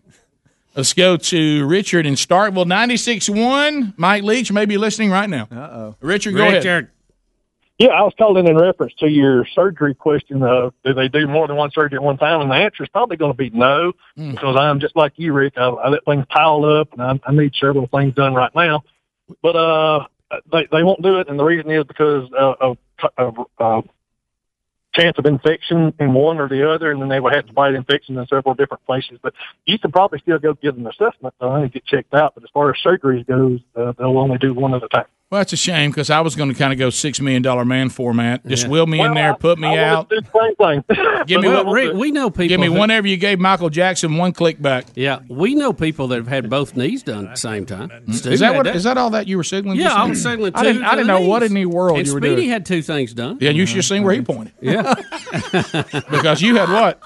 Let's go to Richard in Starkville, 96-1. Mike Leach may be listening right now. Uh-oh. Richard, go ahead. Yeah, I was calling in reference to your surgery question of do they do more than one surgery at one time? And the answer is probably going to be no, because I'm just like you, Rick. I, I let things pile up, and I, I need several things done right now. But uh, they they won't do it, and the reason is because uh, of, uh, chance of infection in one or the other, and then they would have to fight infection in several different places. But you can probably still go get an assessment done and get checked out. But as far as surgeries goes, uh, they'll only do one at a time. Well, that's a shame because I was going to kind of go $6 million man format. Just Yeah. wheel me in there, put me I out. do the same thing. Give me Well, what, Rick, we know people. give me who- whenever you gave Michael Jackson one click back. Yeah, we know people that have had both knees done at the same time. Stu Is that had what? Is that all that you were signaling? Yeah, I now? was signaling I didn't. I didn't know the what knees. in the world And you were Speedy doing. Speedy had two things done. Yeah, you should have seen where he pointed Yeah, because you had what?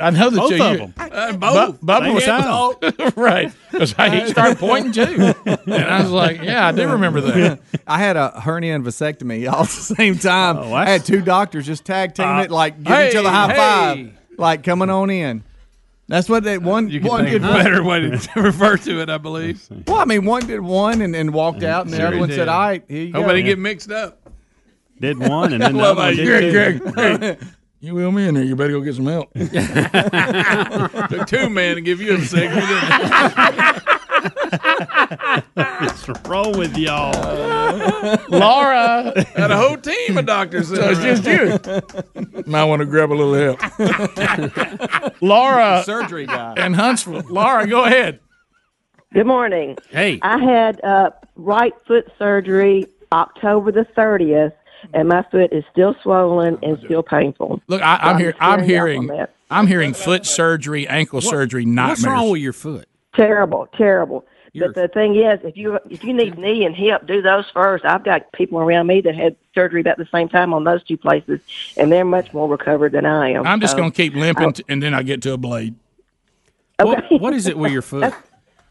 I know that Both you. of you- them. Uh, Bu- both. Bubba was time. right because he started pointing too, and I was like, "Yeah, I do remember that." I had a hernia and vasectomy all at the same time. Oh, I had two doctors just tag teaming Uh, it, like giving each other high hey. five, like coming on in. That's what they one You one did. of a better way to refer to it, I believe. Well, I mean, one did one and, and walked out, and the Sure other one did. said, "All right, here you Hope go." I didn't get mixed up. Did one, and then the Love other one did Greg, two. Greg, Greg, you wheel me in there. You better go get some help. Took two men to give you a segment. didn't What's wrong with y'all? Laura, it? Had a whole team of doctors. so it's just you. Might want to grab a little help. Laura surgery guy. and Huntsville. Laura, go ahead. Good morning. Hey. I had uh, right foot surgery October the 30th, Mm-hmm. and my foot is still swollen and still painful. Look, I, So I'm here. I'm just hearing. that. I'm hearing foot surgery, ankle surgery, nightmares. what's wrong with your foot? Terrible, terrible. You're- But the thing is, if you if you need knee and hip, do those first. I've got people around me that had surgery about the same time on those two places, and they're much more recovered than I am. I'm just So, going to keep limping, t- and then I get to a blade. What, what is it with your foot?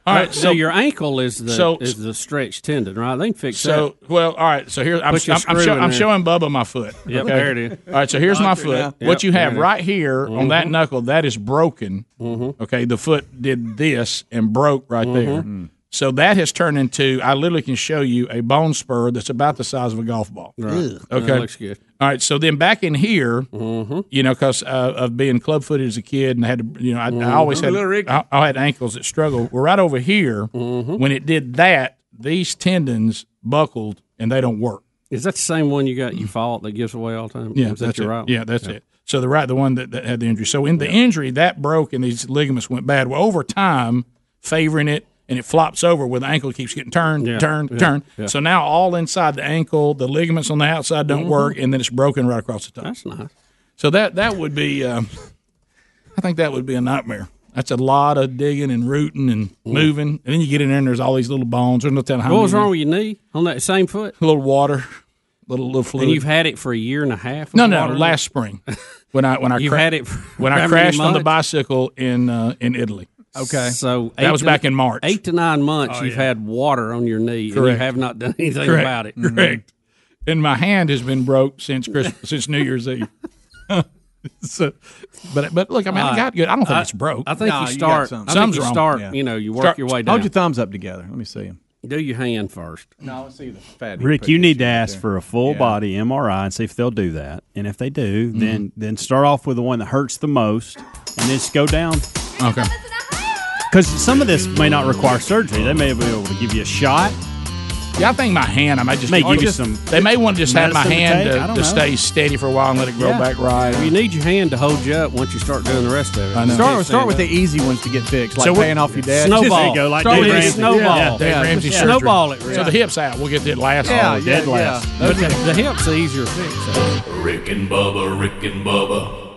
All right, so, so- your ankle is the so- is the stretched tendon, right? They can fix So that. well, all right. So here I'm, I'm, I'm, show, I'm showing Bubba my foot. Yep, there it is. All right. So here's my foot. now. What you have there it is. right here on that Mhm. knuckle that is broken. Mm-hmm. Okay, the foot did this and broke right there. So that has turned into. I literally can show you a bone spur that's about the size of a golf ball. Right. Ugh. Okay. That looks good. All right. So then back in here, Mm-hmm. you know, because uh, of being club footed as a kid and I had to, you know, I, I always had Little Ricky. I, I had ankles that struggled. Well, right over here, Mm-hmm. when it did that, these tendons buckled and they don't work. Is that the same one you got? You fought that gives away all the time? Yeah, is that that's your it. right? Yeah, that's it. So the right, the one that, that had the injury. So in the injury, that broke and these ligaments went bad. Well, over time, favoring it and it flops over where the ankle keeps getting turned, Yeah, turned, yeah, turned. yeah. So now all inside the ankle, the ligaments on the outside don't Mhm. work, and then it's broken right across the top. That's nice. So that that would be, um, I think that would be a nightmare. That's a lot of digging and rooting and moving, and then you get in there and there's all these little bones. There's no telling how. What was wrong with your knee on that same foot? A little water, little little fluid. And you've had it for a year and a half. No, no, last spring when I when I cra- had it for when I crashed on the bicycle in uh, in Italy. So that was to- back in March. Eight to nine months, Oh, you've yeah. had water on your knee, and you have not done anything Correct. about it. Correct. And my hand has been broke since Christmas, since New Year's Eve. so, but but look, I mean, I Uh, got good. I don't think I- it's broke. I think Nah, you you start. got some. I think Something's you wrong. start. Yeah. You know, you work Start- your way down. Hold your thumbs up together. Let me see them. Do your hand first. No, let's see the fat. Rick, you need to ask for a full Yeah. body MRI and see if they'll do that. And if they do, Mm-hmm. then then start off with the one that hurts the most, and then just go down. Okay. Because some of this may not require surgery. They may be able to give you a shot. Yeah, I think my hand. I might just May or give you some They may want to just have my medicine to hand to, to stay steady for a while and let it grow Yeah. back right. You need your hand to hold you up once you start doing the rest of it. I know. Start, start with the easy ones to get fixed, like So paying off your dad. Snowball. There you go, like Start Dave with Ramsey. snowball. Yeah, Dave Yeah, Ramsey just snowball it, So the hips out. We'll get that last. Yeah, oh, yeah, dead yeah. last. But the, the hips are easier to fix. Rick and Bubba, Rick and Bubba.